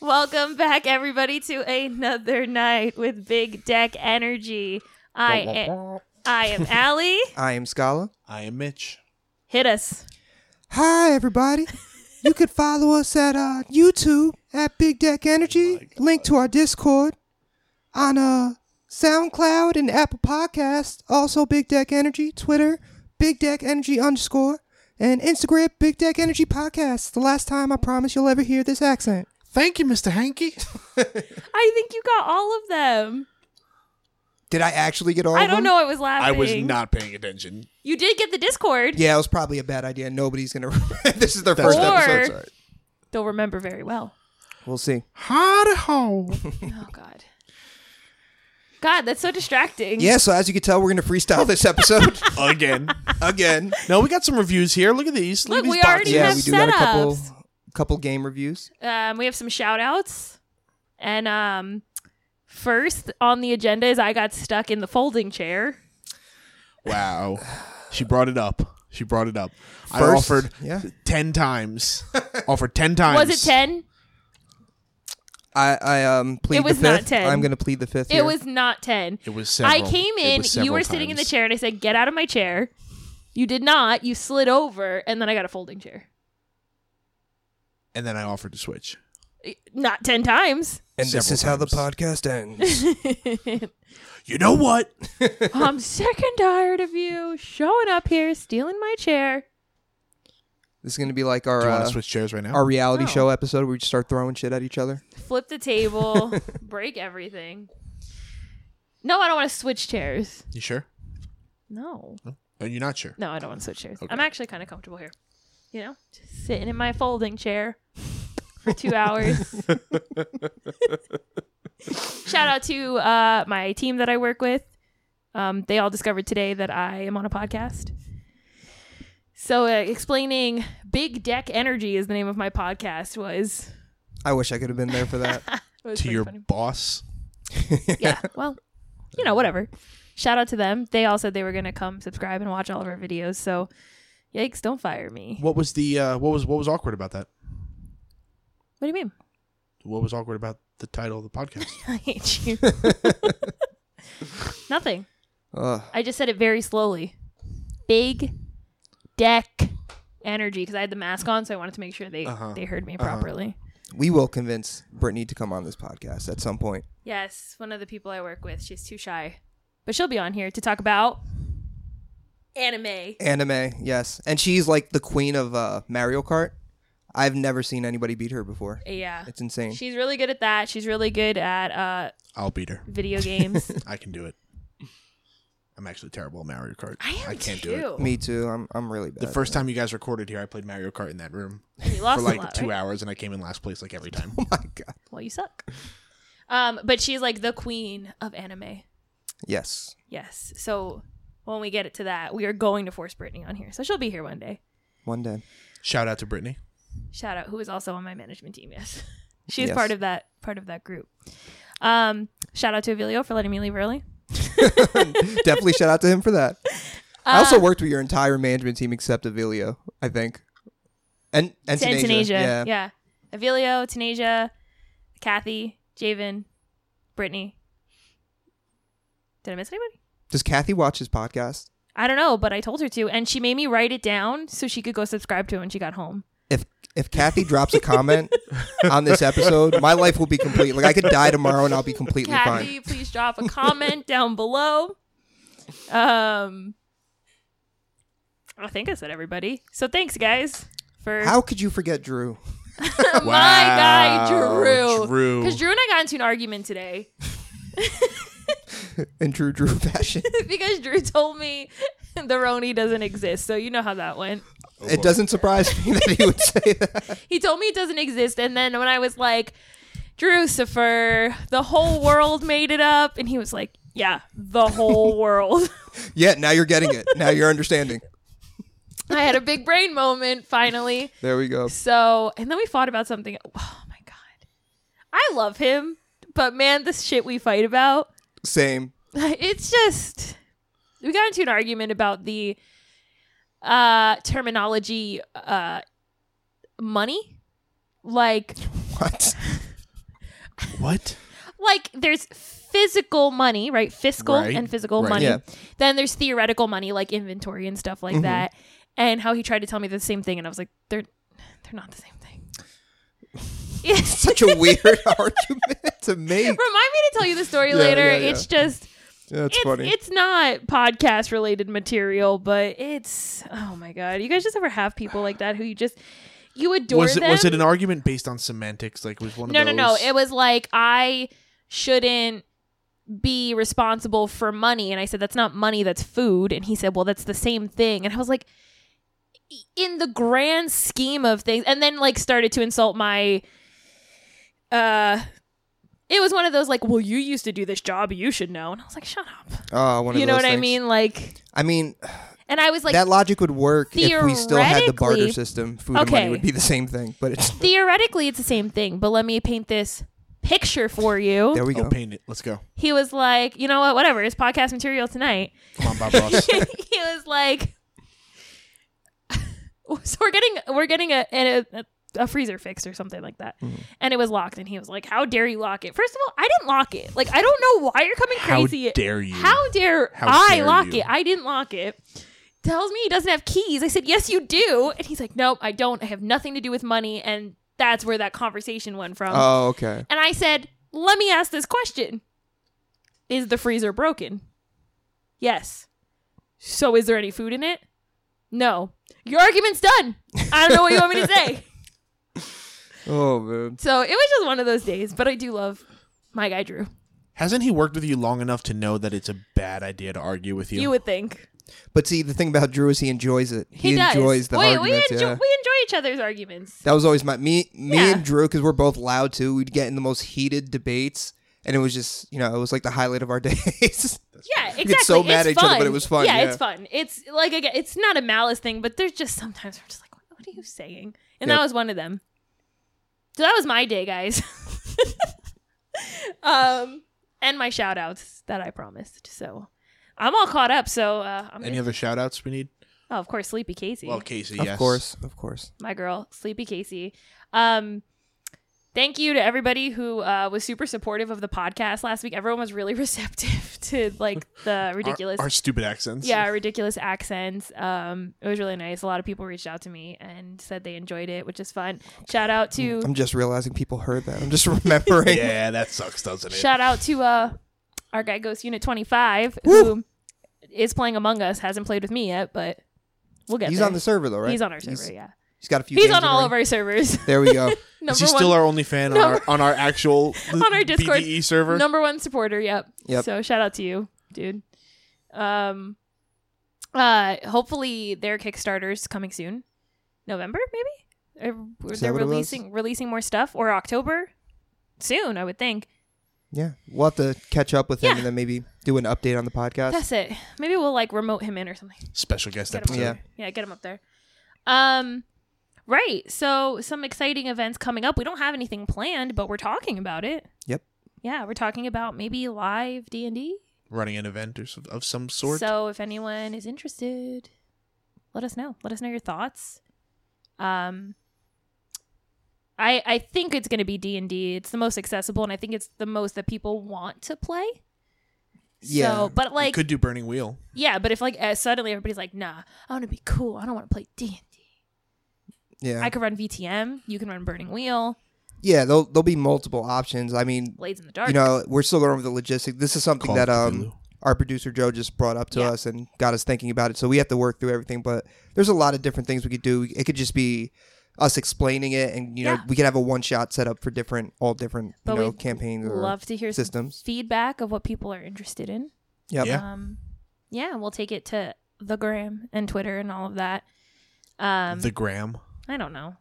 Welcome back, everybody, to another night with Big Deck Energy. I am, I am Allie. I am Scala. I am Mitch. Hit us. Hi, everybody. you could follow us at uh, YouTube at Big Deck Energy. Link to our Discord on uh, SoundCloud and Apple Podcast. Also, Big Deck Energy. Twitter, Big Deck Energy underscore. And Instagram, Big Deck Energy Podcast. The last time I promise you'll ever hear this accent. Thank you, Mr. Hanky. I think you got all of them. Did I actually get all of them? I of don't them? know. I was laughing. I was not paying attention. You did get the Discord. Yeah, it was probably a bad idea. Nobody's going to. this is their first Or- episode. Sorry. Don't remember very well. We'll see. Hard ho. Oh God. God, that's so distracting. Yeah, so as you can tell, we're going to freestyle this episode Again. again. No, we got some reviews here. Look at these. Look, at these we boxes. already Yeah, have we do got a couple setups. Couple game reviews. Um, we have some shout outs. And um, first on the agenda is I got stuck in the folding chair. Wow. She brought it up. She brought it up. I offered yeah. 10 times. offered 10 times. Was it 10? I I um plead It was the not fifth. 10. I'm going to plead the fifth. It here. was not 10. It was several. I came in, you were several sitting in the chair, and I said, Get out of my chair. You did not. You slid over, and then I got a folding chair. And then I offered to switch. Not 10 times. and this several is how the podcast ends. You know what? I'm sick and tired of you showing up here, stealing my chair. this is going to be like our Do you want uh, to switch chairs right now? our reality No. show episode where we just start throwing shit at each other. Flip the table, break everything. No, I don't want to switch chairs. you sure? No. Are you not sure? No, I don't want to switch chairs. Okay. I'm actually kind of comfortable here. You know, just sitting in my folding chair for two hours. Shout out to uh, my team that I work with. Um, they all discovered today that I am on a podcast. So, uh, explaining Big Deck Energy is the name of my podcast was. I wish I could have been there for that. To your funny. boss? yeah. Well, you know, whatever. Shout out to them. They all said they were gonna come subscribe and watch all of our videos. So, yikes! Don't fire me. What was the uh what was what was awkward about that? What do you mean? What was awkward about the title of the podcast? I hate you. Nothing. Ugh. I just said it very slowly. Big deck energy because I had the mask on, so I wanted to make sure they Uh-huh. they heard me Uh-huh. properly. we will convince Brittany to come on this podcast at some point. Yes, one of the people I work with, she's too shy, but she'll be on here to talk about anime. Anime, yes, and she's like the queen of uh, Mario Kart. I've never seen anybody beat her before. Yeah, It's insane. she's really good at that. She's really good at uh, I'll beat her. video games. I can do it. I'm actually terrible at Mario Kart. I am can't too. do it. Me too. I'm I'm really bad. The first time you guys recorded here, I played Mario Kart in that room And you lost for like a lot, two right? hours, and I came in last place like every time. Oh my god. Well, you suck. Um, but she's like the queen of anime. Yes. Yes. So when we get it to that, we are going to force Brittany on here. So she'll be here one day. One day. Shout out to Brittany. Shout out who is also on my management team. Yes, she is Yes. part of that part of that group. Um, shout out to Avilio for letting me leave early. Definitely shout out to him for that. I also Uh, worked with your entire management team except Avilio, I think. And and to Tanasia. Yeah. Yeah. Avilio, Tanasia, Kathy, Javen, Brittany. Did I miss anybody? Does Kathy watch his podcast? I don't know, but I told her to, and she made me write it down so she could go subscribe to it when she got home. If if Kathy drops a comment on this episode, my life will be complete. Like I could die tomorrow and I'll be completely fine. Kathy, please drop a comment down below. Um, I think I said everybody. So thanks, guys, for How could you forget Drew? my guy Drew. Drew. Because Drew and I got into an argument today In true Drew fashion. because Drew told me the Roni doesn't exist. So you know how that went. It doesn't surprise me that he would say that. He told me it doesn't exist, and then when I was like, Drucifer, the whole world made it up, and he was like, Yeah, the whole world. Yeah, now you're getting it. Now you're understanding. I had a big brain moment finally. There we go. So, and then we fought about something. Oh my god, I love him, but man, this shit we fight about, Same. it's just we got into an argument about the uh terminology uh money, like What? What? like there's physical money, right? Fiscal Right, and physical right. money. Yeah. Then there's theoretical money, like inventory and stuff like Mhm. that. And how he tried to tell me the same thing, and I was like, they're they're not the same It's such a weird argument to make. Remind me to tell you the story Yeah, later. yeah, yeah. It's just That's it's funny. it's not podcast related material, but it's oh my god. You guys just ever have people like that who you just you adore Was it them? was it an argument based on semantics? Like was one no, of no, those? no. It was like I shouldn't be responsible for money, and I said that's not money, that's food. And he said, well, that's the same thing. And I was like, in the grand scheme of things, and then like started to insult my. Uh, it was one of those like, well, you used to do this job, you should know. And I was like, shut up. oh, one of you know those what I mean? Like, I mean, and I was like, that logic would work if we still had the barter system. Food and money would be the same thing, but it's theoretically, it's the same thing. But let me paint this picture for you. there we Oh, go. paint it. Let's go. he was like, you know what, whatever, it's podcast material tonight. Come on, Bob Ross. he was like, so we're getting we're getting a a, a freezer fixed or something like that, Mhm. and it was locked, and he was like, how dare you lock it? First of all, I didn't lock it. Like I don't know why you're coming How crazy. dare you? How dare How I dare lock you. it? I didn't lock it. Tells me he doesn't have keys. I said, yes, you do. And he's like, nope, I don't. I have nothing to do with money. And that's where that conversation went from. Oh, okay. And I said, let me ask this question Is the freezer broken? Yes. So is there any food in it? No. Your argument's done. I don't know what you want me to say. Oh man. So it was just one of those days, but I do love my guy Drew. Hasn't he worked with you long enough to know that it's a bad idea to argue with you? You would think. But see, the thing about Drew is he enjoys it. He, He, does. enjoys the Wait, we enjoy, yeah. we enjoy each other's arguments. That was always my me me Yeah. and Drew because we're both loud too. We'd get in the most heated debates, and it was just you know it was like the highlight of our days. Yeah, exactly. get so mad it's at each other, fun. but it was fun, Yeah, yeah. it's fun. It's like again, it's not a malice thing, but there's just sometimes we're just like, what, what are you saying? And Yep. that was one of them. So that was my day, guys. um, and my shout outs that I promised. So I'm all caught up. So uh, I'm Any gonna, other shout outs we need? oh, of course, Sleepy Casey, Well, Casey, yes. of yes. course, of course. my girl, Sleepy Casey. Um, thank you to everybody who uh, was super supportive of the podcast last week. Everyone was really receptive to like the ridiculous Our, stupid accents. yeah ridiculous accents um it was really nice a lot of people reached out to me and said they enjoyed it which is fun shout out to I'm just realizing people heard that. I'm just remembering. Yeah, that sucks, doesn't it? shout out to uh our guy ghost unit 25 who is playing among us hasn't played with me yet but we'll get He's there. on the server though, right? he's on our server He's- yeah he's got a few. he's games on all the of our servers There we go. number Is he one still our only fan on Number- our on our actual On our Discord. BDE server? number one supporter yep Yep. so shout out to you dude um uh hopefully their kickstarter's coming soon november maybe Or- or Is they're what it was? releasing releasing more stuff or october soon i would think Yeah, we'll have to catch up with him Yeah. and then maybe do an update on the podcast. that's it maybe we'll like remote him in or something Special guest get him episode. up there. yeah get him up there um right so some exciting events coming up we don't have anything planned but we're talking about it Yep. yeah we're talking about maybe live d&d Running an event or of some sort. So if anyone is interested, let us know. Let us know your thoughts. Um I I think it's going to be D&D. It's the most accessible and I think it's the most that people want to play. Yeah. So, but We like could do Burning Wheel. yeah, but if like uh, suddenly everybody's like, "Nah, I want to be cool. I don't want to play D&D." Yeah, I could run VTM, you can run Burning Wheel, yeah. There'll there'll be multiple options. I mean, Blades in the Dark. you know, we're still going over the logistics. This is something Call that um our producer Joe just brought up to Yeah. us and got us thinking about it. So we have to work through everything. But there's a lot of different things we could do. It could just be us explaining it, and you know, Yeah. we could have a one shot set up for different, all different, you know, we'd campaigns or love to hear some systems. feedback of what people are interested in. Yep. Yeah. Um, yeah, we'll take it to the gram and Twitter and all of that. Um, the Gram. I don't know.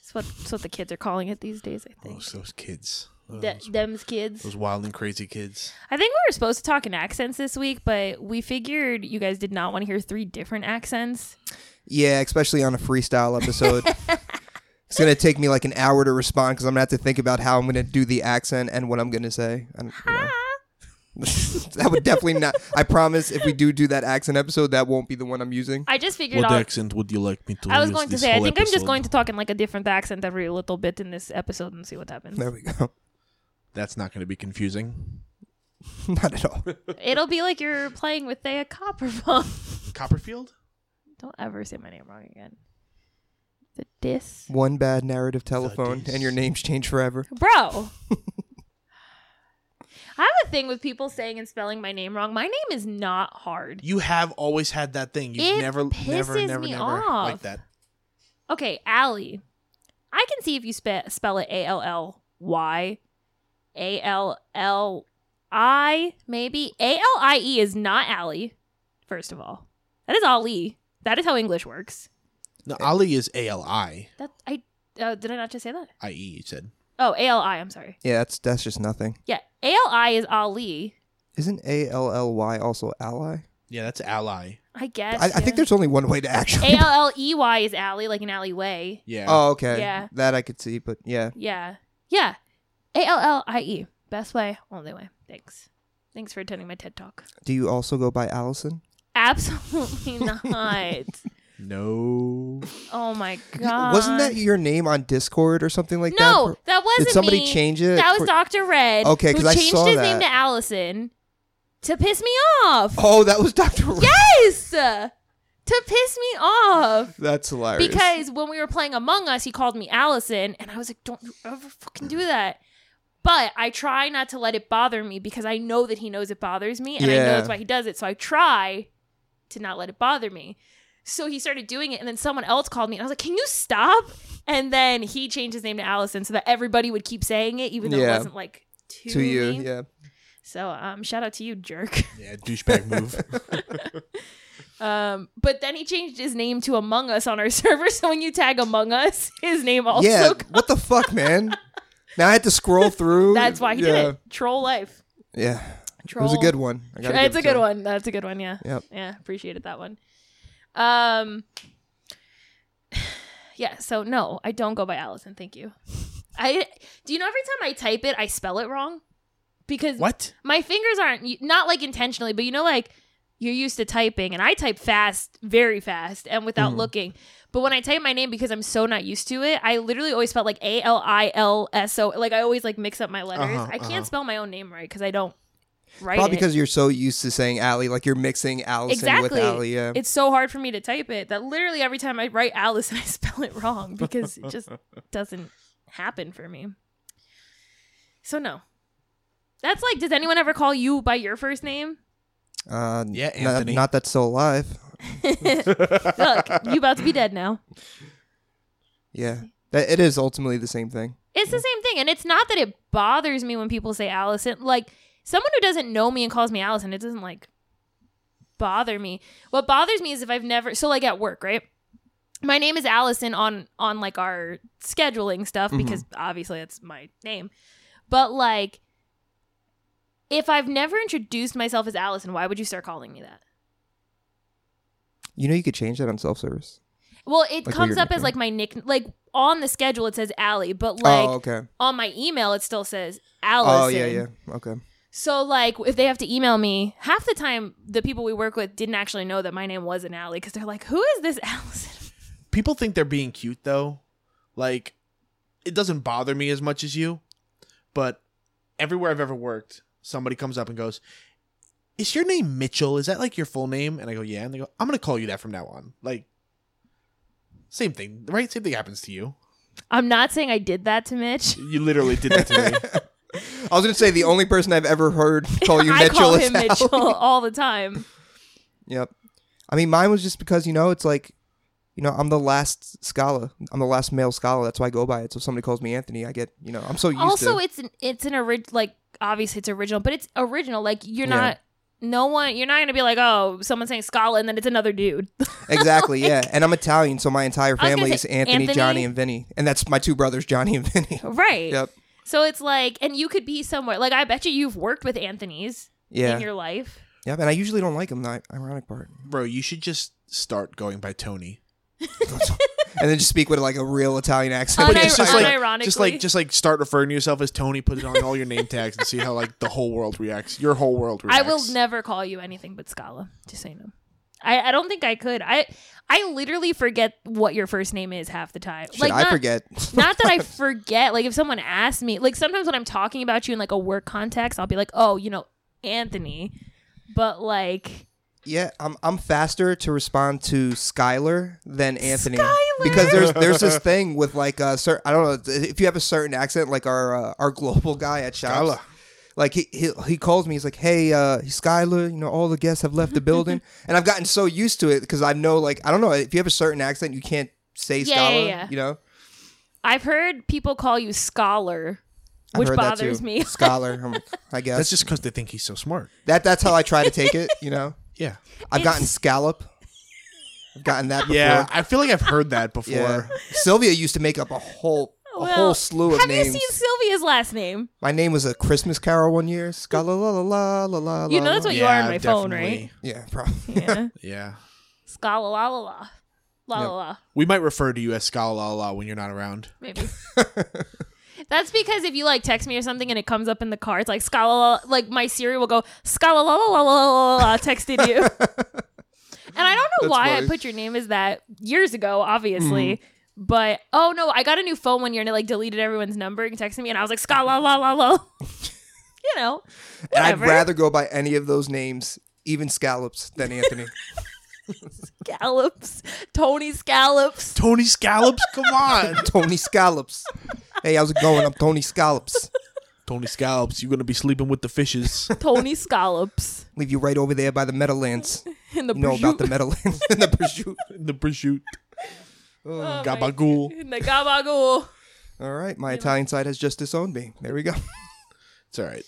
It's what it's what the kids are calling it these days. I oh, think Those, those kids. De- Those, them's kids. those wild and crazy kids. I think we were supposed to talk in accents this week, but we figured you guys did not want to hear three different accents. Yeah, especially on a freestyle episode. it's gonna take me like an hour to respond because I'm gonna have to think about how I'm gonna do the accent and what I'm gonna say. And, you know. that would definitely not. I promise. If we do do that accent episode, that won't be the one I'm using. I just figured What out. accent would you like me to I was use going to say, I whole think I'm just going to talk in like a different accent every little bit in this episode and see what happens. There we go. That's not going to be confusing. Not at all. It'll be like you're playing with Thea Copperfield. Copperfield? Don't ever say my name wrong again. The dis. One bad narrative telephone, and your name's changed forever. Bro. I have a thing with people saying and spelling my name wrong. My name is not hard. You have always had that thing. You've It never, never, pisses never, me never off. like that. Okay, Allie. I can see if you spe- spell it A L L Y. A L L I, maybe. A L I E is not Allie, first of all. That is Ali. That is how English works. No, Ali is A L I That I uh, did I not just say that? I E. You said. Oh, ALI, I'm sorry. Yeah, that's that's just nothing. Yeah, A L I is Ali. Isn't A L L Y also ally? Yeah, that's ally. I guess. I, I think there's only one way to actually. A L L E Y is alley, like an alleyway. Yeah. Oh, okay. Yeah. That I could see, but yeah. Yeah, yeah. A L L I E. Best way, only way. Thanks. Thanks for attending my TED talk. Do you also go by Allison? Absolutely not. No. Oh my god. Wasn't that your name on Discord or something like that? No, that wasn't Did somebody me. change it? That was for- Dr. Red. Okay, because I changed saw his that. name to Allison to piss me off. Oh, that was Dr. Red. Yes, to piss me off. That's hilarious. Because when we were playing Among Us, he called me Allison, and I was like, "Don't you ever fucking do that." But I try not to let it bother me because I know that he knows it bothers me, and I know that's why he does it. So I try to not let it bother me. So he started doing it, and then someone else called me, and I was like, "Can you stop?" And then he changed his name to Allison so that everybody would keep saying it, even though Yeah. it wasn't like to, to you, me. yeah. So um, shout out to you, jerk. Yeah, douchebag move. Um, but then he changed his name to Among Us on our server. So when you tag Among Us, his name also yeah. comes. What the fuck, man? Now I had to scroll through. That's why he yeah. did it. Troll life. Yeah. Troll. It was a good one. I gotta It's give a it to good him. one. That's a good one. Yeah. Yep. Yeah. Appreciated that one. Um. Yeah. So no, I don't go by Allison. Thank you. I do you know every time I type it, I spell it wrong because what? my fingers aren't not like intentionally, but you know, like you're used to typing, and I type fast, very fast, and without Mhm. looking. But when I type my name, because I'm so not used to it, I literally always spell like A L I L S O. Like I always like mix up my letters. Uh-huh, I can't uh-huh. spell my own name right because I don't write Probably because you're so used to saying Allie, like you're mixing Allison Exactly. with Allie. Yeah. it's so hard for me to type it that literally every time I write Alice, I spell it wrong because it just doesn't happen for me. So no. That's like, does anyone ever call you by your first name? Uh, Yeah, not- Anthony. Not, that's still alive. Look, you about to be dead now. Yeah. That, it is ultimately the same thing. It's the same thing, and it's not that it bothers me when people say Allison. Like someone who doesn't know me and calls me Allison, it doesn't like bother me. What bothers me is if I've never so like at work, right? My name is Allison on on like our scheduling stuff Mhm. because obviously that's my name. But like if I've never introduced myself as Allison, why would you start calling me that? You know, you could change that on self service. Well, it Like comes up as like my nick like on the schedule it says Allie, but like oh, okay. on my email it still says Allison. Oh, yeah, yeah. Okay. So like if they have to email me, half the time the people we work with didn't actually know that my name wasn't Allie because they're like, "Who is this Allison?" People think they're being cute though. Like, it doesn't bother me as much as you, but everywhere I've ever worked, somebody comes up and goes, "Is your name Mitchell? Is that like your full name?" And I go, "Yeah." And they go, "I'm gonna call you that from now on." Like, same thing, right? Same thing happens to you. I'm not saying I did that to Mitch. You literally did that to me. I was going to say the only person I've ever heard call you I Mitchell call is him Allie. Mitchell all the time. Yep. I mean, mine was just because, you know, it's like, you know, I'm the last scholar. I'm the last male scholar. That's why I go by it. So if somebody calls me Anthony, I get, you know, I'm so used Also, to it's an it's an original like obviously it's original, but it's original. Like you're Yeah. not no one you're not gonna be like, oh, someone's saying Scala and then it's another dude. Exactly, yeah. And I'm Italian, so my entire was gonna family say, is Anthony, Anthony- Johnny, and Vinny. And that's my two brothers, Johnny and Vinny. right. Yep. So it's like and you could be somewhere like I bet you you've worked with Anthony's Yeah. in your life. Yeah, And I usually don't like him. the ironic part. Bro, you should just start going by Tony. And then just speak with like a real Italian accent. Unir- But it's just like unironically. just like just like start referring to yourself as Tony, put it on all your name tags and see how like the whole world reacts. Your whole world reacts. I will never call you anything but Scala. Just so you know. I, I don't think I could. I I literally forget what your first name is half the time. Should I not, forget? not that I forget. Like if someone asks me, like sometimes when I'm talking about you in like a work context, I'll be like, oh, you know, Anthony. But like, Yeah, I'm I'm faster to respond to Skylar than Anthony Skylar! because there's there's this thing with like a certain I don't know if you have a certain accent like our uh, our global guy at shops. Skylar. Like he, he he calls me. He's like, "Hey, uh, Skylar, you know all the guests have left the building," and I've gotten so used to it because I know, like, I don't know if you have a certain accent, you can't say Yeah, Skylar. yeah, yeah. You know, I've heard people call you scholar, I've which heard that bothers too. me. Scholar, I'm I guess That's just because they think he's so smart. that that's how I try to take it. You know, Yeah. I've gotten scallop. I've gotten that before. Yeah, I feel like I've heard that before. Yeah. Sylvia used to make up a whole a Well, whole slew of Have names. you seen Sylvia's last name? My name was a Christmas Carol one year. Scala la la la la la. You know that's la. what you are on Yeah, my phone, right? Yeah, probably. Yeah. Yeah. Scala la la la. La Yep. la la. We might refer to you as Scala La La when you're not around. Maybe. That's because if you like text me or something and it comes up in the car, it's like scala like my Siri will go scala la la la la la la texted you. and I don't know That's why I funny. Mm-hmm. put your name as that years ago, obviously. But oh no, I got a new phone one year and it like deleted everyone's number and texted me and I was like scala la la la. la. you know. And I'd Whatever. rather go by any of those names, even scallops, than Anthony. Scallops. Tony Scallops. Tony Scallops, come on. Tony Scallops. Hey, how's it going? I'm Tony Scallops. Tony Scallops, you're gonna be sleeping with the fishes. Tony Scallops. Leave you right over there by the Meadowlands. In the You know about the prosciutto. Meadowlands and the prosciutto. the prosciutto. Oh my Gabagool. In the gabagool. All right, my Italian side has just disowned me. There we go. It's all right.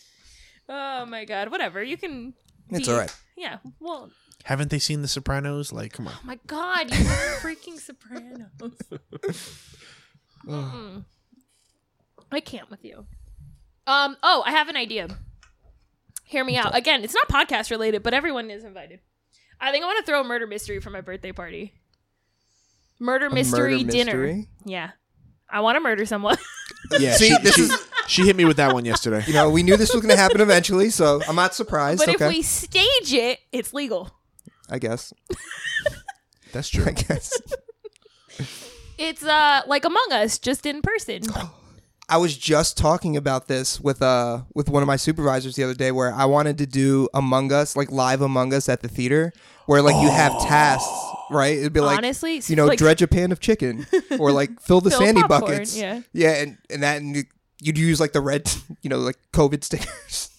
Oh my god, whatever. You can. It's be- all right. Yeah. Well, Haven't they seen The Sopranos? Like, come on. oh my god, you are freaking Sopranos. Mm-mm. I can't with you. Um. Oh, I have an idea. Hear me out. Again, it's not podcast related, but everyone is invited. I think I want to throw a murder mystery for my birthday party. Murder mystery murder dinner. mystery? Yeah. I want to murder someone. Yeah, See, she, this she, is- she hit me with that one yesterday. You know, we knew this was going to happen eventually, so I'm not surprised. but okay. if we stage it, it's legal. I guess. That's true. I guess. It's uh like Among Us, just in person. I was just talking about this with uh with one of my supervisors the other day where I wanted to do Among Us, like live Among Us at the theater, where like you have tasks, right? It'd be like Honestly, you know, like, dredge a pan of chicken or like fill the Fill sandy popcorn, buckets. yeah. Yeah, and, and that and you- you'd use like the red, you know, like COVID stickers.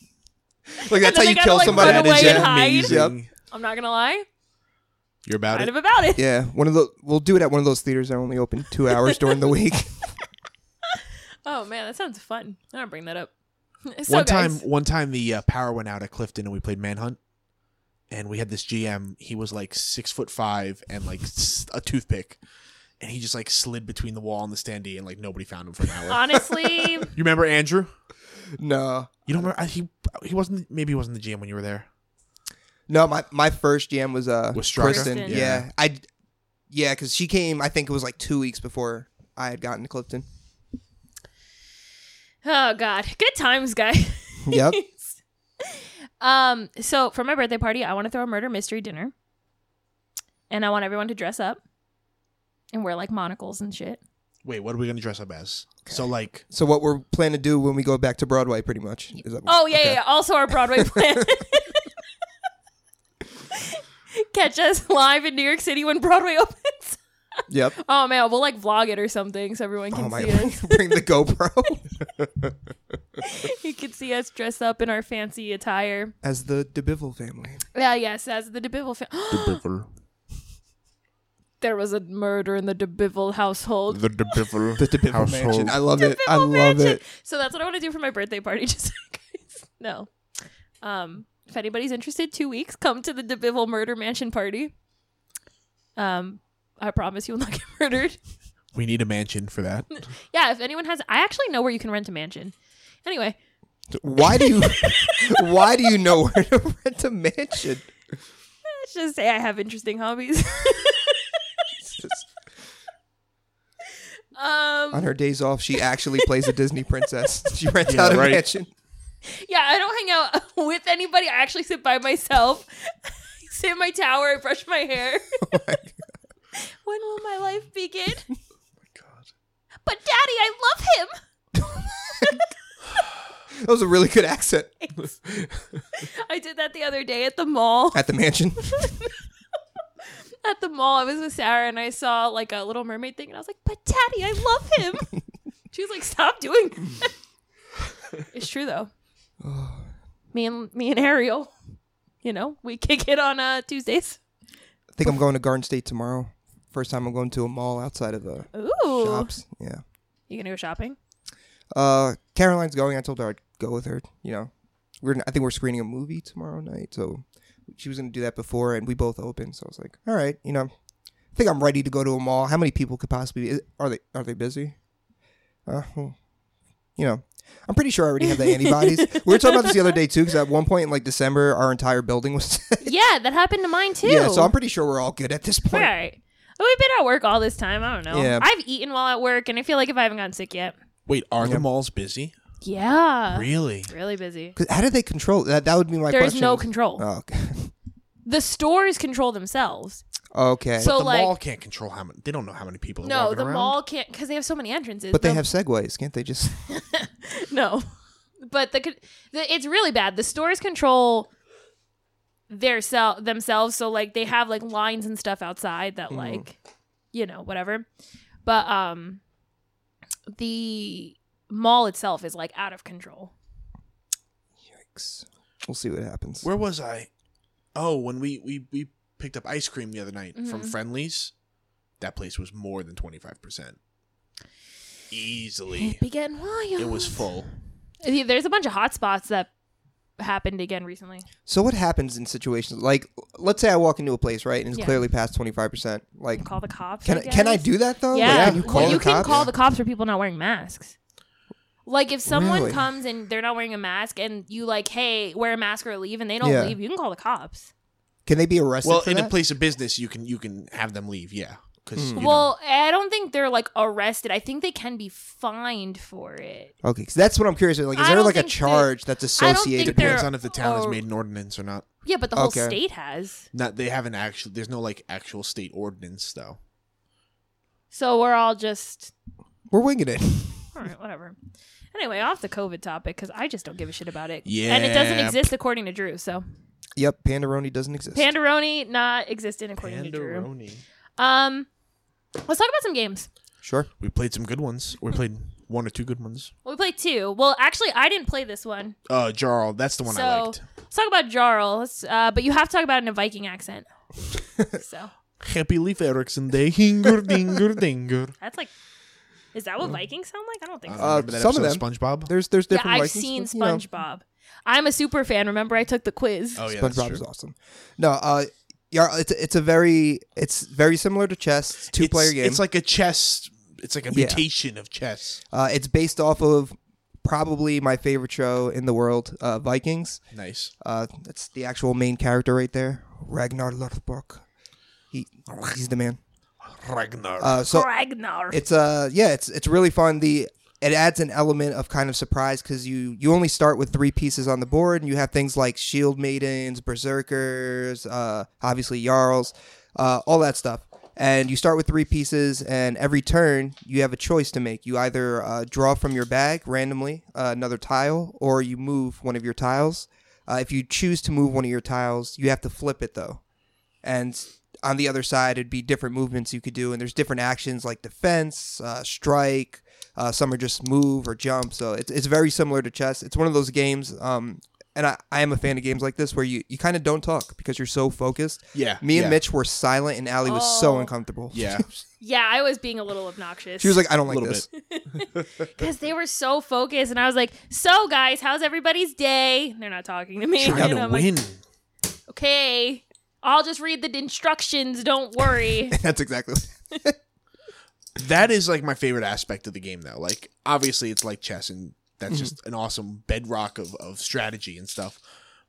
like that's how you kill like, somebody. run in away and gym. hide. Amazing. I'm not gonna lie, You're about it. kind it. of about it. Yeah, one of the we'll do it at one of those theaters that only open two hours during the week. Oh man, that sounds fun. I'm gonna bring that up. So, one time, guys, one time the uh, power went out at Clifton, and we played Manhunt. And we had this GM. He was like six foot five and like a toothpick, and he just like slid between the wall and the standee, and like nobody found him for an hour. honestly, you remember Andrew? no, You don't remember? I, he he wasn't. Maybe he wasn't the GM when you were there. no, my my first GM was uh Was Straka? Kristen. Kristen. Yeah, Yeah. I yeah, because she came. I think it was like two weeks before I had gotten to Clifton. Oh god, good times, guys. Yep. um, so for my birthday party, I want to throw a murder mystery dinner, and I want everyone to dress up and wear like monocles and shit. Wait, what are we gonna dress up as? So like, So what we're planning to do when we go back to Broadway, pretty much. Is that, Oh yeah, okay. yeah, yeah. Also our Broadway plan. Catch us live in New York City when Broadway opens. Yep. Oh man, we'll like vlog it or something so everyone can Oh my! see us. Bring the GoPro you can see us dressed up in our fancy attire. as the DeBiville family. Yeah, yes, as the DeBiville family. there was a murder in the DeBiville household. the DeBiville, The DeBiville household. mansion. I love it. I love mansion. it. So that's what I want to do for my birthday party. Just so you guys know. Um, if anybody's interested, two weeks, come to the DeBiville murder mansion party. Um, I promise you will not get murdered. We need a mansion for that. Yeah, if anyone has, I actually know where you can rent a mansion. Anyway, Why do you? why do you know where to rent a mansion? let's just say I have interesting hobbies. um, On her days off, she actually plays a Disney princess. She rents Yeah, out a right. mansion. yeah, I don't hang out with anybody. I actually sit by myself. I sit in my tower, I brush my hair. Oh my when will my life begin? Oh my god. But daddy, I love him. That was a really good accent I did that the other day at the mall. at the mansion. At the mall, I was with Sarah and I saw like a Little Mermaid thing, and I was like, "But Daddy, I love him." she was like, "Stop doing." That. it's true though. me and me and Ariel, you know, we kick it on uh, Tuesdays. I think I'm going to Garden State tomorrow. First time I'm going to a mall outside of the Ooh, shops. Yeah. you gonna go shopping? Uh, Caroline's going. I told her I'd go with her. You know, we're I think we're screening a movie tomorrow night, so she was gonna do that before, and we both opened. So I was like, all right, you know, I think I'm ready to go to a mall. How many people could possibly be? Are they are they busy? Uh, well, you know, I'm pretty sure I already have the antibodies. we were talking about this the other day too, because at one point in like December, our entire building was. yeah, that happened to mine too. yeah, so I'm pretty sure we're all good at this point. right. Well, we've been at work all this time. I don't know. Yeah. I've eaten while at work, and I feel like if I haven't gotten sick yet, Wait, are Yeah. the malls busy? yeah, Really? really busy. 'Cause How do they control that? That would be my There's question. no control. Oh, okay. the stores control themselves. okay. So the like, mall can't control how many. They don't know how many people. Are no, walking the around. mall can't because they have so many entrances. but they The- have segways, can't they? Just no, but the, con- the it's really bad. The stores control their sell themselves, so like they have like lines and stuff outside that Mhm. like you know whatever. But um, the mall itself is like out of control. Yikes. We'll see what happens. Where was I? Oh, when we we we picked up ice cream the other night from Mhm. Friendly's, that place was more than twenty five percent. Easily, It be getting wild. it was full. There's a bunch of hot spots that happened again recently. So what happens in situations like let's say I walk into a place, right, and it's Yeah. clearly past twenty five percent. Like Call the cops. can I I, can I do that though? Like, Yeah, can you call well, the you can cops? call the cops for people not wearing masks. Like if someone Really? comes and they're not wearing a mask, and you like, hey, wear a mask or leave, and they don't Yeah. leave, you can call the cops. Can they be arrested Well, for in that? a place of business, you can you can have them leave. Yeah, because Hmm. Well, I don't think they're like arrested. I think they can be fined for it. okay, 'cause that's what I'm curious. About. Like, is I there like a charge that's I don't think associated? they're- depends on if the town has made an ordinance or not. Yeah, but the whole Okay. state has. Not they haven't actually. There's no like actual state ordinance though. So we're all just We're winging it. all right, whatever. Anyway, off the COVID topic because I just don't give a shit about it. Yeah, and it doesn't exist according to Drew. So yep, Pandaroni doesn't exist. Pandaroni not existent according to Drew. Pandaroni. Um, let's talk about some games. sure. We played some good ones. We played one or two good ones. Well, we played two. Well, actually, I didn't play this one. Uh, Jarl, that's the one I So- liked. Let's talk about Jarl. Uh, but you have to talk about it in a Viking accent. so Happy Leif Erikson Day, hinger dinger dinger. that's like, is that what Vikings sound like? I don't think so. Uh, remember that some of them. SpongeBob? There's there's yeah, different. I've Vikings, seen but, you know, SpongeBob. I'm a super fan. Remember, I took the quiz. Oh yeah, that's SpongeBob true. is awesome. No, uh, yeah, it's it's a very it's very similar to chess. It's two player game. It's like a chess. It's like a Yeah. mutation of chess. uh, it's based off of probably my favorite show in the world, uh, Vikings. Nice. Uh, that's the actual main character right there, Ragnar Lothbrok. He he's the man. Ragnar. Uh, so Ragnar. it's uh yeah it's it's really fun the it adds an element of kind of surprise because you you only start with three pieces on the board and you have things like shield maidens berserkers uh obviously jarls uh all that stuff. And you start with three pieces and every turn you have a choice to make. You either uh, draw from your bag randomly uh, another tile or you move one of your tiles. Uh, if you choose to move one of your tiles you have to flip it though. And on the other side it'd be different movements you could do and there's different actions like defense uh, strike uh, some are just move or jump so it's, it's very similar to chess it's one of those games um, and I, I am a fan of games like this where you, you kind of don't talk because you're so focused yeah. me and yeah. mitch were silent and Allie was so Oh. uncomfortable Yeah. yeah, I was being a little obnoxious. she was like i don't like Little this because they were so focused, and I was like, "So, guys, how's everybody's day?" They're not talking to me. Trying and to I'm like, win. okay, I'll just read the instructions. Don't worry. that's exactly that is like my favorite aspect of the game though like obviously it's like chess and that's Mm-hmm. just an awesome bedrock of, of strategy and stuff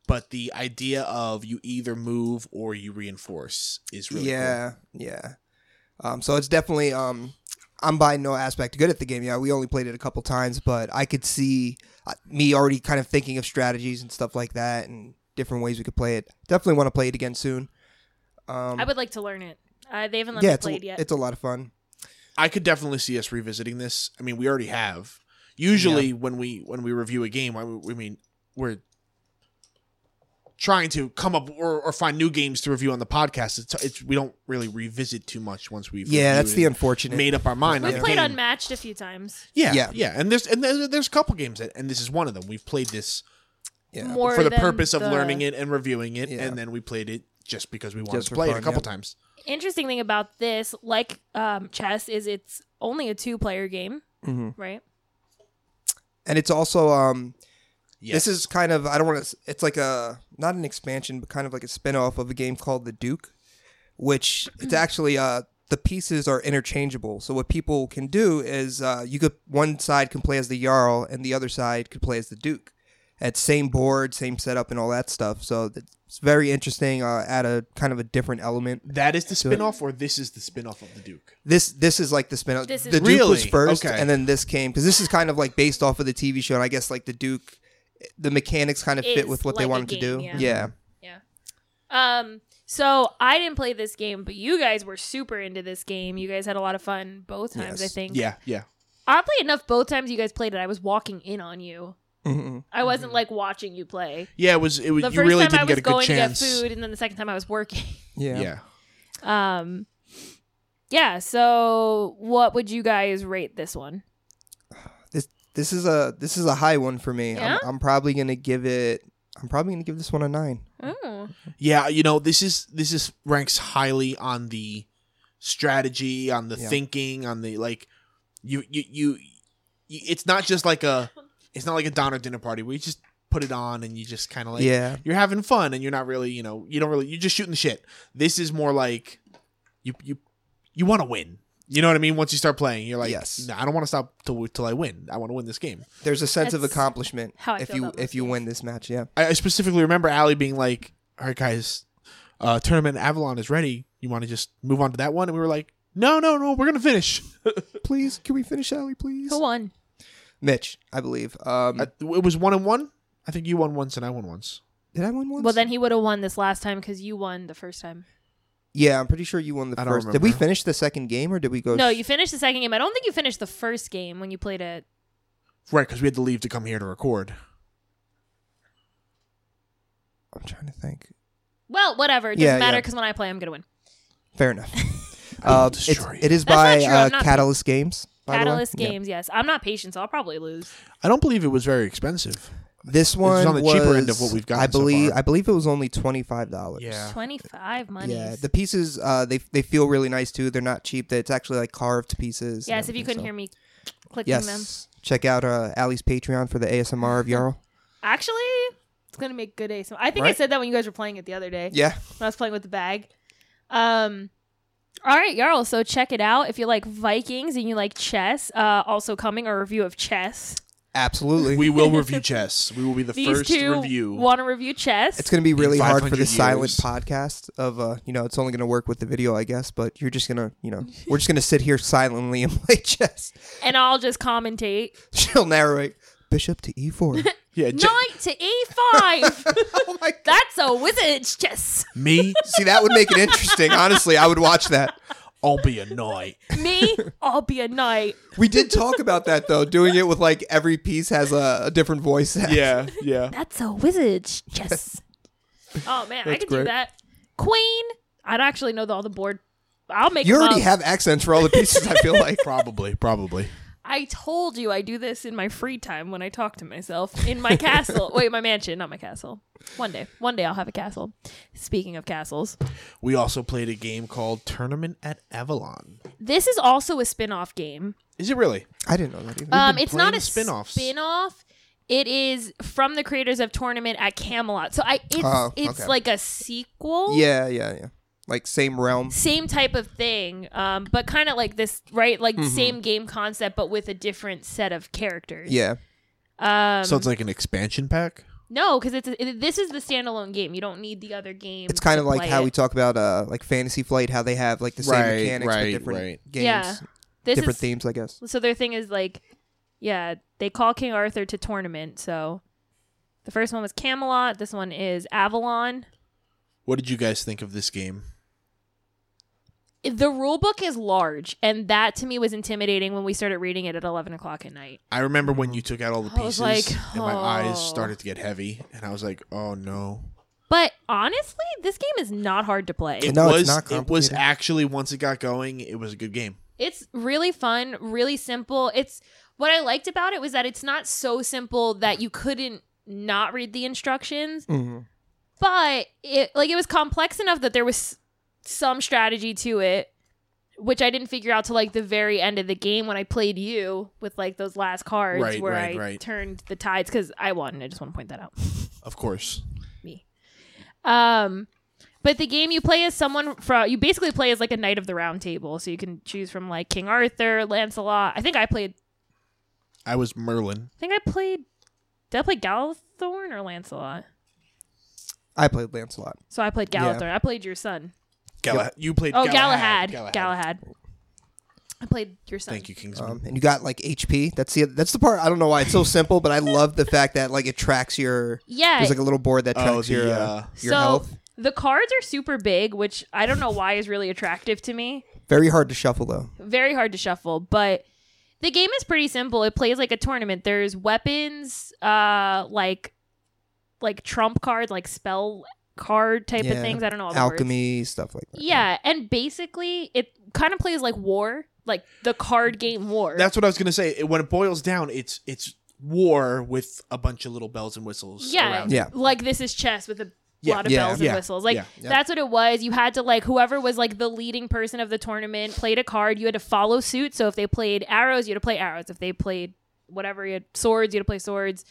but the idea of you either move or you reinforce is really yeah yeah um, so it's definitely um, i'm by no aspect good at the game yeah we only played it a couple times but i could see uh, me already kind of thinking of strategies and stuff like that and different ways we could play it definitely want to play it again soon Um, I would like to learn it. Uh, they haven't let yeah, me play a, it yet. it's a lot of fun. I could definitely see us revisiting this. I mean, we already have. Usually, when we when we review a game, I, I mean, we're trying to come up or, or find new games to review on the podcast. It's, it's we don't really revisit too much once we've Yeah, that's the unfortunate. made up our mind. We've played game. Unmatched a few times. Yeah, Yeah. yeah, and there's and there's, there's a couple games that, and this is one of them. We've played this yeah. More for the than purpose of the- learning it and reviewing it, Yeah. and then we played it just because we wanted Just to for play it a couple yeah. times. Interesting thing about this, like um, chess, is it's only a two-player game, Mhm. right? And it's also um Yes. this is kind of I don't want to it's like a not an expansion but kind of like a spin-off of a game called The Duke which it's actually uh the pieces are interchangeable. So what people can do is uh you could one side can play as the Jarl and the other side could play as the Duke. At same board, same setup and all that stuff. So it's very interesting uh add a kind of a different element. that is the spinoff, spin-off or this is the spin-off of the Duke. This this is like the spinoff. This is- the Duke was first Okay. and then this came cuz this is kind of like based off of the TV show and I guess like the Duke the mechanics kind of fit with what they like a wanted to do. game, yeah. yeah. Um. So I didn't play this game, but you guys were super into this game. You guys had a lot of fun both times. I think. Yeah, yeah. Oddly enough, both times you guys played it, I was walking in on you. Mhm. I wasn't like watching you play. Yeah, it was. It was. The you first really time I didn't was get a good going chance. to get food, and then the second time I was working. Yeah. Yeah. Um. Yeah. So, what would you guys rate this one? This this is a this is a high one for me. Yeah? I'm, I'm probably gonna give it. I'm probably gonna give this one a nine. Oh. Yeah, you know, this is this is ranks highly on the strategy, on the Yeah. thinking, on the like. You, you you you. It's not just like a. It's not like a Donner dinner party where you just put it on and you just kind of like. yeah. You're having fun and you're not really, you know, you don't really. You're just shooting the shit. This is more like, you you you want to win. You know what I mean? Once you start playing, you're like, Yes. "Nah, I don't want to stop till till I win. I want to win this game. There's a sense of accomplishment how if you if you games. win this match. Yeah. I I specifically remember Allie being like, "All right, guys, uh, tournament Avalon is ready. You want to just move on to that one?" And we were like, "No, no, no, we're gonna finish." Please, can we finish, Allie? Please. Who won? Mitch, I believe. Um, Uh, it was one and one. I think you won once and I won once. did I win once? Well, then he would have won this last time because you won the first time. yeah, I'm pretty sure you won the I don't first. Did we remember. finish the second game or did we go? No, sh- you finished the second game. I don't think you finished the first game when you played it. Right, because we had to leave to come here to record. I'm trying to think. Well, whatever. It doesn't Yeah, matter yeah. because when I play, I'm gonna win. Fair enough. Uh, it's, destroy you. it is That's by not true, uh, I'm not- Catalyst Games. By the. Catalyst Yeah. games, yes. I'm not patient, so I'll probably lose. I don't believe it was very expensive. This one on the cheaper end of what we've got. I so believe. far. I believe it was only twenty five dollars. Yeah. Twenty five money. Yeah, the pieces uh, they they feel really nice too. They're not cheap. It's actually like carved pieces. yes, if you couldn't so- hear me clicking Yes, them. check out uh, Allie's Patreon for the ASMR of Jarl. Actually, it's gonna make good ASMR. I think I said that when you guys were playing it the other day. Yeah, When I was playing with the bag. Um all right, y'all. So check it out if you like Vikings and you like chess. Uh, also coming a review of chess. absolutely. We will review chess. We will be the These first two review. want to review chess. it's going to be really hard for 500 the silent podcast of uh, you know, it's only going to work with the video, I guess. But you're just gonna, you know, we're just going to sit here silently and play chess. and I'll just commentate. She'll narrate bishop to E e4. yeah, J- Knight to e5. oh my god! That's a wizard's chess. me, See, that would make it interesting. Honestly, I would watch that. I'll be a knight. Me, I'll be a knight. We did talk about that though, doing it with like every piece has a, a different voice. Yeah, yeah. That's a wizard's chess. oh man, I That's could do that. Queen. I'd actually know the, all the board. I'll make. You already up. have accents for all the pieces. I feel like. Probably, probably. I told you I do this in my free time when I talk to myself in my castle. Wait, my mansion, not my castle. One day, one day I'll have a castle. Speaking of castles, We also played a game called Tournament at Avalon. this is also a spin-off game. Is it really? I didn't know that either. Um, it's not a spin-offs. spin-off. It is from the creators of Tournament at Camelot. So I, it's Oh, it's okay. like a sequel. yeah, yeah, yeah. Like same realm. same type of thing, um, but kind of like this, right? Like same game concept, but with a different set of characters. Yeah. Um, so it's like an expansion pack. no, because it's a, it, this is the standalone game. You don't need the other game. It's kind of like how it. we talk about uh like Fantasy Flight, how they have like the same Right, mechanics right, but different right. games, Yeah. this different is, themes, I guess. So their thing is like, yeah, they call King Arthur to tournament. So the first one was Camelot. This one is Avalon. What did you guys think of this game? The rule book is large, and that to me was intimidating when we started reading it at eleven o'clock at night. I remember when you took out all the I was pieces like, and my eyes oh. started to get heavy, and I was like, "Oh no!" But honestly, this game is not hard to play. It No, it's was. not it was complicated. actually once it got going, it was a good game. It's really fun, really simple. It's what I liked about it was that it's not so simple that you couldn't not read the instructions, Mhm. but it like it was complex enough that there was some strategy to it, which I didn't figure out till like the very end of the game when I played you with like those last cards Right, where right, I right. turned the tides because I won. I just want to point that out. Of course. me. Um, but the game you play as someone from you basically play as like a knight of the round table, so you can choose from like King Arthur, Lancelot. I think I played. I was Merlin. I think I played. Did I play Galathorn or Lancelot? I played Lancelot. So I played Yeah. Galathorn. I played your son. Galahad. You played. Oh, Galahad. Galahad. Galahad. I played your son. Thank you, Kingsman. Um, and you got like HP. That's the that's the part. I don't know why it's so simple, but I love the fact that like it tracks your. Yeah. There's like a little board that Oh, tracks the, your uh, uh, your so health. the cards are super big, which I don't know why is really attractive to me. Very hard to shuffle though. very hard to shuffle but the game is pretty simple it plays like a tournament there's weapons uh like like trump card like spell card type of things i don't know all the words. Alchemy stuff like that. yeah and basically it kind of plays like war like the card game war That's what I was gonna say. When it boils down, it's it's war with a bunch of little bells and whistles. yeah around. Yeah. like this is chess with a Yeah, lot of yeah, bells yeah, and whistles like yeah, yeah. that's what it was you had to like whoever was like the leading person of the tournament played a card you had to follow suit so if they played arrows you had to play arrows if they played whatever you had swords you had to play swords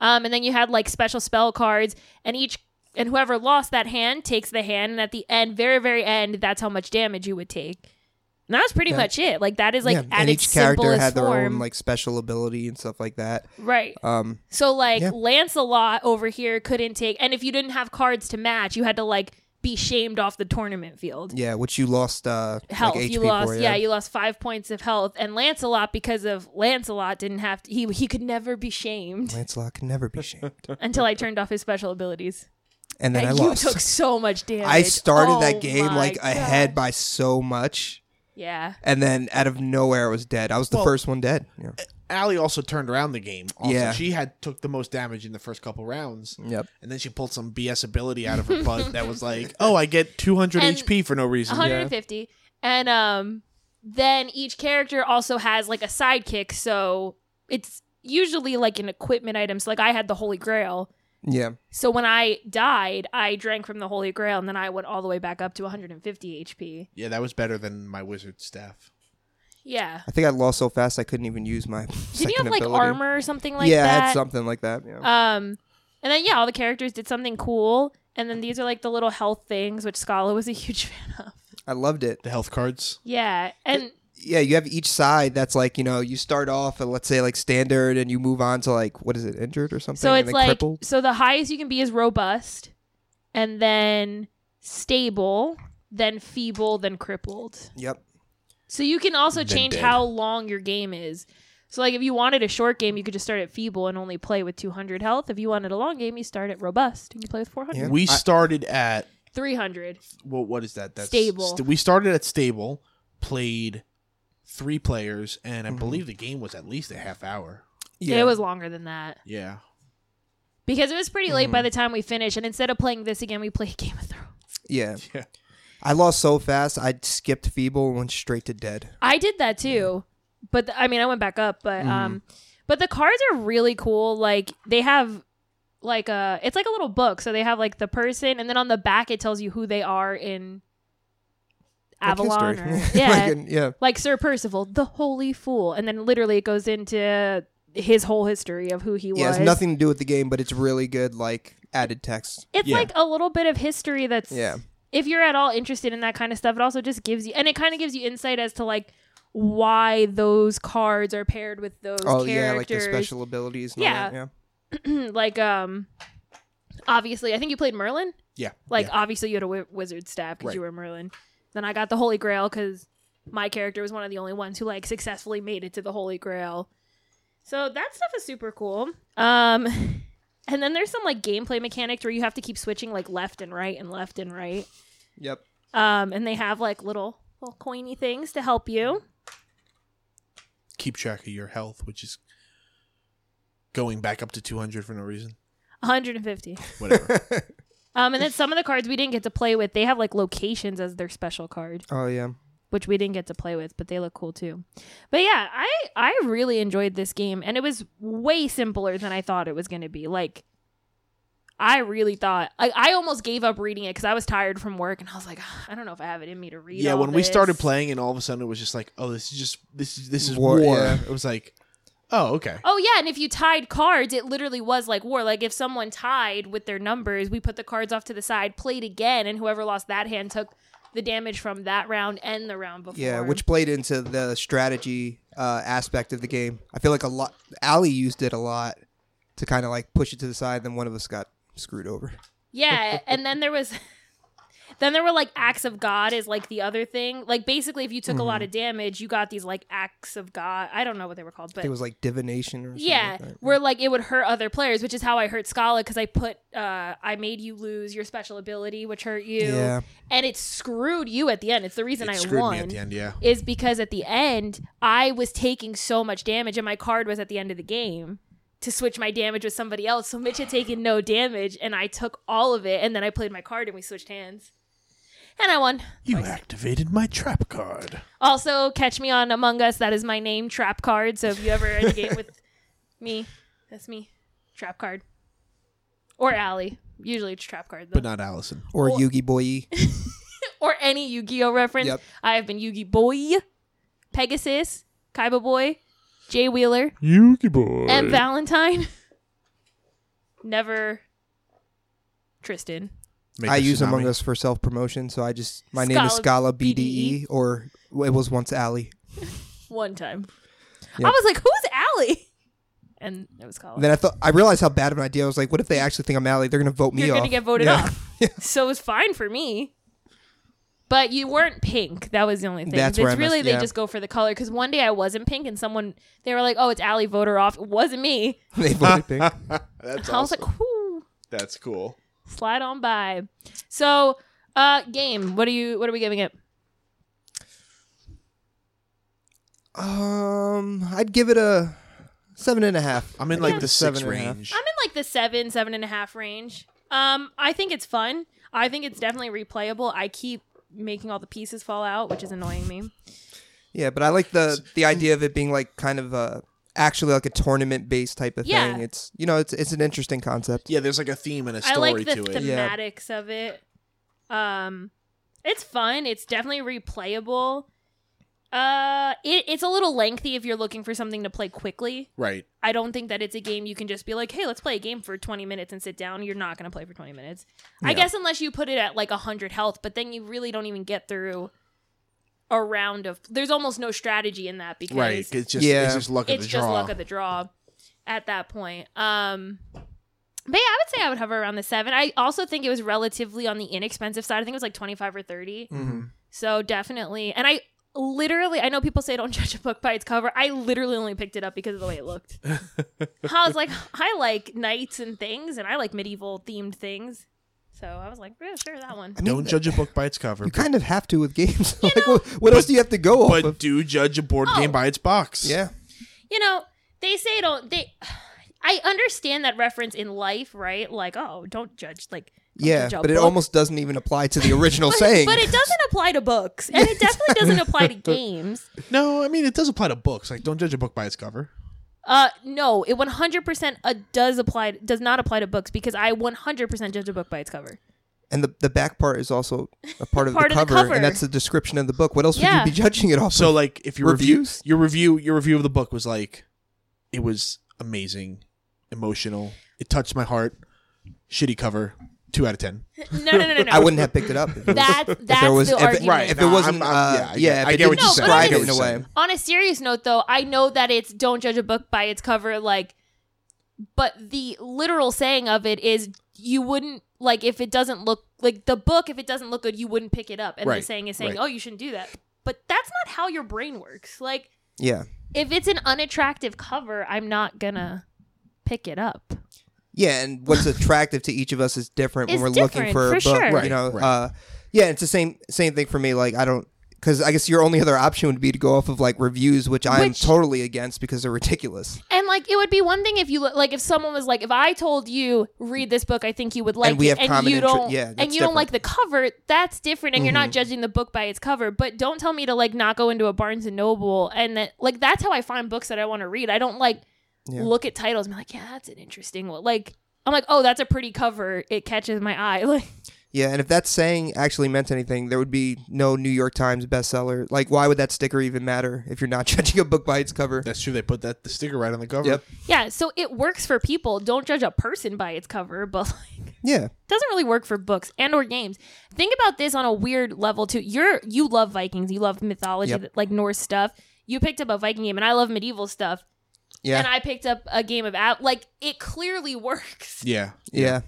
um and then you had like special spell cards and each and whoever lost that hand takes the hand and at the end very very end that's how much damage you would take and that was pretty Yeah. much it like that is like yeah. at and its each character had their form own like special ability and stuff like that. right Um, so like Yeah. Lancelot over here couldn't take and if you didn't have cards to match, you had to like be shamed off the tournament field. yeah, which you lost uh Health. like HP you lost for, yeah. you lost five points of health. And Lancelot, because of Lancelot didn't have to he he could never be shamed Lancelot can never be shamed. until I turned off his special abilities. And then and I you lost. took so much damage. I started Oh that game my like God. ahead by so much, Yeah. and then out of nowhere I was dead. I was the Well, first one dead. Yeah. Allie also turned around the game. Also, Yeah. she had took the most damage in the first couple rounds, Yep. and then she pulled some BS ability out of her butt that was like, "Oh, I get 200 And HP for no reason." 150. And um then each character also has like a sidekick, so it's usually like an equipment item. So like I had the Holy Grail. Yeah. So when I died, I drank from the Holy Grail and then I went all the way back up to 150 HP. Yeah, that was better than my wizard staff. Yeah. I think I lost so fast I couldn't even use my. Did you have like armor or something like yeah, that? Yeah, I had something like that. Yeah. Um, and then yeah, all the characters did something cool. And then these are like the little health things, which Scala was a huge fan of. I loved it. The health cards. Yeah, and Yeah, you have each side that's like you know you start off at let's say like standard and you move on to like what is it injured or something. so it's like crippled. so the highest you can be is robust, and then stable, then feeble, then crippled. Yep. So you can also Then change dead. how long your game is. So like if you wanted a short game, you could just start at feeble and only play with 200 health. If you wanted a long game, you start at robust and you play with 400. Yeah. We I- started at 300. well, what is that? That's Stable. st- we started at stable, played three players, and I Mhm. believe the game was at least a half hour. Yeah. It was longer than that. Yeah. Because it was pretty late by Mhm. the time we finished and instead of playing this again, we played Game of Thrones. Yeah. Yeah. I lost so fast. I skipped feeble and went straight to dead. I did that too. But th- I mean, I went back up, but Mhm. um but the cards are really cool. Like they have like a it's like a little book. So they have like the person and then on the back it tells you who they are in Like Avalon history. or Like yeah. in- yeah. like Sir Percival, the holy fool. And then literally it goes into his whole history of who he Yeah, was. it's nothing to do with the game, but it's really good, like added text. It's Yeah. like a little bit of history that's Yeah, if you're at all interested in that kind of stuff, it also just gives you and it kind of gives you insight as to like why those cards are paired with those oh yeah, like the special abilities. And Yeah. all that, yeah. like um obviously I think you played Merlin. Yeah. Like yeah. obviously you had a wizard staff because Right. you were Merlin. Then I got the Holy Grail because my character was one of the only ones who like successfully made it to the Holy Grail. So that stuff is super cool. Um and then there's some like gameplay mechanics where you have to keep switching like left and right and left and right. Yep. Um and they have like little little coiny things to help you. Keep track of your health, which is going back up to 200 for no reason. 150. Whatever. Um, and then some of the cards we didn't get to play with, they have like locations as their special card, Oh yeah. which we didn't get to play with, but they look cool too. But yeah, I I really enjoyed this game, and it was way simpler than I thought it was going to be. Like, I really thought I, I almost gave up reading it because I was tired from work, and I was like, "Ah, I don't know if I have it in me to read. yeah, all when we started playing, and all of a sudden it was just like, oh, this is just this is this is War, war. yeah. It was like, oh, okay. Oh yeah, and if you tied cards, it literally was like war. Like if someone tied with their numbers, we put the cards off to the side, played again, and whoever lost that hand took the damage from that round and the round before. Yeah, which played into the strategy uh, aspect of the game. I feel like a lot. Ali used it a lot to kind of like push it to the side. Then one of us got screwed over. Yeah, and then there was then there were like acts of God is like the other thing. Like basically if you took a Mm-hmm. lot of damage, you got these like acts of God. I don't know what they were called, but it was like divination or something yeah, like where like it would hurt other players, which is how I hurt Scala because I put uh I made you lose your special ability, which hurt you, Yeah. and it screwed you at the end. It's the reason It I screwed won. me at the end. Yeah. Is because at the end I was taking so much damage, and my card was at the end of the game to switch my damage with somebody else. So Mitch had taken no damage, and I took all of it, and then I played my card, and we switched hands, and I won. You activated my trap card. Also, catch me on Among Us. That is my name, Trap Card. So if you ever in a game with me, that's me, Trap Card, or Allie. Usually it's Trap Card though. But not Allison. Or Well- Yugi Boy. or any Yu-Gi-Oh reference. Yep. I have been Yugi Boy, Pegasus, Kaiba Boy, Joey Wheeler, Yuki boy. and Valentine. Never Tristan. I use Among Us for self promotion, so I just my name is Scala Scala BDE, or it was once Ali. One time. Yep. I was like, who's Allie? And it was Colin. And then I thought I realized how bad of an idea. I was like, what if they actually think I'm Ali? They're gonna vote me You're off. going to get voted Yeah. off. Yeah. So it was fine for me. But you weren't pink. That was the only thing. That's it's where I really messed- they just go for the color. Because one day I wasn't pink, and someone they were like, "Oh, it's Allie, voter off." It wasn't me. they voted pink. That's I was awesome. like, "Whoo, That's cool. Slide on by." So, uh, game. What are you? What are we giving it? Um, I'd give it a seven and a half. I'm in Yeah. like the six Seven and a half. range. I'm in like the seven, seven and a half range. Um, I think it's fun. I think it's definitely replayable. I keep making all the pieces fall out, which is annoying me. Yeah, but I like the the idea of it being like kind of a actually like a tournament based type of Yeah. thing. It's you know it's it's an interesting concept. Yeah, there's like a theme and a story like the to it. Yeah. thematics of it. Um, it's fun. It's definitely replayable. Uh, it, it's a little lengthy if you're looking for something to play quickly. Right. I don't think that it's a game you can just be like, "Hey, let's play a game for 20 minutes and sit down." You're not going to play for 20 minutes. I guess unless you put it at like 100 health, but then you really don't even get through a round of There's almost no strategy in that because Right. It's just Yeah. it's just luck of it's the just draw. luck of the draw at that point. Um, but yeah, I would say I would hover around the seven. I also think it was relatively on the inexpensive side. I think it was like twenty five or 30 Mhm. So definitely, and I literally, I know people say don't judge a book by its cover. I literally only picked it up because of the way it looked. I was like, I like knights and things, and I like medieval themed things. So I was like, yeah, sure, that one. I mean, Don't judge a book by its cover. You but, kind of have to with games. like, what, what else do you have to go off but of? do judge a board Oh. game by its box. Yeah, you know, they say don't they I understand that reference in life, right? Like, oh, don't judge like don't yeah, judge a but it book. almost doesn't even apply to the original but, saying. but it doesn't apply to books. And it definitely doesn't apply to games. No, I mean it does apply to books. Like don't judge a book by its cover. Uh no, it 100% uh, does apply does not apply to books because I 100% judge a book by its cover. and the the back part is also a part of, Part the, of the cover, cover. and that's the description of the book. What else Yeah. would you be judging it off? So of? like if your review Reviews? your review your review of the book was like it was amazing, emotional. It touched my heart. Shitty cover. Two out of ten. No, no, no, no. no. I wouldn't have picked it up. If it was, That's if that's there was the if it, argument. Right, If Nah, it wasn't, I'm- I'm- uh, yeah, yeah, I get what you're saying. describe No, it but in a I On a serious note, though, I know that it's don't judge a book by its cover, like, but the literal saying of it is you wouldn't like if it doesn't look like the book. If it doesn't look good, you wouldn't pick it up. And the saying is saying, right. oh, you shouldn't do that. But that's not how your brain works. Like, Yeah, if it's an unattractive cover, I'm not gonna pick it up. Yeah, and what's attractive to each of us is different when It's we're looking different, for a for book. sure. You know, right. uh, yeah, it's the same same thing for me. Like I don't because I guess your only other option would be to go off of like reviews, which I'm Which- totally against because they're ridiculous. And like it would be one thing if you like if someone was like if I told you read this book I think you would like we it and common you inter- don't yeah, and that's you don't different. like the cover that's different and you're not Mhm. judging the book by its cover but don't tell me to like not go into a Barnes and Noble and that like that's how I find books that I want to read I don't like Yeah. look at titles and be like yeah that's an interesting one like I'm like oh that's a pretty cover it catches my eye like Yeah, and if that saying actually meant anything, there would be no New York Times bestseller. Like, why would that sticker even matter if you're not judging a book by its cover? That's true. They put that the sticker right on the cover. Yep. yeah so it works for people don't judge a person by its cover but like Yeah, doesn't really work for books and or games. Think about this on a weird level too. You're you love Vikings, you love mythology, Yep. like Norse stuff. You picked up a Viking game, and I love medieval stuff. Yeah, And I picked up a game of out. Like it clearly works. Yeah. yeah.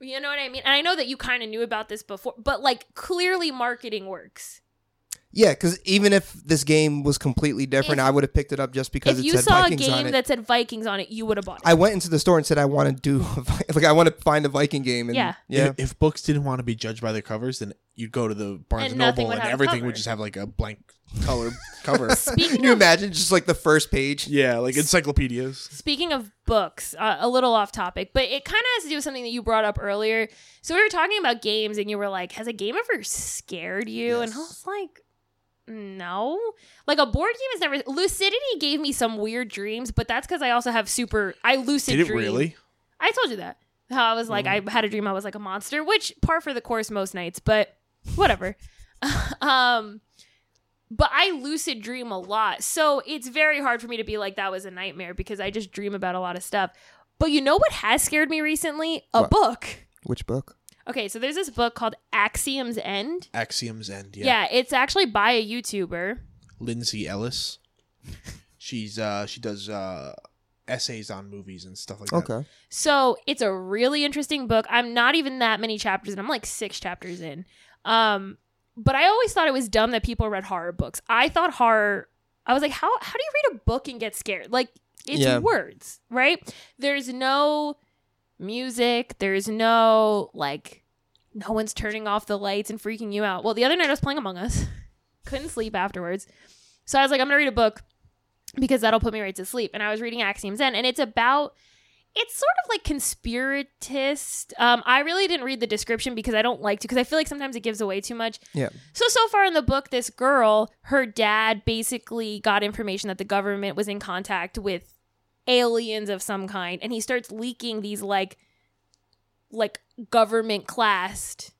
You know what I mean? And I know that you kind of knew about this before, but like clearly marketing works. Yeah, because even if this game was completely different, If- I would have picked it up just because it said Vikings. if it you said saw Vikings a on game it. that said Vikings on it, you would have bought it. I went into the store and said I want to do a Vi- like I want to find a Viking game. And Yeah. yeah, If, if books didn't want to be judged by their covers, then you'd go to the Barnes And and, nothing Noble, would and have a everything cover. would just have like a blank color cover. Speaking Can you of imagine just like the first page? yeah, like encyclopedias. Speaking of books, uh, a little off topic, but it kind of has to do with something that you brought up earlier. So we were talking about games, and you were like, "Has a game ever scared you?" And I Yes. was like, "No." Like a board game has never. Lucidity gave me some weird dreams, but that's because I also have super. I lucid Did it dream. really? I told you that. How I was like, I had a dream I was like a monster, which par for the course most nights, but whatever. um, but I lucid dream a lot, so it's very hard for me to be like that was a nightmare because I just dream about a lot of stuff. But you know what has scared me recently? A What? book. Which book? Okay, so there's this book called Axiom's End. Axioms End. Yeah, Yeah. it's actually by a YouTuber. Lindsay Ellis. She's uh she does uh essays on movies and stuff like that. Okay. So it's a really interesting book. I'm not even that many chapters and I'm like six chapters in. Um, but I always thought it was dumb that people read horror books. I thought horror. I was like, how how do you read a book and get scared? Like it's Yeah. words, right? There's no music. There's no like, no one's turning off the lights and freaking you out. Well, the other night I was playing Among Us. Couldn't sleep afterwards. So I was like, I'm gonna read a book because that'll put me right to sleep. And I was reading Axiom's End, and it's about it's sort of like conspiratist. Um, I really didn't read the description because I don't like to because I feel like sometimes it gives away too much. Yeah. So so far in the book, this girl, her dad basically got information that the government was in contact with aliens of some kind, and he starts leaking these like like government classed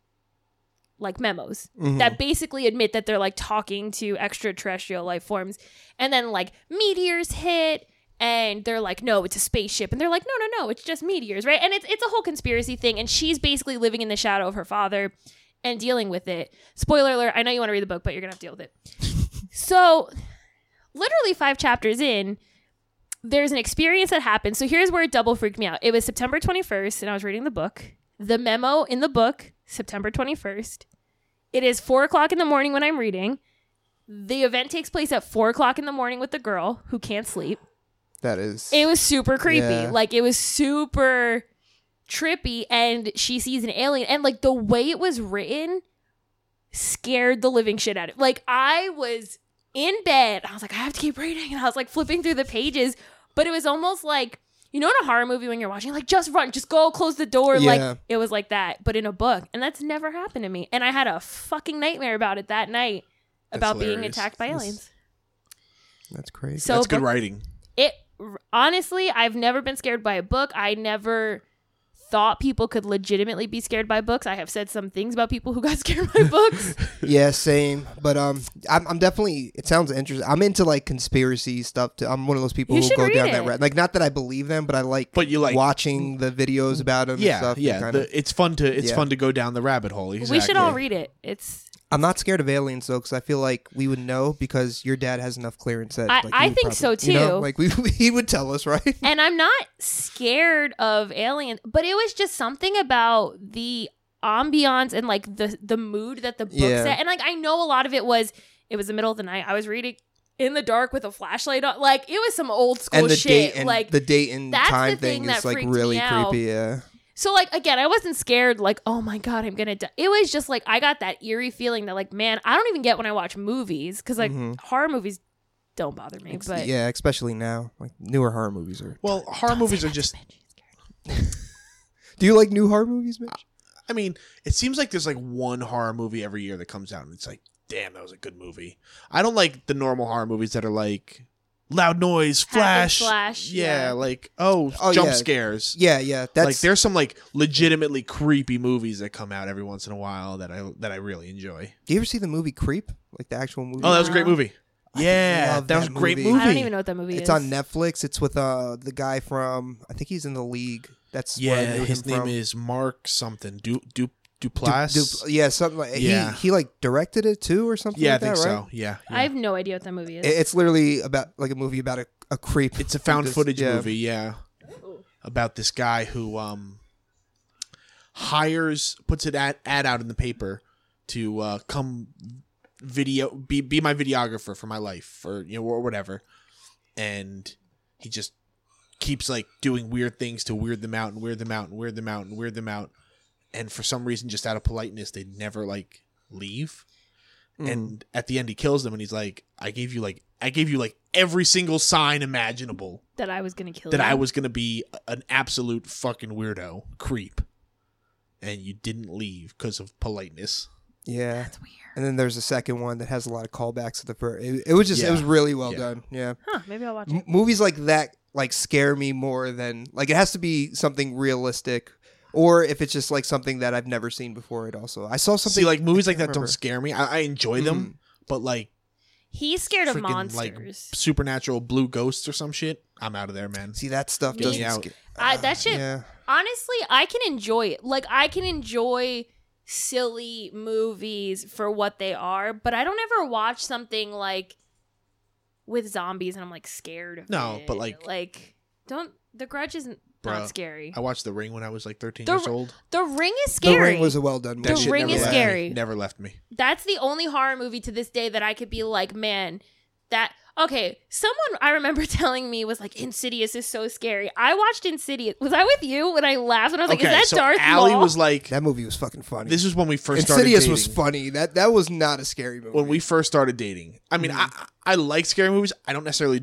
like memos Mhm. that basically admit that they're like talking to extraterrestrial life forms and then like meteors hit and they're like no it's a spaceship. And they're like no no no it's just meteors right? And it's it's a whole conspiracy thing and she's basically living in the shadow of her father and dealing with it. Spoiler alert i know you want to read the book but you're gonna have to deal with it. So literally five chapters in there's an experience that happened so here's where it double freaked me out. It was september 21st and i was reading the book. The memo in the book september 21st it is four o'clock in the morning when I'm reading. The event takes place at four o'clock in the morning with the girl who can't sleep. That is. It was super creepy. Yeah. Like it was super trippy, and she sees an alien, and like the way it was written scared the living shit out of. It. Like I was in bed, I was like, I have to keep reading, and I was like flipping through the pages, but it was almost like. You know, in a horror movie, when you're watching, like, just run, just go, close the door. Yeah. Like, it was like that, but in a book. And that's never happened to me. And I had a fucking nightmare about it that night That's about being attacked by aliens. That's crazy. So That's good book- writing. It honestly i've never been scared by a book i never thought people could legitimately be scared by books i have said some things about people who got scared by books yeah, same. But um, I'm, I'm definitely. It sounds interesting. I'm into like conspiracy stuff. Too. I'm one of those people You who go down it. that route. Like, not that I believe them, but I like. But you like watching the videos about them. and Yeah, stuff. yeah. Kind the, it's fun to it's Yeah. fun to go down the rabbit hole. Exactly. we should all read it it's I'm not scared of aliens though, because I feel like we would know because your dad has enough clearance that. I- like, I think so, probably- you know, too. like we, he would tell us, right? and i'm not scared of aliens but it was just something about the ambiance and like the the mood that the book Yeah. set and like i know a lot of it was it was the middle of the night i was reading in the dark with a flashlight on like it was some old school and the shit date and like the date and time thing thing is like really creepy. Yeah. So like again, I wasn't scared like, oh my god, I'm gonna die. It was just like I got that eerie feeling that like, man, I don't even get when I watch movies because like Mhm. horror movies don't bother me. Ex- but yeah, especially now, like newer horror movies are. Well, horror movies are just. Do you like new horror movies, Mitch? I mean, it seems like there's like one horror movie every year that comes out, and it's like, damn, that was a good movie. I don't like the normal horror movies that are like loud noise, flash, flash, yeah, yeah. like oh, Oh, jump yeah. scares. Yeah, yeah. That's like there's some like legitimately creepy movies that come out every once in a while that I that I really enjoy. Do you ever see the movie Creep? Like the actual movie? Oh, that was a great movie. Yeah, love that was a that great movie. movie. I don't even know what that movie is. It's is. on Netflix. It's with uh the guy from I think he's in the league. That's where I Yeah, knew his him name from. is Mark something. Du Du Du- Duplass. Du- yeah, something like Yeah. he he like directed it too or something yeah, like I think that, right? so. Yeah, I have no idea what that movie is. It- It's literally about like a movie about a, a creep. It's a found This- footage yeah. movie, yeah. About this guy who um hires puts an ad, ad out in the paper to uh come video be be my videographer for my life or you know or whatever. And he just keeps like doing weird things to weird them out and weird them out and weird them out and weird them out. And for some reason just out of politeness they never like leave. Mm. And at the end he kills them and he's like, I gave you like I gave you like every single sign imaginable that I was gonna kill. You. That you. I was gonna be an absolute fucking weirdo, creep, and you didn't leave because of politeness. yeah. That's weird. And then there's a second one that has a lot of callbacks to the first. It, it was just it was really well Yeah. done. Yeah. Huh? Maybe I'll watch M- it. movies like that like scare me more than like it has to be something realistic or if it's just like something that I've never seen before it also. I saw something See, like movies like that can't don't scare me. I, I enjoy them, mm. but like He's scared of monsters. like supernatural blue ghosts or some shit, I'm out of there, man. See that stuff Me- doesn't Me out. scare. I, that shit. Yeah. Honestly, I can enjoy it. Like I can enjoy silly movies for what they are, but I don't ever watch something like with zombies and I'm like scared of No, it. but, like- like don't the grudge isn't Bruh, not scary. I watched The Ring when I was like 13 The years old. The ring is scary. The scary. Ring was a well done movie. The shit Ring is left me. scary. Never left me. That's the only horror movie to this day that I could be like, man, that okay. Someone I remember telling me was like, Insidious is so scary. I watched Insidious. Was I with you when I laughed and I was like, is that so Darth Allie Maul? was like, That movie was fucking funny. this is when we first Insidious started was funny. That that was not a scary movie. when we first started dating. I mean, Mm-hmm. I I like scary movies. I don't necessarily.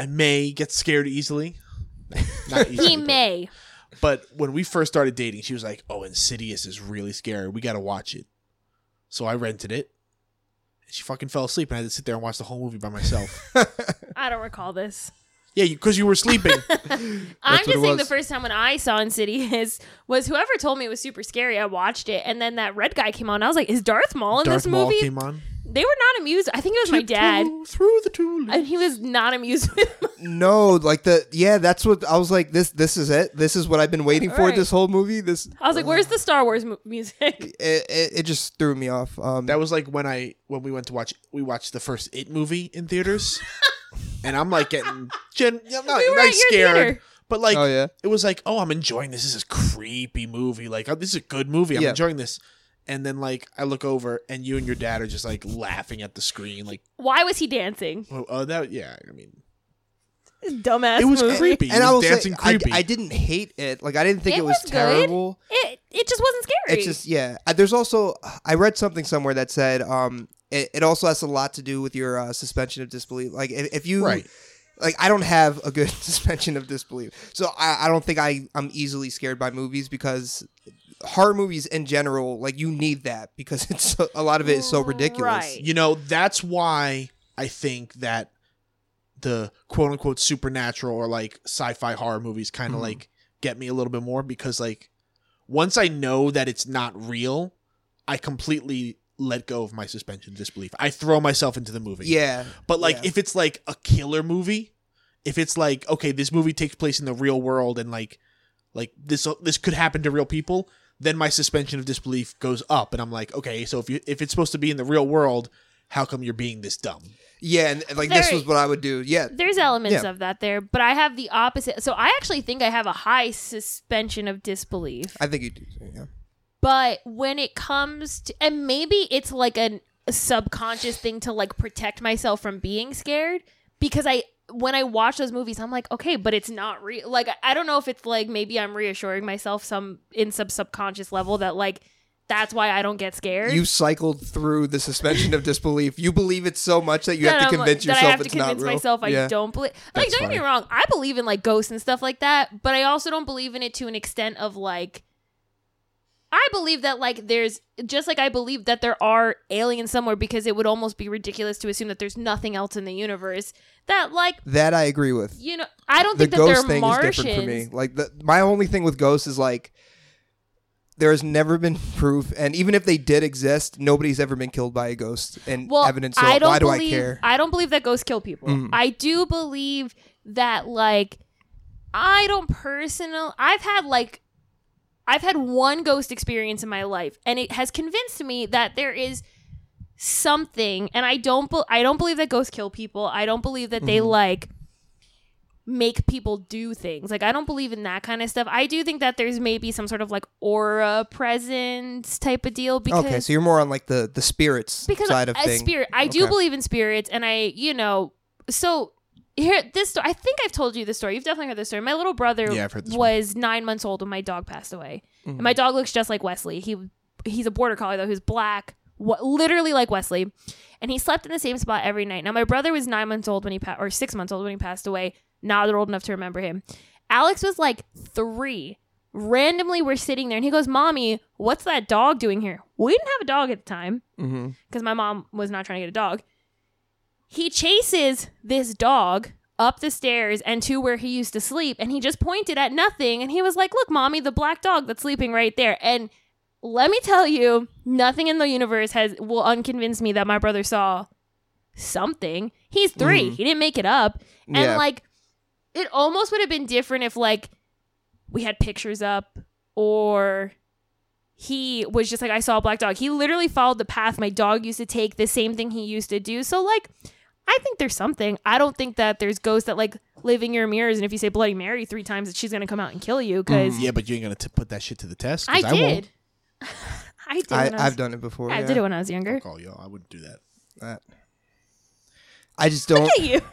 I may get scared easily. Not easily, he but- may. But when we first started dating, she was like, "Oh, Insidious is really scary. We got to watch it." So I rented it. And she fucking fell asleep, and I had to sit there and watch the whole movie by myself. I don't recall this. yeah, because you, were sleeping. I'm just saying the first time when I saw Insidious was whoever told me it was super scary. I watched it, and then that red guy came on. I was like, "Is Darth Maul in Darth this Maul movie?" came on. They were not amused. I think it was my dad, through the tulips. and he was not amused with. no, like the yeah, that's what I was like. This this is it. This is what I've been waiting for. Right. This whole movie. This I was like, "Where's the Star Wars mu- music?" it, it, it just threw me off. Um, That was like when I when we went to watch we watched the first It movie in theaters, and I'm like getting gen, I'm not, We were not at your scared, theater. but like oh yeah, it was like oh I'm enjoying this. This is a creepy movie. Like oh, this is a good movie. I'm Yeah. enjoying this. And then like I look over and you and your dad are just like laughing at the screen. Like Why was he dancing? oh, oh that yeah. I mean Dumbass. it was movie. creepy. He and I was will dancing say creepy. I didn't hate it. Like I didn't think It it, was, was good. terrible. It it just wasn't scary. It's just yeah. Uh, There's also I read something somewhere that said um it, it also has a lot to do with your uh, suspension of disbelief. Like if, if you right. like I don't have a good suspension of disbelief. So I, I don't think I I'm easily scared by movies because horror movies in general like you need that because it's so, a lot of it is so ridiculous. Right. You know, that's why I think that the quote unquote supernatural or like sci fi horror movies kind of Mhm. like get me a little bit more because like once I know that it's not real, I completely let go of my suspension disbelief. I throw myself into the movie. Yeah. But like yeah. if it's like a killer movie, if it's like okay, this movie takes place in the real world and like like this this could happen to real people, then my suspension of disbelief goes up and I'm like, okay, so if you if it's supposed to be in the real world, how come you're being this dumb? Yeah, and, and, like this There- was what I would do. Yeah. There's elements Yeah. of that there, but I have the opposite. So I actually think I have a high suspension of disbelief. I think you do. Yeah. But when it comes to, and maybe it's like an, a subconscious thing to like protect myself from being scared because I when I watch those movies, I'm like, okay, but it's not real. Like, I- don't know if it's like maybe I'm reassuring myself some in some subconscious level that like that's why I don't get scared. You cycled through the suspension of disbelief. You believe it so much that you that have to like- convince that yourself I have to it's not convince real. myself I yeah. don't believe. Like, That's don't get me wrong, I believe in like ghosts and stuff like that, but I also don't believe in it to an extent of like. I believe that like there's just like I believe that there are aliens somewhere because it would almost be ridiculous to assume that there's nothing else in the universe that like That I agree with. you know I don't the think that ghost thing Martians. is different for me. Like the my only thing with ghosts is like there has never been proof, and even if they did exist, nobody's ever been killed by a ghost and well, evidence. So I don't why do believe, I care? I don't believe that ghosts kill people. Mhm. I do believe that like I don't personally. I've had like I've had one ghost experience in my life, and it has convinced me that there is something. And I don't. Be- I don't believe that ghosts kill people. I don't believe that they Mhm. like make people do things. Like I don't believe in that kind of stuff. I do think that there's maybe some sort of like aura presence type of deal because okay, so you're more on like the the spirits because side of a things. spirit i do believe in spirits and i you know so here this i think i've told you this story. You've definitely heard this story. My little brother Yeah, I've heard this one. was nine months old when my dog passed away. And my mm-hmm. dog looks just like wesley. He he's a border collie though. Who's black wh- literally like wesley. And he slept in the same spot every night. Now my brother was nine months old when he pa- or six months old when he passed away. Now they're old enough to remember him. Alex was like three. Randomly we're sitting there and he goes mommy what's that dog doing here? We didn't have a dog at the time mm-hmm. because my mom was not trying to get a dog. He chases this dog up the stairs and to where he used to sleep, and he just pointed at nothing. And he was like, Look, mommy, the black dog that's sleeping right there. And let me tell you, nothing in the universe has will unconvince me that my brother saw something. He's 3 Mhm. He didn't make it up. And Yeah. like it almost would have been different if like we had pictures up or he was just like I saw a black dog. He literally followed the path my dog used to take, the same thing he used to do. So like I think there's something. I don't think that there's ghosts that like live in your mirrors and if you say Bloody Mary three times that she's gonna come out and kill you because Yeah, but you ain't gonna t- put that shit to the test. I won't. did. I did. I, I was, I've done it before. I yeah. did it when I was younger. Fuck all y'all. I wouldn't do that. That- I just don't. Look at you.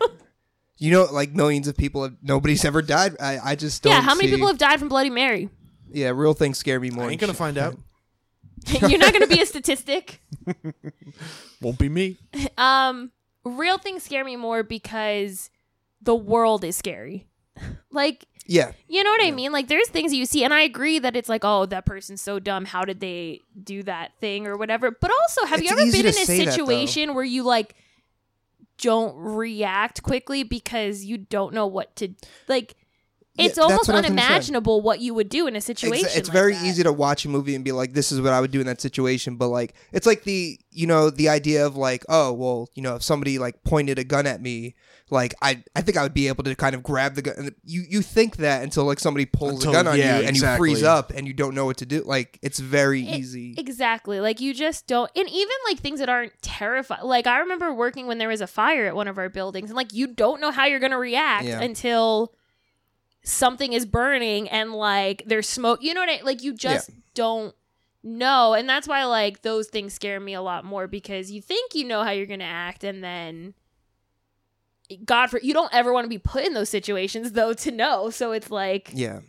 You know, like millions of people have. Nobody's ever died. I, I just don't. yeah, how many see- people have died from Bloody Mary? Yeah, real things scare me more. I ain't gonna shit. find out. You're not gonna be a statistic. Won't be me. Um, real things scare me more because the world is scary. like, Yeah, you know what I mean? Like, there's things you see, and I agree that it's like, oh, that person's so dumb. How did they do that thing or whatever? But also, have you ever been in a say that, situation where you like don't react quickly because you don't know what to like? Yeah, It's that's almost what I was gonna say. unimaginable what you would do in a Ex- situation. it's like very that. easy to watch a movie and be like, "This is what I would do in that situation." But like, it's like the you know the idea of like, oh well, you know, if somebody like pointed a gun at me, like I I think I would be able to kind of grab the gun. And you you think that until like somebody pulls Until- a gun on yeah, you and you freeze up and you don't know what to do. Like it's very It- easy. Exactly. Like you just don't and even like things that aren't terrifying. Like I remember working when there was a fire at one of our buildings and like you don't know how you're going to react Yeah. until something is burning and like there's smoke. You know what I like you just don't know. And that's why like those things scare me a lot more because you think you know how you're going to act and then God for you don't ever want to be put in those situations though to know. So it's like Yeah.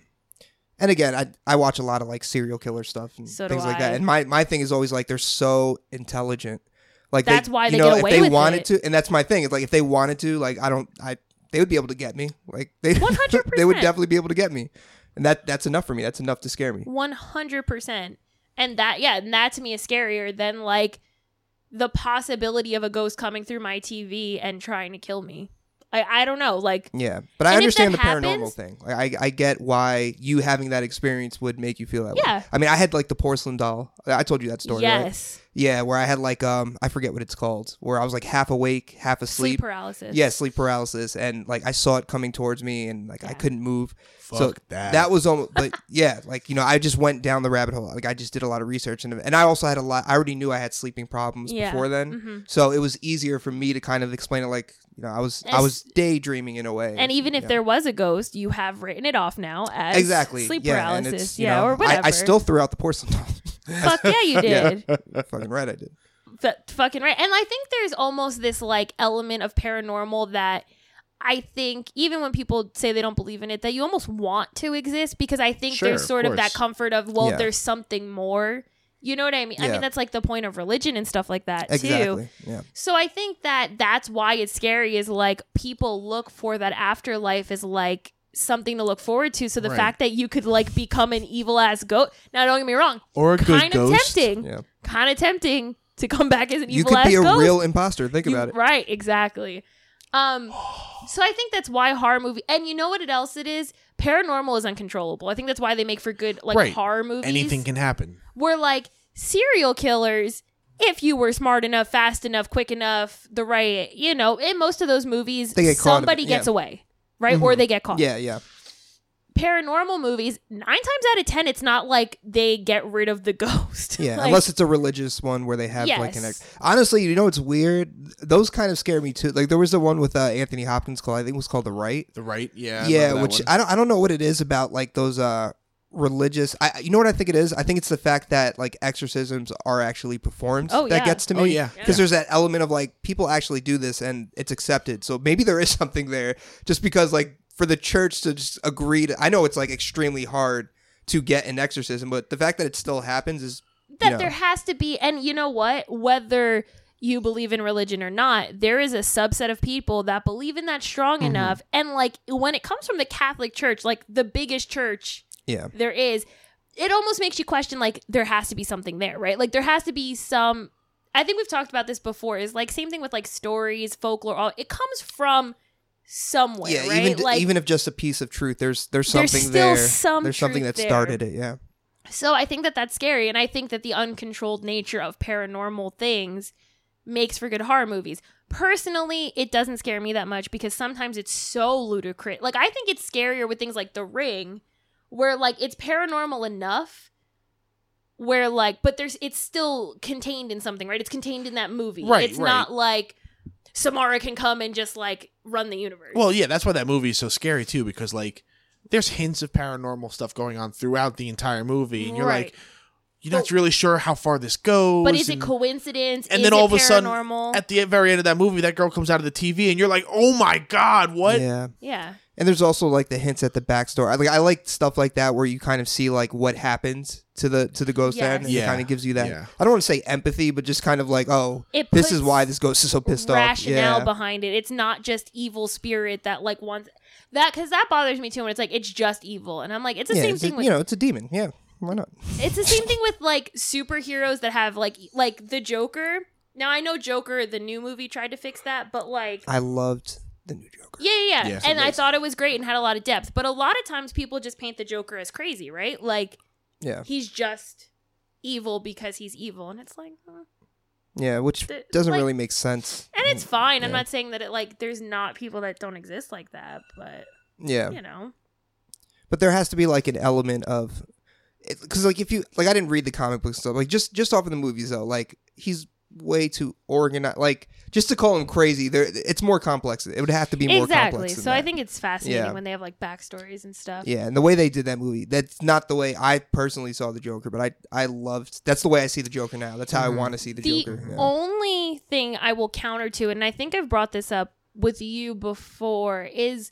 And again, I I watch a lot of like serial killer stuff and So things like I. that. And my my thing is always like they're so intelligent. Like That's they, why you they know, get if away they with wanted it. to, and that's my thing. It's like if they wanted to, like I don't, I they would be able to get me. Like they, 100%. they would definitely be able to get me, and that that's enough for me. That's enough to scare me. One hundred percent. And that, yeah, and that to me is scarier than like the possibility of a ghost coming through my TV and trying to kill me. I, I don't know. Like, Yeah, but I And if that understand the paranormal thing. Like, I I get why you having that experience would make you feel that way. Yeah. I mean, I had like the porcelain doll. I told you that story. right? yes, Yeah, where I had like um I forget what it's called, where I was like half awake, half asleep. sleep paralysis. Yeah, sleep paralysis, and like I saw it coming towards me, and like I couldn't move. Fuck so that. that was almost, but yeah, like you know, I just went down the rabbit hole. Like I just did a lot of research, and and I also had a lot. I already knew I had sleeping problems Yeah. before then, Mhm. so it was easier for me to kind of explain it. Like you know, I was I was daydreaming in a way, And even if Yeah. there was a ghost, you have written it off now as exactly sleep yeah, and paralysis. it's, you yeah, know, or whatever. I, I still threw out the porcelain doll. fuck yeah, you Yeah. did. Fucking right, I did. F- fucking right. And I think there's almost this like element of paranormal that I think even when people say they don't believe in it, that you almost want to exist because I think Sure, there's sort of, that comfort of, well, Yeah. there's something more. You know what I mean? I mean, that's like the point of religion and stuff like that, too. Yeah. So I think that that's why it's scary is like people look for that afterlife is like something to look forward to. So the Right. fact that you could like become an evil ass goat. Now don't get me wrong, Or a good kind of ghost. tempting. Yeah. Kind of tempting to come back as an evil assist. You could be a real imposter. Think You- about it. Right, exactly. Um so I think that's why horror movie and you know what it else it is? Paranormal is uncontrollable. I think that's why they make for good like Right. horror movies. Anything can happen. where like serial killers if you were smart enough fast enough quick enough the right you know in most of those movies They get caught in it, somebody gets away right or Mhm. they get caught Yeah, yeah. Paranormal movies nine times out of ten it's not like they get rid of the ghost Yeah, Like, unless it's a religious one where they have like an ex- honestly, you know what's weird? Those kind of scare me too. Like there was the one with uh, Anthony Hopkins called I think it was called The Rite. The Rite, yeah. I yeah, remember which one. I don't I don't know what it is about like those uh religious I you know what I think it is? I think it's the fact that like exorcisms are actually performed Oh, that yeah. gets to me. Oh, yeah. Because there's that element of like people actually do this and it's accepted. So maybe there is something there just because like for the church to just agree to I know it's like extremely hard to get an exorcism, but the fact that it still happens is that you know. there has to be and you know what whether you believe in religion or not there is a subset of people that believe in that strong Mm-hmm. enough and like when it comes from the catholic church like the biggest church yeah. there is it almost makes you question like there has to be something there right like there has to be some i think we've talked about this before is like same thing with like stories folklore all it comes from somewhere yeah, right even like even if just a piece of truth, there's there's There's something still there. some there's something that there. started it. Yeah, so i think that that's scary and i think that the uncontrolled nature of paranormal things makes for good horror movies personally it doesn't scare me that much because sometimes it's so ludicrous like i think it's scarier with things like the ring where like it's paranormal enough where like but there's it's still contained in something right it's contained in that movie Right, it's right. not like samara can come and just like run the universe Well, yeah, that's why that movie is so scary too, because like there's hints of paranormal stuff going on throughout the entire movie, and you're Right. like, you're not really sure how far this goes. but is it coincidence And Is then it all of a sudden, at the very end of that movie, that girl comes out of the TV, and you're like, oh my god, what? yeah. yeah And there's also like the hints at the backstory. I like I like stuff like that where you kind of see like what happens to the to the ghost Yes. end, and Yeah. it kind of gives you that. Yeah. I don't want to say empathy, but just kind of like, oh, It this is why this ghost is so pissed off. rationale Yeah, behind it. It's not just evil spirit that like wants that because that bothers me too. When it's like it's just evil, and I'm like, it's the yeah. same it's a- thing with you know, it's a demon. Yeah, why not? it's the same thing with like superheroes that have like like the Joker. Now I know Joker, the new movie tried to fix that, but like I loved the new Joker. yeah, yeah, yeah. Yes, and I thought it was great and had a lot of depth. But a lot of times people just paint the Joker as crazy, right? Like Yeah, he's just evil because he's evil, and it's like. huh. yeah, which The- doesn't like- really make sense. And it's mm, fine. I'm not saying that it like there's not people that don't exist like that, but Yeah, you know. but there has to be like an element of because like if you like i didn't read the comic book stuff like just just off of the movies though like he's way too organized like just to call him crazy there it's more complex it would have to be more exactly. complex than So I think it's fascinating Yeah. when they have like backstories and stuff. yeah and the way they did that movie that's not the way i personally saw the joker but i i loved that's the way i see the joker now that's how i want to see the, The joker yeah. only thing I will counter to, and I think I've brought this up with you before, is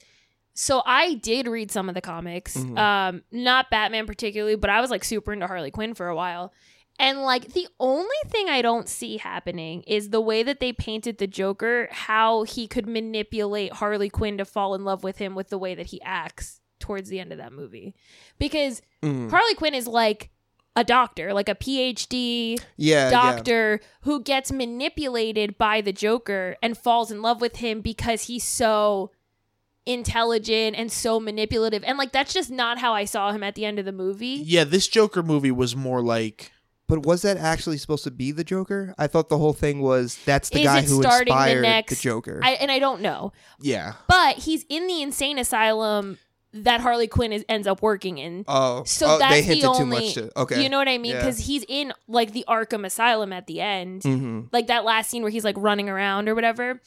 so I did read some of the comics, Mhm. um, not Batman particularly, but I was like super into Harley Quinn for a while. And like the only thing I don't see happening is the way that they painted the Joker, how he could manipulate Harley Quinn to fall in love with him with the way that he acts towards the end of that movie. Because Mhm. Harley Quinn is like a doctor, like a PhD yeah yeah doctor who gets manipulated by the Joker and falls in love with him because he's so intelligent and so manipulative. And like that's just not how I saw him at the end of the movie. Yeah, this Joker movie was more like but was that actually supposed to be the joker i thought the whole thing was that's the Is guy it who starting the inspired the, next- joker I and I don't know. yeah. But he's in the insane asylum that Harley Quinn is, ends up working in. oh So oh, that's they the only too much to okay You know what I mean? Yeah. Because he's in like the Arkham Asylum at the end. hmm like that last scene where he's like running around or whatever.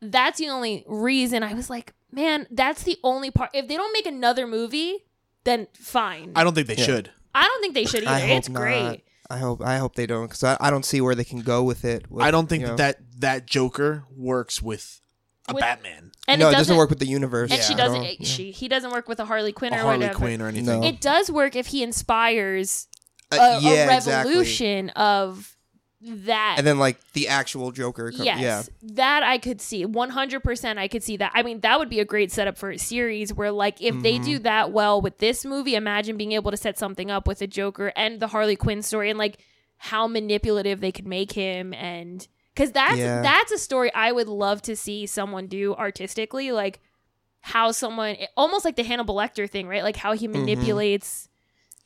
That's the only reason I was like, man, that's the only part. If they don't make another movie, then fine. I don't think they Yeah. should. I don't think they should I either. hope It's not. great. I hope I hope they don't because I, I don't see where they can go with it. with, I don't think you know- that that Joker works with a With- Batman, and no, it it doesn't, doesn't work with the universe. And she at doesn't. all. it- Yeah. She he doesn't work with a Harley Quinn a or Harley whatever. Quinn or anything. No. It does work if he inspires Uh, a, a yeah, exactly. revolution of that. And then like the actual Joker. co- yes, Yeah. that I could see. One hundred percent, I could see that. I mean, that would be a great setup for a series where, like, if they Mm-hmm. do that well with this movie, imagine being able to set something up with the Joker and the Harley Quinn story, and like how manipulative they could make him, and because that's Yeah. that's a story I would love to see someone do artistically, like how someone almost like the Hannibal Lecter thing, right? Like how he manipulates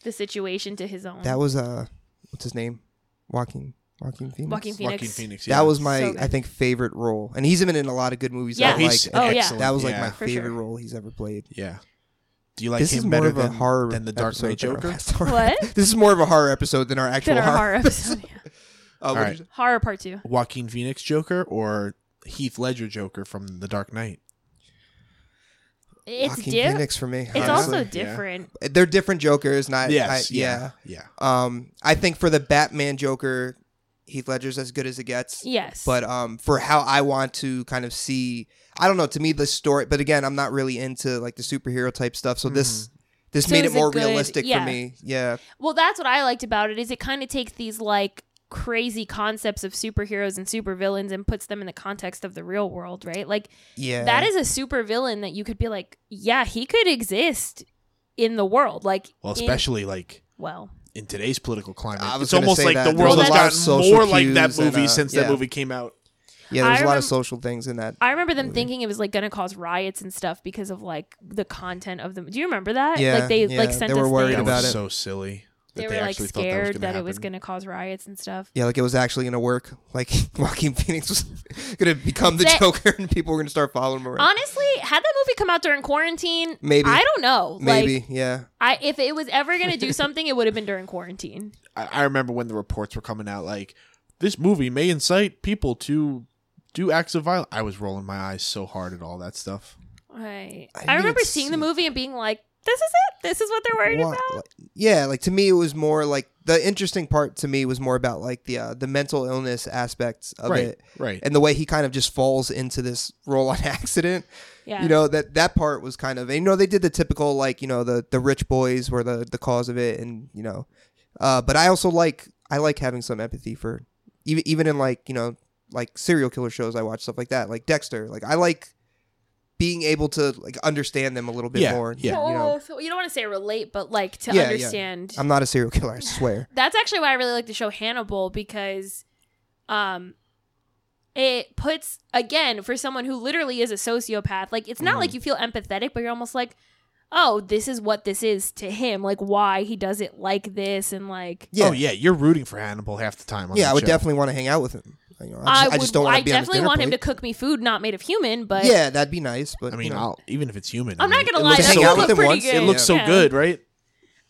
the situation to his own. Mm-hmm. That was uh, what's his name? Joaquin. Joaquin Phoenix. Joaquin Phoenix. Joaquin Phoenix. That was my, So good. I think, favorite role, and he's been in a lot of good movies. Yeah. that I he's like. Oh, yeah. excellent. That was like yeah. my For favorite sure. role he's ever played. Yeah. Do you like this him is more better of a than, horror than the Dark episode Knight than our Joker? last horror- What? this is more of a horror episode than our actual Than our horror. horror episode. yeah. Uh, what All did you say? Horror part two. Joaquin Phoenix Joker or Heath Ledger Joker from The Dark Knight? It's Joaquin diff- Phoenix for me. It's honestly. also different. they're different Jokers. Not Yes. I, yeah. Yeah. Um, I think for the Batman Joker, Heath Ledger's as good as it gets. Yes. But um, for how I want to kind of see, I don't know. To me, the story. But again, I'm not really into like the superhero type stuff. So this this So made it more good? realistic Yeah. for me. Yeah. well, that's what I liked about it is it kind of takes these like crazy concepts of superheroes and supervillains and puts them in the context of the real world, right? Like Yeah. that is a supervillain that you could be like, yeah, he could exist in the world. Like Well, in- especially like well, in today's political climate. I was It's almost say like that. the There's world a has lot of gotten social more like that cues and, movie uh, since yeah. that movie came out. yeah. There's I a lot remem- of social things in that. I remember them thinking it was like going to cause riots and stuff because of like the content of them. Do you remember that? Yeah, like they yeah, like sent they were us worried things. That about it. so silly. That They they, were like actually thought scared that, that, it was going going to cause riots and stuff. Yeah, like it was actually going to work. Like Joaquin Phoenix was going to become the That- Joker, and people were going to start following him around. Honestly, had that movie come out during quarantine, Maybe. I don't know. Maybe. Like, yeah. I if it was ever going to do something, it would have been during quarantine. I, I remember when the reports were coming out, like this movie may incite people to do acts of violence. I was rolling my eyes so hard at all that stuff. Right. I I, remember seeing the movie and being like, "This is it. This is what they're worried Wha- about." like- yeah, like to me, it was more like the interesting part to me was more about like the uh, the mental illness aspects of right, it, right. and the way he kind of just falls into this role on accident. Yeah. You know that that part was kind of and, you know they did the typical like you know the the rich boys were the the cause of it, and you know, uh, but I also like I like having some empathy for even even in like you know like serial killer shows I watch stuff like that like Dexter like I like being able to like understand them a little bit Yeah, more. yeah. Oh, You know, so you don't want to say relate, but like to Yeah, yeah. understand. I'm not a serial killer. I swear. That's actually why I really like the show Hannibal because, um, it puts again for someone who literally is a sociopath. Like it's not Mm-hmm. like you feel empathetic, but you're almost like, oh, this is what this is to him. Like why he does it like this, and like Yeah. Oh yeah, you're rooting for Hannibal half the time. On Yeah, that I would show. definitely want to hang out with him. You know, I, I, just, I would. just don't want to be on his definitely dinner want him to plate. cook me food not made of human, but Yeah, that'd be nice. But I mean, you know. I'll, even if it's human, I'm I not gonna it lie. looks That so does good. look Hang out with him pretty once. good. It looks so Yeah. good, right?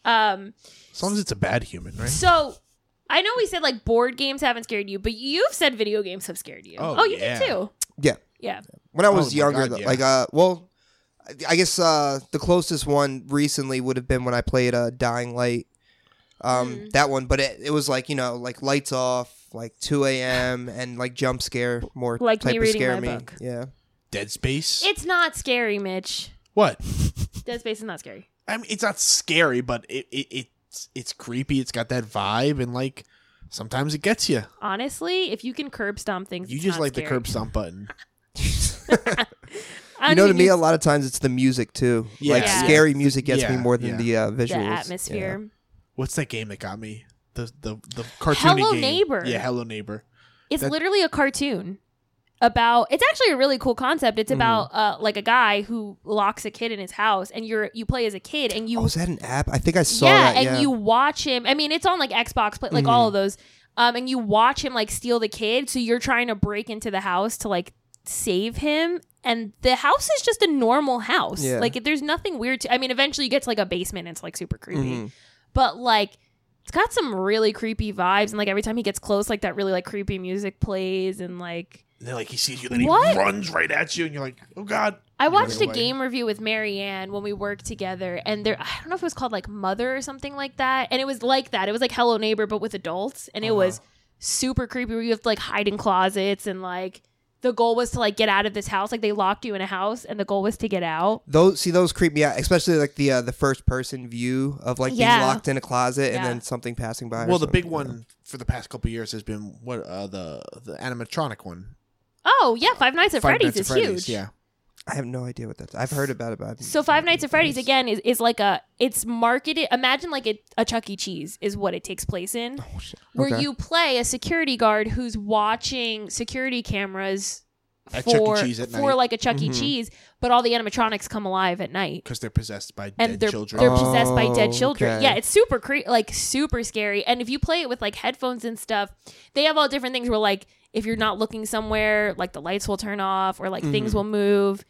Um. As long as it's a bad human, right? So I know we said like board games haven't scared you, but you've said video games have scared you. Oh, you yeah. did too. yeah, Yeah. when I was Oh my younger, God, though, yeah. like uh, well, I- I guess uh, the closest one recently would have been when I played uh, Dying Light. Um, Mm. that one, but it, it was like you know, like lights off, like 2 a.m. and like jump scare more Like type me of reading scare my me. book. Yeah, Dead Space. It's not scary, Mitch. what? Dead Space is not scary. I mean, it's not scary, but it, it it's it's creepy. It's got that vibe, and like sometimes it gets you. Honestly, if you can curb stomp things, You it's just not like the curb stomp button. I you don't know, to even me, a use lot of times it's the music too. like Yeah. scary music gets Yeah, me more than yeah. the uh, the visuals. atmosphere. What's that game that got me? The the the cartoony Hello game. Neighbor. Yeah, Hello Neighbor. It's That- literally a cartoon about. It's actually a really cool concept. Mm-hmm. It's about uh, like a guy who locks a kid in his house, and you're you play as a kid, and you Oh, is that an app? I think I saw yeah, that. and yeah. you watch him. I mean, it's on like Xbox, play, like Mm-hmm. all of those. Um, and you watch him like steal the kid. So you're trying to break into the house to like save him. And the house is just a normal house. Yeah. Like there's nothing weird to. I mean, eventually you get to like a basement. and It's like super creepy, Mhm. but like. It's got some really creepy vibes, and like every time he gets close, like that really like creepy music plays, and like And then like he sees you, then What? he runs right at you, and you're like, oh god. I watched a away. game review with Marianne when we worked together, and there I don't know if it was called like Mother or something like that, and it was like that. It was like Hello Neighbor, but with adults, and it Uh-huh. was super creepy. Where you have to like hide in closets and like the goal was to like get out of this house. Like they locked you in a house, and the goal was to get out. Those see those creep me out, especially like the uh, the first person view of like Yeah. being locked in a closet and Yeah. then something passing by. or Well, the big you know. one for the past couple years has been what uh, the the animatronic one. Oh yeah, Five Nights at Five Freddy's Nights at is Freddy's, huge. Yeah, I have no idea what that's. I've heard about it, but I've- So Five Nights at Freddy's again is, is like a it's marketed. Imagine like a, a Chuck E. Cheese is what it takes place in, Oh, shit. where Okay. you play a security guard who's watching security cameras At Chuck E. for Cheese at for night. like a Chuck E. Mhm. Cheese, but all the animatronics come alive at night. because they're possessed by and dead they're children. they're possessed by dead Oh, children. okay. Yeah, it's super cre- like super scary. And if you play it with like headphones and stuff, they have all different things where like if you're not looking somewhere, like the lights will turn off or like Mm-hmm. things will move.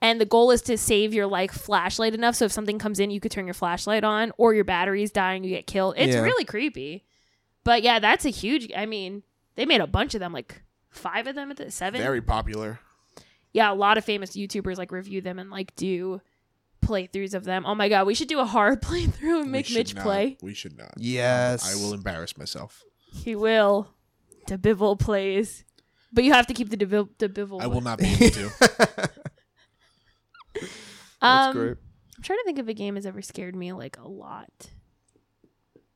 And the goal is to save your like flashlight enough so if something comes in, you could turn your flashlight on or your battery's dying, you get killed. It's Yeah. really creepy. But yeah, that's a huge. I mean, they made a bunch of them, like five of them at the seven. Very popular. yeah, a lot of famous YouTubers like review them and like do playthroughs of them. Oh my god, we should do a hard playthrough and We make should Mitch not- play. We should not. Yes. I will embarrass myself. He will. Debival plays. But you have to keep the Debival. Debival I will not be able to. That's um, great. I'm trying to think if a game has ever scared me like a lot.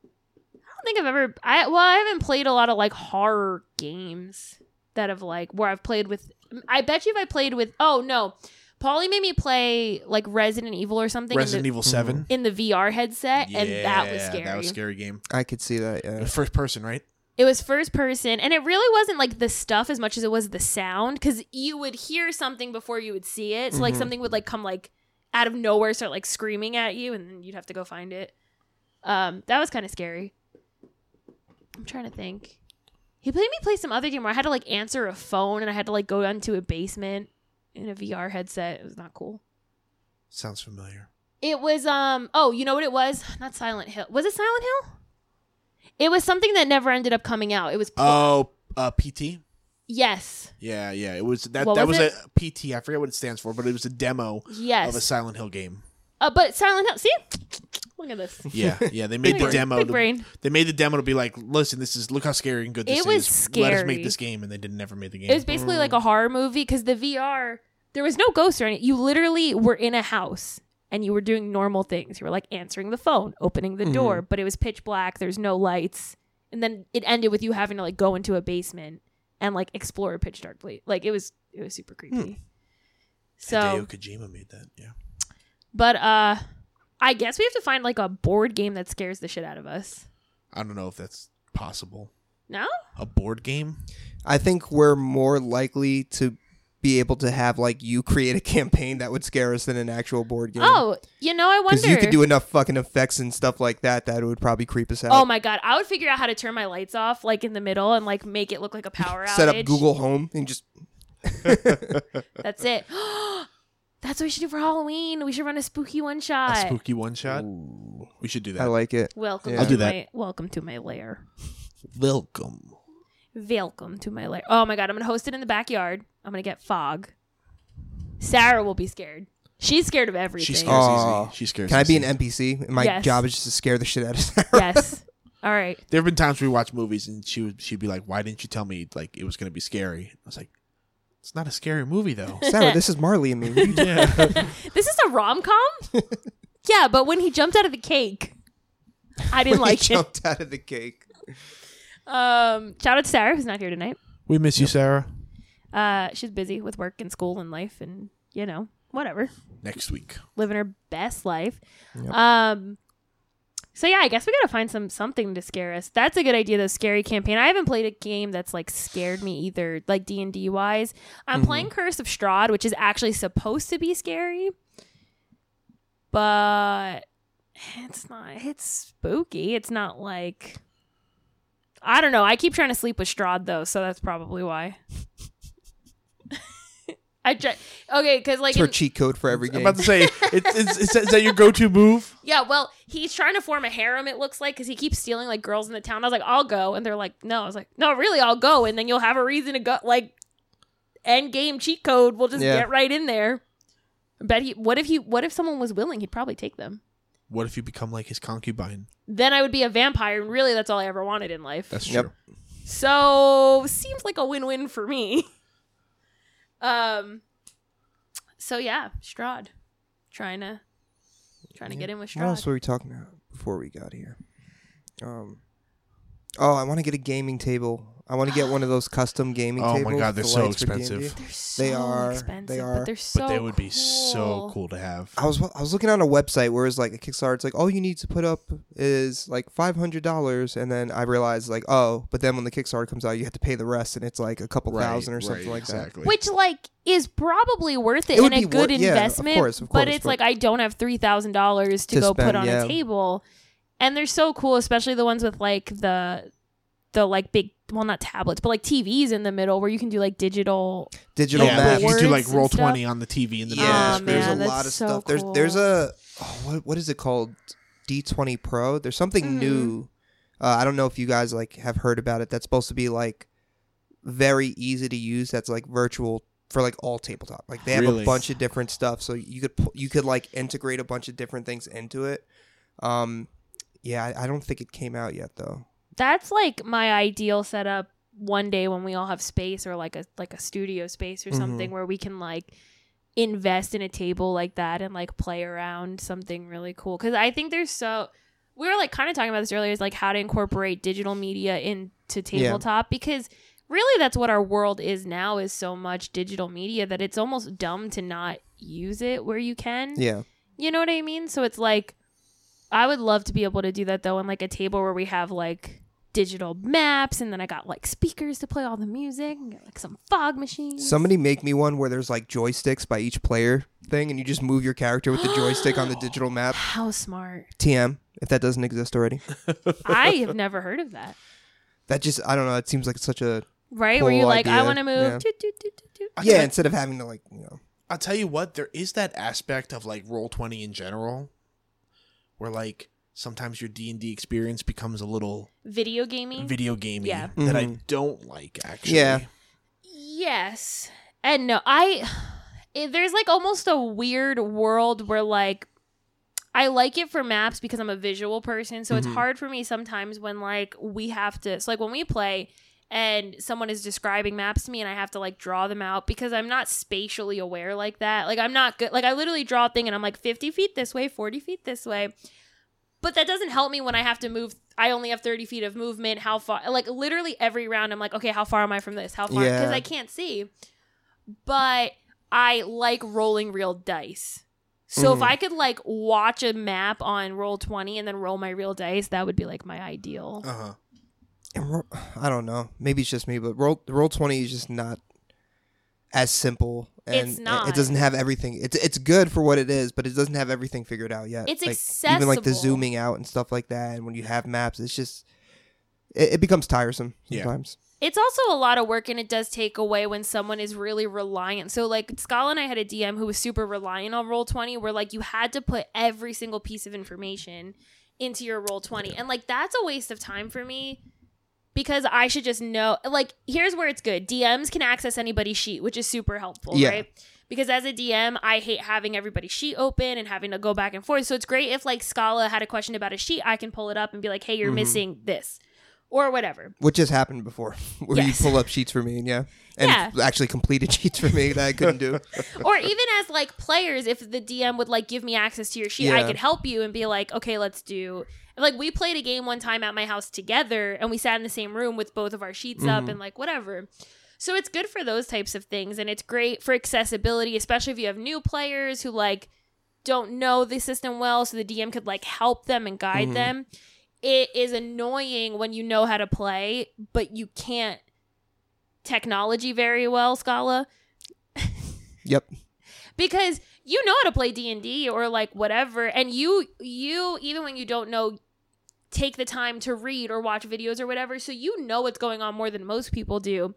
I don't think I've ever. I well, I haven't played a lot of like horror games that have like where I've played with. I bet you if I played with. Oh no, Paulie made me play like Resident Evil or something Resident in, Evil Seven. in the VR headset, and that was scary. That was a scary game. I could see that. Yeah. First person, right? It was first person, and it really wasn't like the stuff as much as it was the sound, because you would hear something before you would see it. So like Mhm. something would like come like out of nowhere, start like screaming at you, and then you'd have to go find it. Um, that was kind of scary. I'm trying to think. He played me play some other game where I had to like answer a phone, and I had to like go into a basement in a VR headset. It was not cool. Sounds familiar. It was um oh, you know what it was? Not Silent Hill. Was it Silent Hill? It was something that never ended up coming out. It was Oh, uh, PT. yes. Yeah, yeah. It was that. What that was was, a PT. I forget what it stands for, but it was a demo yes. of a Silent Hill game. Uh, but Silent Hill. See, look at this. Yeah, yeah. They made the brain. demo. Big to- brain. They made the demo to be like, listen, this is look how scary and good this It was is. Let us make this game, and they didn't never made the game. It was basically like a horror movie because the VR there was no ghosts or anything. You literally were in a house and you were doing normal things. You were like answering the phone, opening the door, but it was pitch black. There's no lights, and then it ended with you having to like go into a basement and like explore a pitch dark place. Like it was it was super creepy. So, Hideo Kojima made that. Yeah. but uh, I guess we have to find like a board game that scares the shit out of us. I don't know if that's possible. No. A board game? I think we're more likely to be able to have like you create a campaign that would scare us than an actual board game. Oh, you know, I wonder. because you could do enough fucking effects and stuff like that that it would probably creep us out. Oh my god, I would figure out how to turn my lights off like in the middle and like make it look like a power outage. Set up Google Home and just That's it. That's what we should do for Halloween. We should run a spooky one A shot. spooky one shot? We should do that. I like it. welcome Yeah. to I'll do that. my welcome to my lair. Welcome. Welcome to my life. Oh my god, I'm gonna host it in the backyard. I'm gonna get fog. Sarah will be scared. She's scared of everything. She scares Oh. easy. She scares Can I be easy. an NPC? My Yes. job is just to scare the shit out of Sarah. yes. All right. There have been times we watch movies and she would she'd be like, "Why didn't you tell me like it was going to be scary?" I was like, "It's not a scary movie though." Sarah, this is Marley and me. What are you doing? yeah. This is a rom com? yeah, but when he jumped out of the cake, I didn't When he like it. jumped out of the cake. Um, shout out to Sarah who's not here tonight. we miss you, Sarah. Uh, she's busy with work and school and life, and you know, whatever, Next week. living her best life. Yep. Um, so yeah, I guess we gotta find some something to scare us. That's a good idea. The scary campaign. I haven't played a game that's like scared me either, like D and D wise. I'm Mhm. playing Curse of Strahd, which is actually supposed to be scary, but it's not. It's spooky. It's not like. I don't know. I keep trying to sleep with Strahd though, so that's probably why. I try. Okay, because like It's her in- cheat code for every game. I'm game. about to say, it's, it's, is, that your go-to move? Yeah, well, he's trying to form a harem. It looks like because he keeps stealing like girls in the town. I was like, I'll go, and they're like, No. I was like, No, really, I'll go, and then you'll have a reason to go. Like, end game cheat code. We'll just Yeah. get right in there. Bet he. What if he? What if someone was willing? He'd probably take them. What if you become like his concubine? Then I would be a vampire, and really, that's all I ever wanted in life. That's Yep. true. so seems like a win-win for me. Um. So yeah, Strahd, trying to trying to get in with Strahd. What else were we talking about before we got here? Um. Oh, I want to get a gaming table. I want to get one of those custom gaming Oh my tables. God, they're the so lights for expensive. D&D. They're so They are- they expensive, are. but they're so but they would be cool. so cool to have. I was I was looking on a website where it's like a Kickstarter. It's like all you need to put up is like five hundred dollars, and then I realized like oh, but then when the Kickstarter comes out, you have to pay the rest, and it's like a couple thousand or something like that. exactly. Which like is probably worth it, It would and a be good wor- yeah, of investment. course, of but course, it's but- like I don't have three thousand dollars to To go put spend, on yeah. a table, and they're so cool, especially the ones with like the the like big well not tablets but like TVs in the middle where you can do like digital. Digital yeah, maps. you can do like roll twenty on the TV in the middle Yeah, Oh, of there's man, a lot of so stuff. There's there's a oh, what what is it called? D20 Pro. There's something Mhm. new. Uh, I don't know if you guys like have heard about it. That's supposed to be like very easy to use. That's like virtual for like all tabletop. Like they have Really? a bunch of different stuff, so you could pu- you could like integrate a bunch of different things into it. Um, yeah, I, I don't think it came out yet though. That's like my ideal setup one day when we all have space or like a like a studio space or Mhm. something where we can like invest in a table like that and like play around something really cool because i think there's so we were like kind of talking about this earlier is like how to incorporate digital media into tabletop because really that's what our world is now is so much digital media that it's almost dumb to not use it where you can Yeah, you know what I mean? So it's like I would love to be able to do that though on like a table where we have like digital maps and then I got like speakers to play all the music and get like some fog machines. somebody make me one where there's like joysticks by each player thing, and you just move your character with the joystick on the digital map. How smart. TM, if that doesn't exist already. I have never heard of that. That just I don't know. It seems like such a Right? where you're like, I want to move. Yeah. Toot, toot, toot, toot, toot. Yeah. tell- Instead of having to like you know I'll tell you what, there is that aspect of like roll twenty in general, where like sometimes your D and D experience becomes a little Video gaming? video gaming Yeah. that I Mhm. don't like. Actually, Yeah. Yes. And no, I it, there's like almost a weird world where like I like it for maps because I'm a visual person, so it's Mhm. hard for me sometimes when like we have to so like when we play and someone is describing maps to me and I have to like draw them out because I'm not spatially aware like that. Like I'm not good like I literally draw a thing and I'm like 50 feet this way, 40 feet this way. But that doesn't help me when I have to move I only have 30 feet of movement. How far like literally every round I'm like, okay, how far am I from this? How far? Because Yeah. I can't see. But I like rolling real dice. So if Mhm. I could like watch a map on roll 20 and then roll my real dice, that would be like my ideal. Uh huh. ro- I don't know. Maybe it's just me, but roll roll twenty is just not as simple. And It's it- not. It doesn't have everything. It's it's good for what it is, but it doesn't have everything figured out yet. It's like, Even like the zooming out and stuff like that, and when you have maps, it's just it, it becomes tiresome Yeah. sometimes. It's also a lot of work and it does take away when someone is really reliant. So like Scala and I had a DM who was super reliant on roll 20 where like you had to put every single piece of information into your roll 20. And like that's a waste of time for me because I should just know like here's where it's good. DMs can access anybody's sheet, which is super helpful, Yeah. right? Because as a DM, I hate having everybody's sheet open and having to go back and forth. So it's great if like Scala had a question about a sheet, I can pull it up and be like, "Hey, you're Mhm. missing this." Or whatever. Which has happened before, where Yes. you pull up sheets for me, and yeah, and Yeah. actually completed sheets for me that I couldn't do. or even as like players if the dm would like give me access to your sheet i could help you and be like okay let's do like we played a game one time at my house together and we sat in the same room with both of our sheets up Mhm. and like whatever so it's good for those types of things and it's great for accessibility especially if you have new players who like don't know the system well so the dm could like help them and guide Mhm. them it is annoying when you know how to play but you can't technology very well scala Yep. because you know how to play D&D or like whatever and you you even when you don't know take the time to read or watch videos or whatever so you know what's going on more than most people do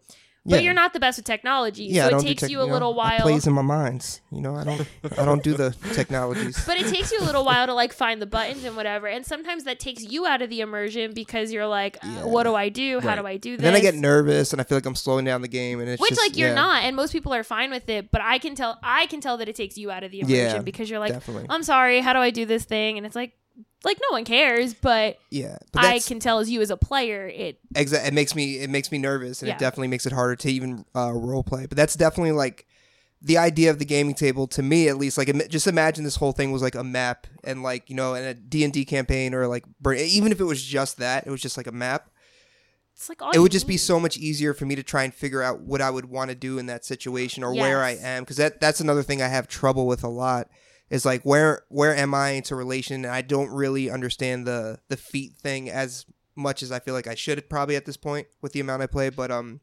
but Yeah. you're not the best with technology Yeah, so it takes tech- you a know, little while plays in my minds. You know, I don't I don't do the technologies. but it takes you a little while to like find the buttons and whatever and sometimes that takes you out of the immersion because you're like uh, Yeah. what do I do how Right. do I do this And then I get nervous and I feel like I'm slowing down the game and it's which just, like you're not and most people are fine with it but I can tell I can tell that it takes you out of the immersion because you're like definitely. I'm sorry, how do I do this thing? And it's like, like no one cares, but, yeah, but I can tell as you as a player, it exa- it makes me it makes me nervous and Yeah. it definitely makes it harder to even uh, role play. But that's definitely like the idea of the gaming table to me at least like im- just imagine this whole thing was like a map and like you know in a d&d campaign or like Burn- even if it was just that it was just like a map It's like all it would just be so much easier for me to try and figure out what I would want to do in that situation or where I am because that that's another thing I have trouble with a lot is like where where am I into relation and I don't really understand the the feet thing as much as I feel like I should probably at this point with the amount I play but um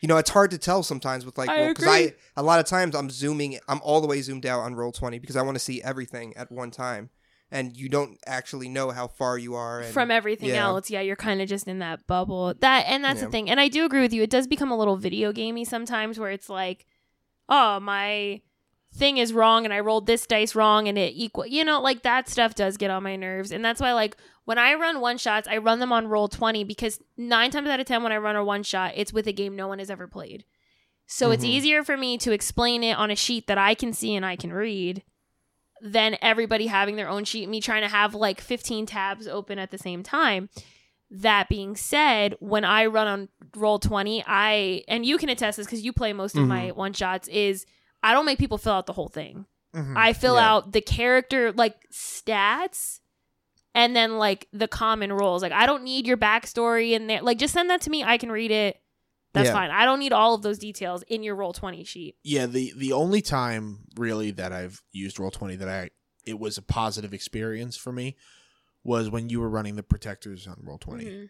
you know it's hard to tell sometimes with like because I agree. a lot of times I'm zooming I'm all the way zoomed out on roll 20 because I want to see everything at one time and you don't actually know how far you are and from everything yeah. else. Yeah, you're kind of just in that bubble. That and that's Yeah. the thing. And I do agree with you. It does become a little video gamey sometimes, where it's like, oh, my thing is wrong, and I rolled this dice wrong, and it equal. You know, like that stuff does get on my nerves, and that's why like when I run one shots, I run them on roll twenty because nine times out of ten when I run a one shot, it's with a game no one has ever played. So it's Mhm. easier for me to explain it on a sheet that I can see and I can read than everybody having their own sheet, me trying to have like 15 tabs open at the same time. That being said, when I run on roll 20, I and you can attest this because you play most of my one shots, is I don't make people fill out the whole thing. Mhm. I fill Yeah. out the character like stats and then like the common roles. Like I don't need your backstory in there. Like just send that to me. I can read it. That's Yeah. fine. I don't need all of those details in your roll 20 sheet. yeah the the only time really that i've used roll 20 that i it was a positive experience for me was when you were running the protectors on roll 20 Mhm.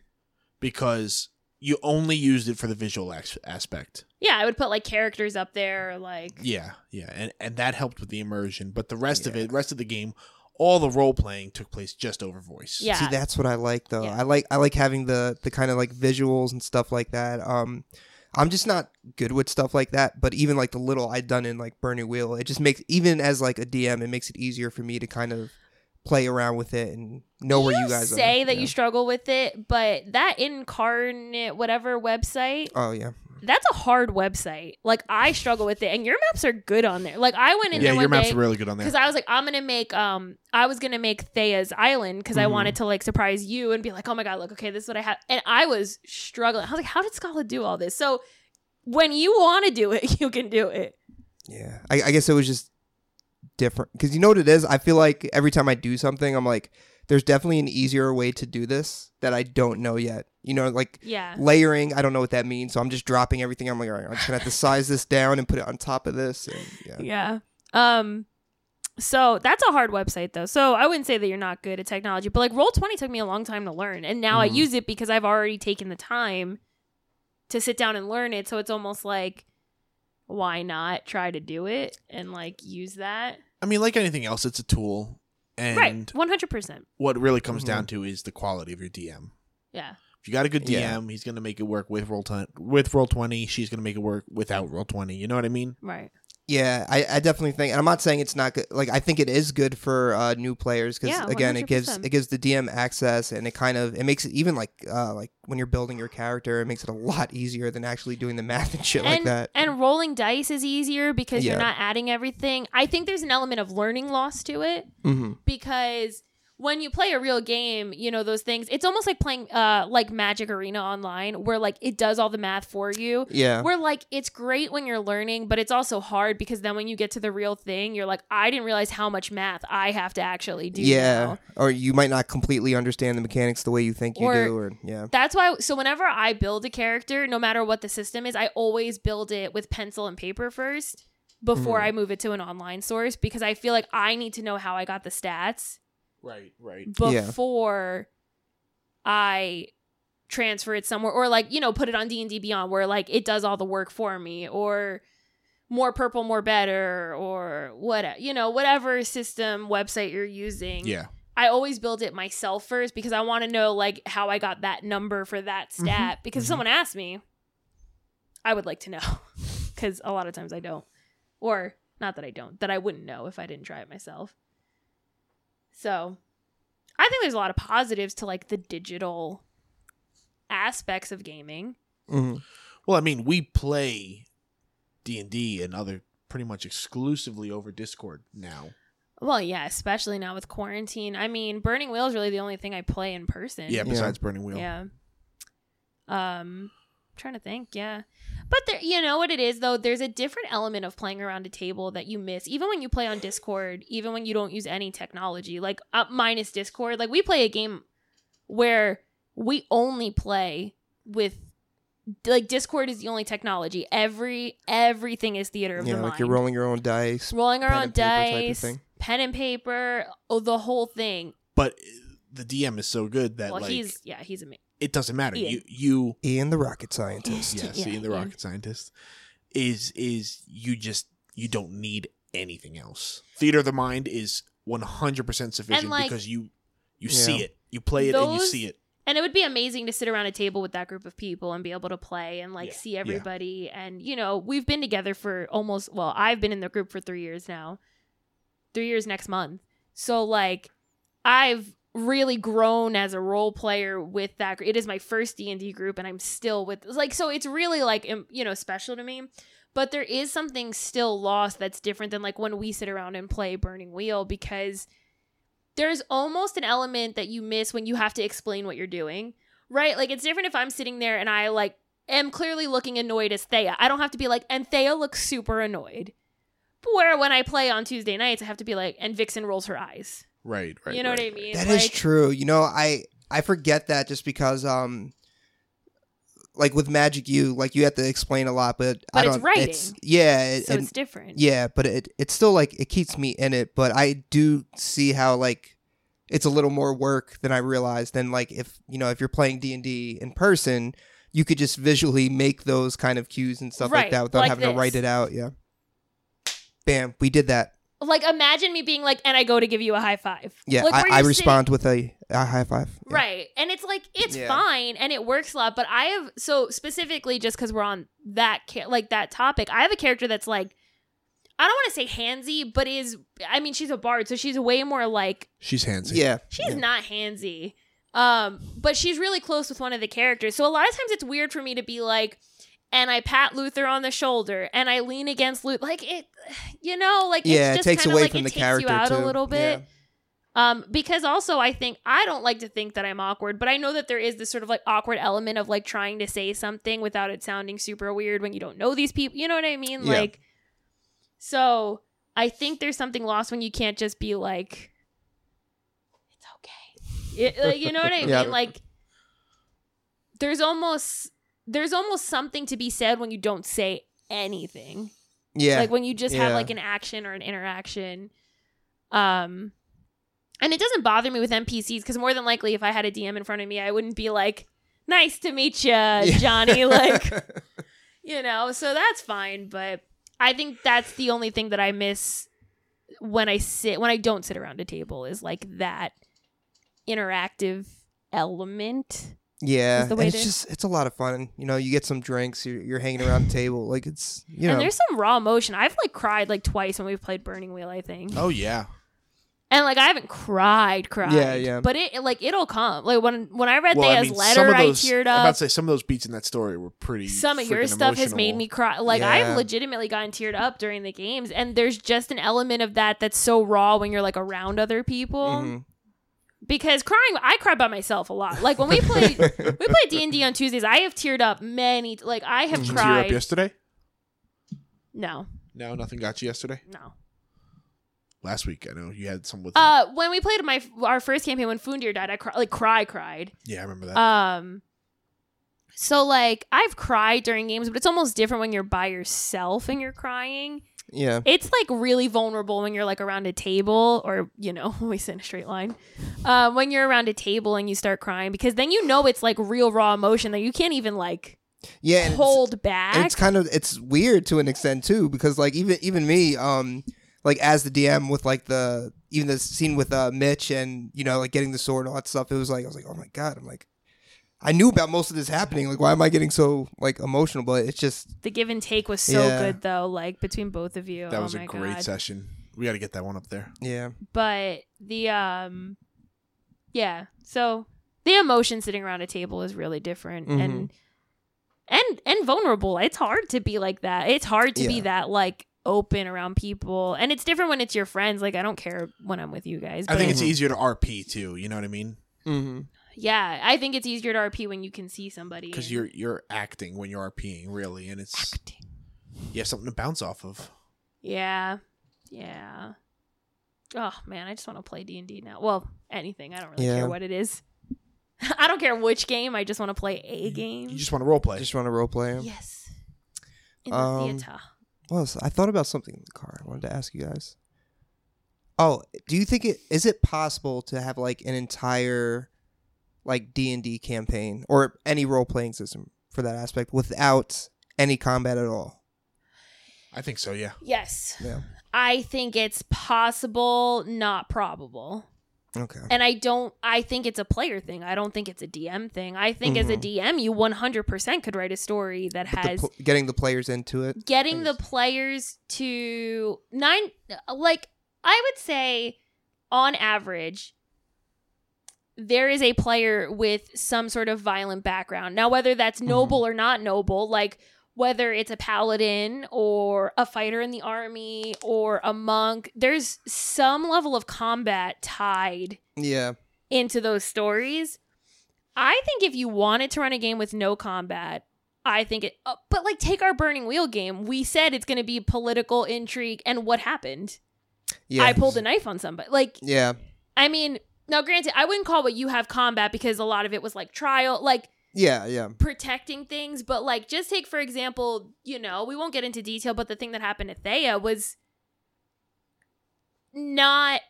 because you only used it for the visual as- aspect Yeah, I would put like characters up there, like yeah yeah and and that helped with the immersion but the rest of it rest of the game all the role playing took place just over voice Yeah. See, that's what I like though. Yeah. I like I like having the the kind of like visuals and stuff like that. Um, I'm just not good with stuff like that. But even like the little I'd done in like Burning Wheel, it just makes even as like a DM, it makes it easier for me to kind of play around with it and know where you guys are. Say are. that yeah. you struggle with it, but that Inkarnate whatever website, Oh yeah, that's a hard website. Like I struggle with it, and your maps are good on there. Like I went in yeah there your maps are really good on there because I was like, I'm gonna make um, I was gonna make Thea's Island because I Mhm. wanted to like surprise you and be like, oh my god, look, okay, this is what I have, and I was struggling. I was like, how did Scala do all this? So when you want to do it, you can do it. yeah. I, I guess it was just different because you know what it is. I feel like every time I do something, I'm like, there's definitely an easier way to do this that I don't know yet. You know, like Yeah. layering i don't know what that means so i'm just dropping everything i'm like all right i'm just gonna have to size this down and put it on top of this and yeah Yeah. Um so that's a hard website though. So I wouldn't say that you're not good at technology, but like roll 20 took me a long time to learn and now I Mhm. use it because I've already taken the time to sit down and learn it. So it's almost like why not try to do it and like use that? I mean like anything else it's a tool and right. 100%. what really comes Mhm. down to is the quality of your dm Yeah. If you got a good DM, Yeah. he's gonna make it work with roll ten, with roll twenty. She's gonna make it work without roll twenty. You know what I mean? Right. Yeah I, I definitely think and i'm not saying it's not good like i think it is good for uh, new players because Yeah, again it gives 100%. it gives the dm access and it kind of it makes it even like uh like when you're building your character it makes it a lot easier than actually doing the math and shit like and, that and rolling dice is easier because Yeah. you're not adding everything. I think there's an element of learning loss to it. hmm because when you play a real game, you know those things. It's almost like playing uh like Magic Arena online where like it does all the math for you. yeah Where like it's great when you're learning, but it's also hard because then when you get to the real thing, you're like I didn't realize how much math I have to actually do. yeah now. or you might not completely understand the mechanics the way you think you Or- do or yeah That's why so whenever I build a character, no matter what the system is, I always build it with pencil and paper first before Mhm. I move it to an online source because I feel like I need to know how I got the stats Right, right. Yeah. before I transfer it somewhere or like you know put it on D&D Beyond where like it does all the work for me or more purple more better or what you know whatever system website you're using Yeah, I always build it myself first because I want to know like how I got that number for that stat because if Mhm. someone asks me I would like to know cuz a lot of times I don't or not that I don't that I wouldn't know if I didn't try it myself. So, I think there's a lot of positives to like the digital aspects of gaming. hmm Well, I mean, we play D and D and other pretty much exclusively over Discord now. Well, yeah, especially now with quarantine. I mean, Burning Wheel is really the only thing I play in person. Yeah, Yeah. besides Burning Wheel. Yeah. Um trying to think, yeah. But there, you know what it is though. There's a different element of playing around a table that you miss, even when you play on Discord, even when you don't use any technology, like uh, minus Discord. Like we play a game where we only play with like Discord is the only technology. Every everything is theater of Yeah, the like mind. you're rolling your own dice. rolling our own and type of dice, thing. pen and paper, oh, the whole thing. But the DM is so good that well, like he's yeah, he's amazing. It doesn't matter. Ian. You you Ian the rocket scientist. yes, Yeah, Ian the Ian. rocket scientist is is you just you don't need anything else. Theater of the mind is 100% sufficient like, because you you Yeah. see it. You play it and you see it. And it would be amazing to sit around a table with that group of people and be able to play and like Yeah, see yeah. everybody. And you know, we've been together for almost well, I've been in the group for three years now. Three years next month. So like I've really grown as a role player with that it is my first d&d group and i'm still with like so it's really like you know special to me. But there is something still lost that's different than like when we sit around and play burning wheel because there's almost an element that you miss when you have to explain what you're doing right? Like it's different if i'm sitting there and i like am clearly looking annoyed as thea. I don't have to be like and thea looks super annoyed. Where when i play on tuesday nights i have to be like and vixen rolls her eyes Right, right. you know right, what i mean That is Like, true. You know, I I forget that just because um like with Magic U, like you have to explain a lot, but, But it's don't writing. yeah, it- so and, it's different yeah, but it it's still like it keeps me in it, but I do see how like it's a little more work than I realized than like if, you know, if you're playing D&D in person, you could just visually make those kind of cues and stuff Right, like that without like having to write it out, yeah. Bam, we did that. Like imagine me being like and i go to give you a high five Yeah, like, I, I you're respond with a, a high five. Yeah. right and it's like it's Yeah. fine and it works a lot but i have so specifically just because we're on that ca- like that topic i have a character that's like i don't want to say handsy but is i mean she's a bard so she's way more like She's handsy. Yeah. she's not handsy um but she's really close with one of the characters so a lot of times it's weird for me to be like and I pat Luther on the shoulder and I lean against Luther like it you know like Yeah, it it's just takes away like from it the takes character you out too. a little bit Yeah. um because also I think I don't like to think that I'm awkward but I know that there is this sort of like awkward element of like trying to say something without it sounding super weird when you don't know these people you know what I mean Yeah. like so I think there's something lost when you can't just be like it's okay it, like, you know what I Yeah. mean like there's almost there's almost something to be said when you don't say anything. Yeah. like when you just have like an action or an interaction. Um and it doesn't bother me with npcs because more than likely if i had a dm in front of me i wouldn't be like nice to meet you johnny like you know? So that's fine but i think that's the only thing that i miss when i sit when i don't sit around a table is like that interactive element yeah, is the and way it's just it's a lot of fun. You know, you get some drinks, you're, you're hanging around the table, like it's you know. and there's some raw emotion i've like cried like twice when we've played burning wheel i think Oh yeah. And like I haven't cried, cried. Yeah, yeah. But it like it'll come. Like when when I read Well, I Thea's mean, letter, some of I those. teared I'm about to say some of those beats in that story were pretty. Some of your freaking stuff has made me cry. Like Yeah. I've legitimately gotten teared up during the games, and there's just an element of that that's so raw when you're like around other people. Mhm. Because crying, I cry by myself a lot. Like when we play, we play D and D on Tuesdays. I have teared up many. Like I have Did you tear up cried. yesterday? No, No, nothing got you yesterday. no. Last week, I know you had some with. Uh, when we played my our first campaign when Fundir died, I cry, like cry cried. yeah, I remember that. Um so like I've cried during games, but it's almost different when you're by yourself and you're crying. Yeah. It's like really vulnerable when you're like around a table or, you know, we sit in a straight line. Uh, when you're around a table and you start crying because then you know it's like real raw emotion that you can't even like Yeah. Hold back. it's kind of it's weird to an extent too because like even even me um like as the DM with like the even the scene with uh Mitch and you know like getting the sword and all that stuff it was like I was like oh my god I'm like I knew about most of this happening like why am I getting so like emotional but it's just the give and take was so Yeah. good though, like between both of you. that oh was a my great God. session. We got to get that one up there. yeah but the um yeah so the emotion sitting around a table is really different Mhm. and and and vulnerable it's hard to be like that it's hard to be that like open around people and it's different when it's your friends like i don't care when i'm with you guys I think it's Mhm. easier to RP too. You know what I mean? Mm-hmm. Yeah, I think it's easier to RP when you can see somebody. because you're you're acting when you're RPing really, and it's you have something to bounce off of. Yeah, yeah. Oh man, I just want to play D and D now. Well, anything. I don't really Yeah. care what it is. I don't care which game. I just want to play a game. You just want to role play. Just want to role play yes. In the Um, theater. Well, I thought about something in the car. I wanted to ask you guys. Oh, do you think it is it possible to have like an entire like D and D campaign or any role playing system for that aspect without any combat at all? I think so. Yeah. Yes. Yeah. I think it's possible, not probable. Okay. And I don't I think it's a player thing. I don't think it's a DM thing. I think as a mm-hmm. DM you 100% could write a story that But the has pl- getting the players into it. getting the players to nine like I would say on average there is a player with some sort of violent background. Now whether that's noble or not noble, like whether it's a paladin or a fighter in the army or a monk, there's some level of combat tied Yeah. into those stories. I think if you wanted to run a game with no combat, I think it. Uh, but like, take our Burning Wheel game. We said it's going to be political intrigue, and what happened? Yeah. I pulled a knife on somebody. Like, Yeah. I mean, now granted, I wouldn't call what you have combat because a lot of it was like trial, like Yeah. Yeah. protecting things. But like, just take for example, you know, we won't get into detail, but the thing that happened to Thea was not.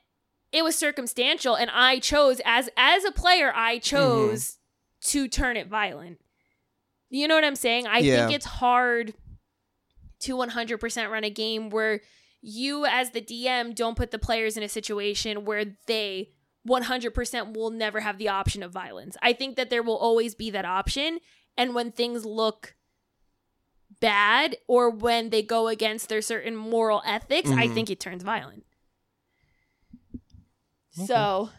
It was circumstantial, and I chose as as a player, I mm-hmm. chose to turn it violent. You know what I'm saying? I Yeah. think it's hard to 100% run a game where you as the DM don't put the players in a situation where they 100% will never have the option of violence. I think that there will always be that option and when things look bad or when they go against their certain moral ethics, I Mhm. think it turns violent. So,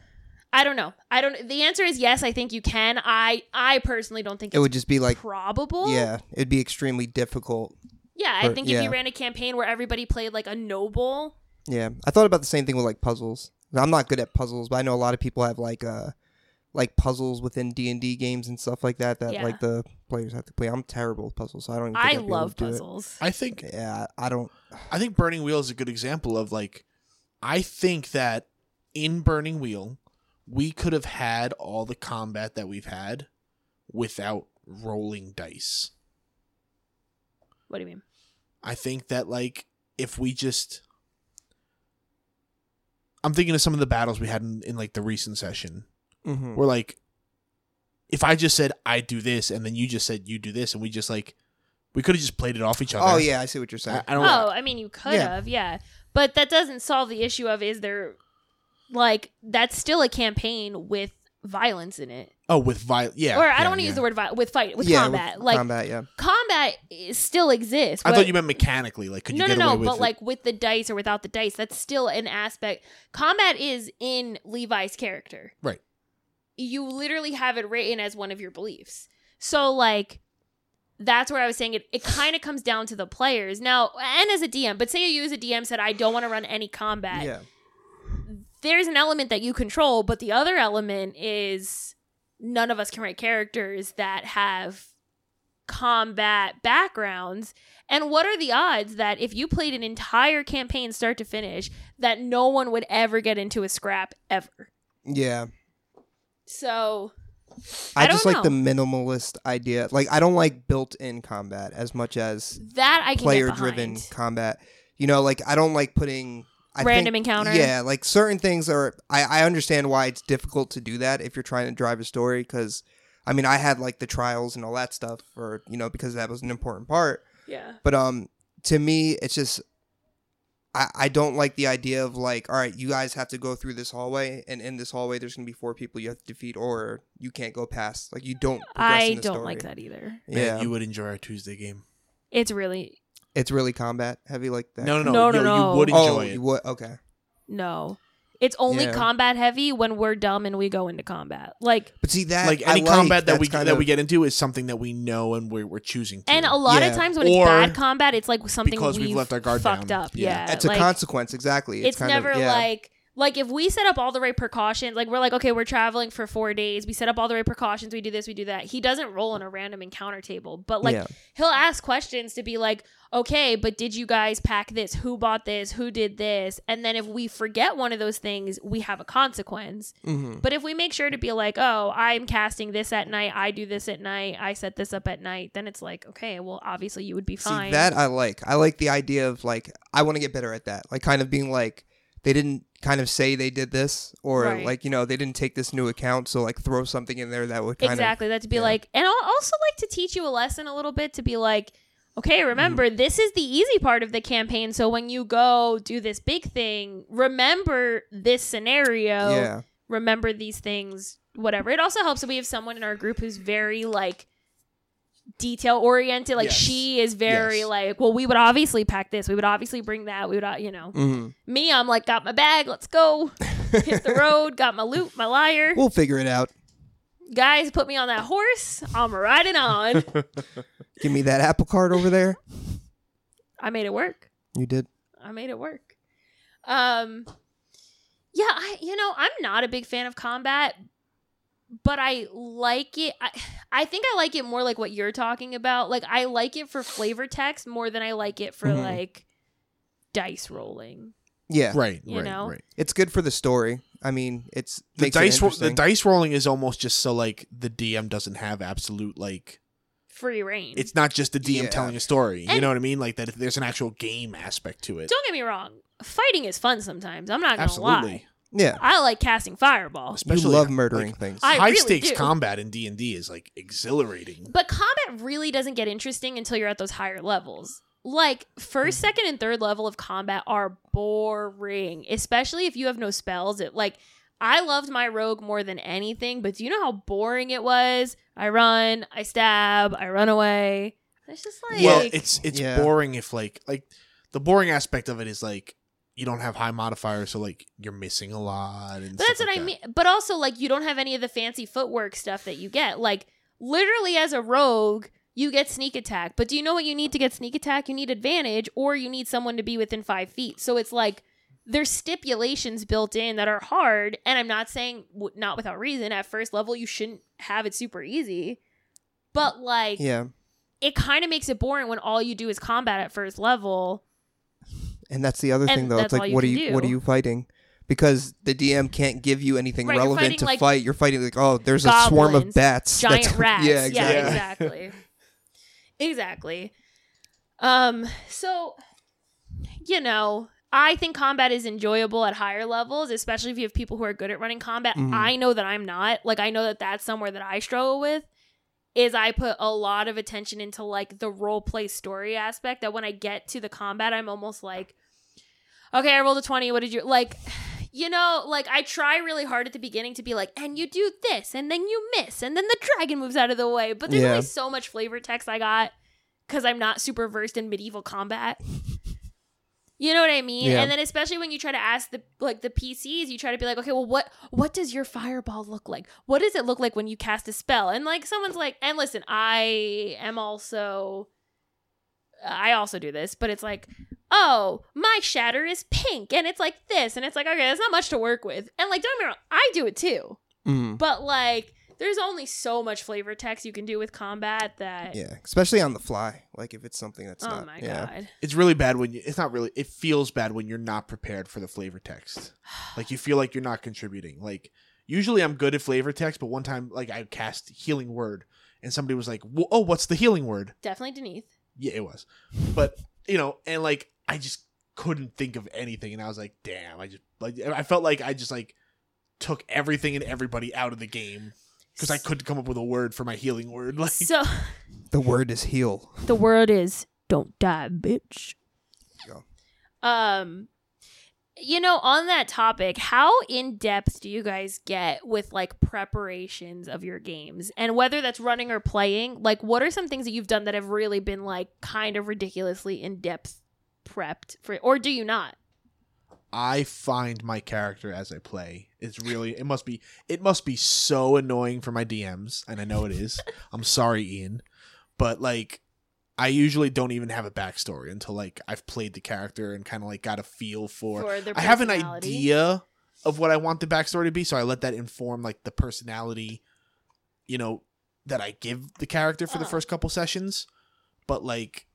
I don't know. I don't the answer is yes, I think you can. I I personally don't think It it's would just be like. probable. Yeah. It'd be extremely difficult. Yeah, I Or- think if you ran a campaign where everybody played like a noble, Yeah, I thought about the same thing with like puzzles. I'm not good at puzzles, but I know a lot of people have like uh like puzzles within D and D games and stuff like that that Yeah. like the players have to play. I'm terrible with puzzles, so I don't. Even think I I'd be able love to do it. puzzles. I think Yeah, I don't. I think Burning Wheel is a good example of like I think that in Burning Wheel we could have had all the combat that we've had without rolling dice. What do you mean? I think that like if we just I'm thinking of some of the battles we had in, in like the recent session Mhm. where like if I just said I do this and then you just said you do this and we just like we could have just played it off each other. Oh yeah, I see what you're saying. I, I don't Oh, I mean, you could Yeah. have, yeah, but that doesn't solve the issue of is there like that's still a campaign with violence in it, Oh, with violence. yeah. or I yeah, don't want to yeah. use the word vi- with fight with yeah, combat. with like combat. Yeah, combat still exists. I thought you meant mechanically like could you no, no, get no. away with But it? like with the dice or without the dice, that's still an aspect. Combat is in Levi's character. Right. You literally have it written as one of your beliefs. So like that's where I was saying it it kind of comes down to the players. Now, and as a DM, but say you as a DM said I don't want to run any combat. yeah, There's an element that you control, but the other element is none of us can write characters that have combat backgrounds. And what are the odds that if you played an entire campaign start to finish, that no one would ever get into a scrap ever? yeah. So I, I just don't like the minimalist idea. Like I don't like built-in combat as much as that I can player-driven combat. You know, like I don't like putting I Random think- encounter? Yeah, like certain things are. I I understand why it's difficult to do that if you're trying to drive a story because. I mean, I had like the trials and all that stuff, or you know, because that was an important part. Yeah. But um, to me, it's just I I don't like the idea of like, all right, you guys have to go through this hallway, and in this hallway, there's gonna be four people you have to defeat, or you can't go past. Like, you don't. progress I in the don't story. like that either. Man, Yeah, you would enjoy our Tuesday game. It's really it's really combat heavy like that. No, no, No, no, no, you, no. you would oh, enjoy you it. would okay. no. It's only Yeah. combat heavy when we're dumb and we go into combat. Like But see that Like I any combat that that's we kind that of- we get into is something that we know and we're, we're choosing to. and a lot Yeah. of times when Or it's bad combat, it's like something because we've left our guard fucked down. up. Yeah. Yeah. It's a like, consequence, exactly. It's, kind never of, yeah. like like if we set up all the right precautions, like we're like, okay, we're traveling for four days, we set up all the right precautions, we do this, we do that. He doesn't roll on a random encounter table, but like Yeah. he'll ask questions to be like, okay, but did you guys pack this? Who bought this? Who did this? And then if we forget one of those things, we have a consequence. hmm But if we make sure to be like, oh, I'm casting this at night, I do this at night, I set this up at night, then it's like, okay, well, obviously you would be fine. See that I like. I like the idea of like I want to get better at that. Like kind of being like they didn't kind of say they did this or Right. like you know they didn't take this new account so like throw something in there that would kind exactly that to be yeah. like and i'll also like to teach you a lesson a little bit to be like okay remember Mm-hmm. this is the easy part of the campaign. So when you go do this big thing remember this scenario. Yeah. Remember these things whatever. It also helps that we have someone in our group who's very like detail oriented. Like Yes. she is very Yes. like well we would obviously pack this. We would obviously bring that. We would uh, you know. Hmm me i'm like got my bag. Let's go. Hit the road. Got my loot my lyre. We'll figure it out. Guys put me on that horse i'm riding on Give me that apple cart over there. i made it work You did. i made it work um yeah i you know i'm not a big fan of combat but i like it I, I think i like it more like what you're talking about like i like it for flavor text more than i like it for Mhm. like dice rolling Yeah, Right, You right, know? right. it's good for the story. I mean, it's The makes it dice, ro- the dice rolling is almost just so like the DM doesn't have absolute like free rein it's not just the DM Yeah. telling a story. you know what I mean? Like that there's an actual game aspect to it. don't get me wrong fighting is fun sometimes i'm not gonna Absolutely. lie yeah, i like casting fireball you Especially love uh, like, murdering things. I high really stakes do. combat in D&D is like exhilarating. But combat really doesn't get interesting until you're at those higher levels. Like first, mm. second, and third level of combat are boring, especially if you have no spells. It like I loved my rogue more than anything, but do you know how boring it was? I run, I stab, I run away. It's just like well, it's it's Yeah. boring if like like the boring aspect of it is like you don't have high modifiers, so like you're missing a lot. And But that's what like I that. mean. But also, like, you don't have any of the fancy footwork stuff that you get. Like, literally, as a rogue, you get sneak attack. But do you know what you need to get sneak attack? You need advantage, or you need someone to be within five feet. So it's like there's stipulations built in that are hard. And I'm not saying w- not without reason. At first level, you shouldn't have it super easy. But like, yeah, it kind of makes it boring when all you do is combat at first level. and that's the other And thing though. It's like, what are you what are you fighting? Because the DM can't give you anything Right, relevant fighting, to like, fight. You're fighting like, oh, there's a swarm of bats. giant That's- rats. Yeah, exactly. Yeah, exactly. Exactly. Um, so you know, I think combat is enjoyable at higher levels, especially if you have people who are good at running combat. Mhm. I know that I'm not. Like I know that that's somewhere that I struggle with is I put a lot of attention into like the role play story aspect that when I get to the combat I'm almost like okay, I rolled a 20. What did you like you know, like I try really hard at the beginning to be like, and you do this, and then you miss, and then the dragon moves out of the way. But there's Yeah. only so much flavor text I got because I'm not super versed in medieval combat. You know what I mean? Yeah. And then especially when you try to ask the like the PCs, you try to be like, okay, well, what what does your fireball look like? What does it look like when you cast a spell? And like someone's like, and listen, I am also I also do this, but it's like, oh, my shatter is pink and it's like this, and it's like, okay, that's not much to work with. And like, don't get me wrong, I do it too. Mm, But like, there's only so much flavor text you can do with combat that yeah, especially on the fly. Like if it's something that's oh not. my yeah. god. It's really bad when you. It's not really. It feels bad when you're not prepared for the flavor text. Like you feel like you're not contributing. Like usually I'm good at flavor text, but one time like I cast healing word, and somebody was like, "Oh, what's the healing word?" Definitely Denise. Yeah, it was. But you know, and like I just couldn't think of anything, and I was like, "Damn!" I just like I felt like I just like took everything and everybody out of the game because I couldn't come up with a word for my healing word. Like, So The word is heal. the word is don't die, bitch. Go. Um you know, on that topic, how in depth do you guys get with like preparations of your games? And whether that's running or playing, like what are some things that you've done that have really been like kind of ridiculously in depth prepped for or do you not? I find my character as I play. It's really it must be it must be so annoying for my DMs, and I know it is. I'm sorry, Ian, but like I usually don't even have a backstory until like I've played the character and kind of like got a feel for. For I have an idea of what I want the backstory to be, so I let that inform like the personality, you know, that I give the character for the Uh-huh. first couple sessions. But like,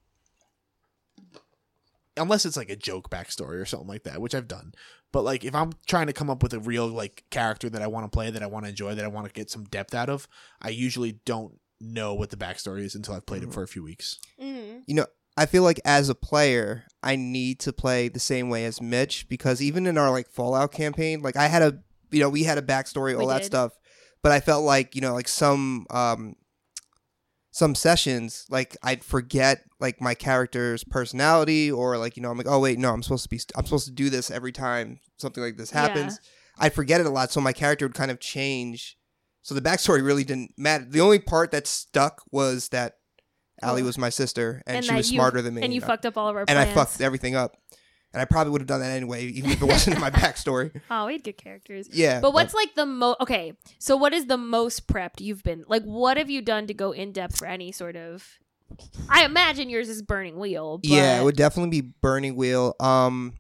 unless it's like a joke backstory or something like that, which I've done. But like, if I'm trying to come up with a real like character that I want to play, that I want to enjoy, that I want to get some depth out of, I usually don't know what the backstory is until I've played it for a few weeks. Mhm. you know, I feel like as a player, I need to play the same way as Mitch because even in our like Fallout campaign, like I had a, you know, we had a backstory, all We that did. stuff, but I felt like you know, like some, um, some sessions, like I'd forget like my character's personality or like you know, I'm like, oh wait, no, I'm supposed to be, I'm supposed to do this every time something like this happens. I'd forget it a lot, so my character would kind of change. So the backstory really didn't matter. The only part that stuck was that Allie was my sister and, And she was you- smarter than me. And you know? fucked up all of our and plans. I fucked everything up. And I probably would have done that anyway, even if it wasn't in my backstory. Oh, we had good characters. Yeah. But what's like the most okay? So what is the most prepped you've been? Like what have you done to go in depth for any sort of I imagine yours is Burning Wheel. But yeah, it would definitely be Burning Wheel. Um,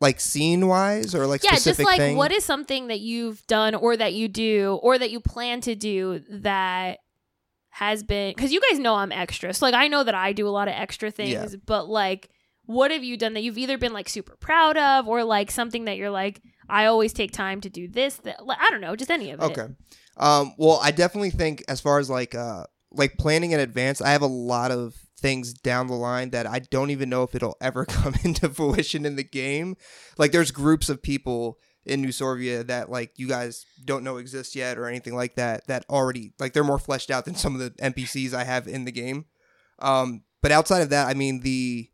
like scene wise or like yeah, just like thing. what is something that you've done or that you do or that you plan to do that has been because you guys know I'm extra. So like I know that I do a lot of extra things, Yeah. but like what have you done that you've either been like super proud of or like something that you're like I always take time to do this that like, I don't know, just any of it. Okay. Um, well, I definitely think as far as like uh like planning in advance, I have a lot of things down the line that I don't even know if it'll ever come into fruition in the game. Like there's groups of people in New Sorvia that like you guys don't know exist yet or anything like that that already like they're more fleshed out than some of the NPCs I have in the game. Um, but outside of that, I mean the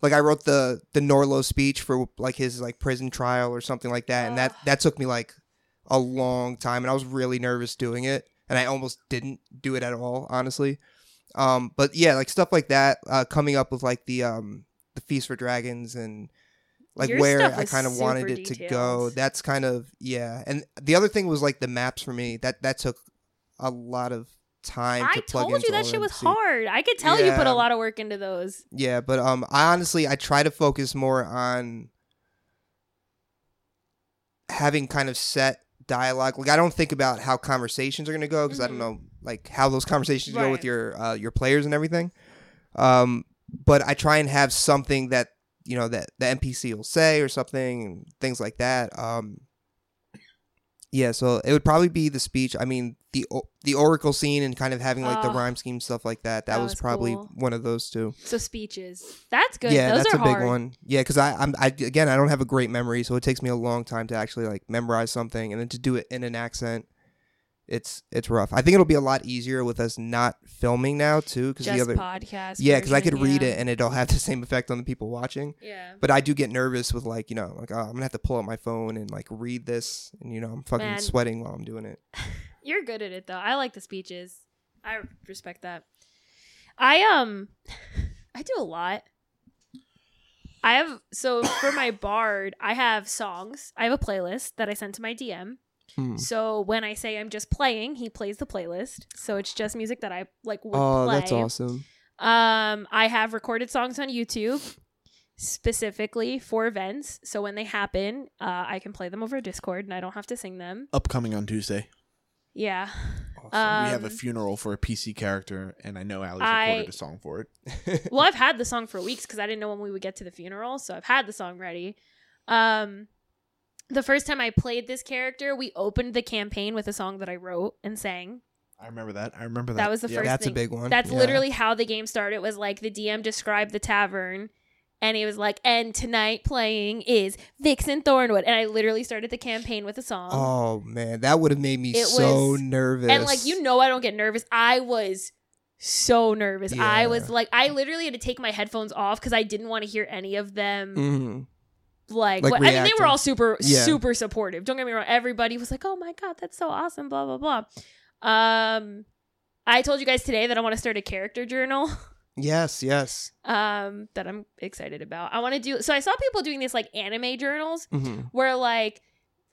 like I wrote the the Norlo speech for like his like prison trial or something like that, and that that took me like a long time, and I was really nervous doing it, and I almost didn't do it at all, honestly. Um, but yeah, like stuff like that, uh, coming up with like the um the Feast for Dragons and like Your where I kind of wanted it to go. That's kind of yeah, and the other thing was like the maps for me. That that took a lot of time I to plug told you that shit was hard. I could tell you put a lot of work into those. Yeah, but um, I honestly I try to focus more on having kind of set dialogue. Like I don't think about how conversations are gonna go because I don't Mhm. know like how those conversations go with your uh, your players and everything. Um, but I try and have something that you know that the NPC will say or something and things like that. Um, yeah, so it would probably be the speech. I mean, the the oracle scene and kind of having like the Oh. rhyme scheme stuff like that. That, That was, was probably cool. one of those two. So speeches. That's good. Yeah, those that's are a big hard. one. Yeah, because I, I'm I again I don't have a great memory, so it takes me a long time to actually like memorize something, and then to do it in an accent, it's it's rough. I think it'll be a lot easier with us not filming now too, because the other podcast. yeah, because I could read it and it'll have the same effect on the people watching. Yeah. But I do get nervous with like you know like oh, I'm gonna have to pull out my phone and like read this, and you know I'm fucking Man. sweating while I'm doing it. You're good at it though. I like the speeches. I respect that. I um I do a lot. I have so for my bard, I have songs. I have a playlist that I send to my DM. Hmm. So when I say I'm just playing, he plays the playlist. So it's just music that I like would Oh, play. that's awesome. Um, I have recorded songs on YouTube specifically for events. So when they happen, uh, I can play them over Discord and I don't have to sing them. Upcoming on Tuesday, Yeah. Awesome. we have a Um, funeral for a PC character, and I know Allie's I- recorded a song for it. well, I've had the song for weeks because I didn't know when we would get to the funeral, so I've had the song ready. Um, the first time I played this character, we opened the campaign with a song that I wrote and sang. I remember that. I remember that. That was the Yeah. first that's a big one. That's Yeah. literally how the game started. It was like the DM described the tavern, and he was like, "And tonight playing is Vixen Thornwood," and I literally started the campaign with a song. Oh man, that would have made me It so was- nervous. And like you know, I don't get nervous. I was so nervous. I was like, I literally had to take my headphones off because I didn't want to hear any of them. Mhm. Like, Like what, I mean, they were all super, Yeah. super supportive. Don't get me wrong. Everybody was like, "Oh my god, that's so awesome!" Blah blah blah. Um, I told you guys today that I want to start a character journal. Yes, yes. um that I'm excited about. I want to do so I saw people doing these like anime journals hmm where like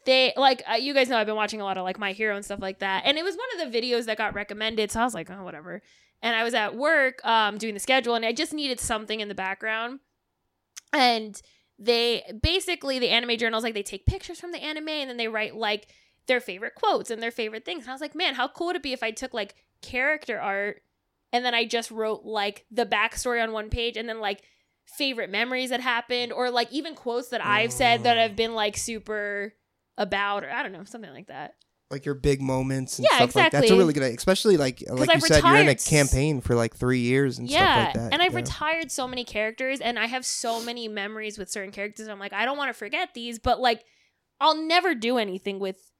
they like uh, you guys know I've been watching a lot of like My Hero and stuff like that. And it was one of the videos that got recommended, so I was like, "Oh, whatever." And I was at work um doing the schedule and I just needed something in the background. And they basically the anime journals like they take pictures from the anime and then they write like their favorite quotes and their favorite things. And I was like, man, how cool would it be if I took like character art and then I just wrote like the backstory on one page and then like favorite memories that happened or like even quotes that I've said that mm. have been like super about or I don't know, something like that. Like your big moments and Yeah, stuff like that's a really good idea. Especially like like I've you said, you're in a campaign for like three years and yeah, stuff like that. and I've yeah. retired so many characters, and I have so many memories with certain characters. I'm like, I don't want to forget these, but like, I'll never do anything with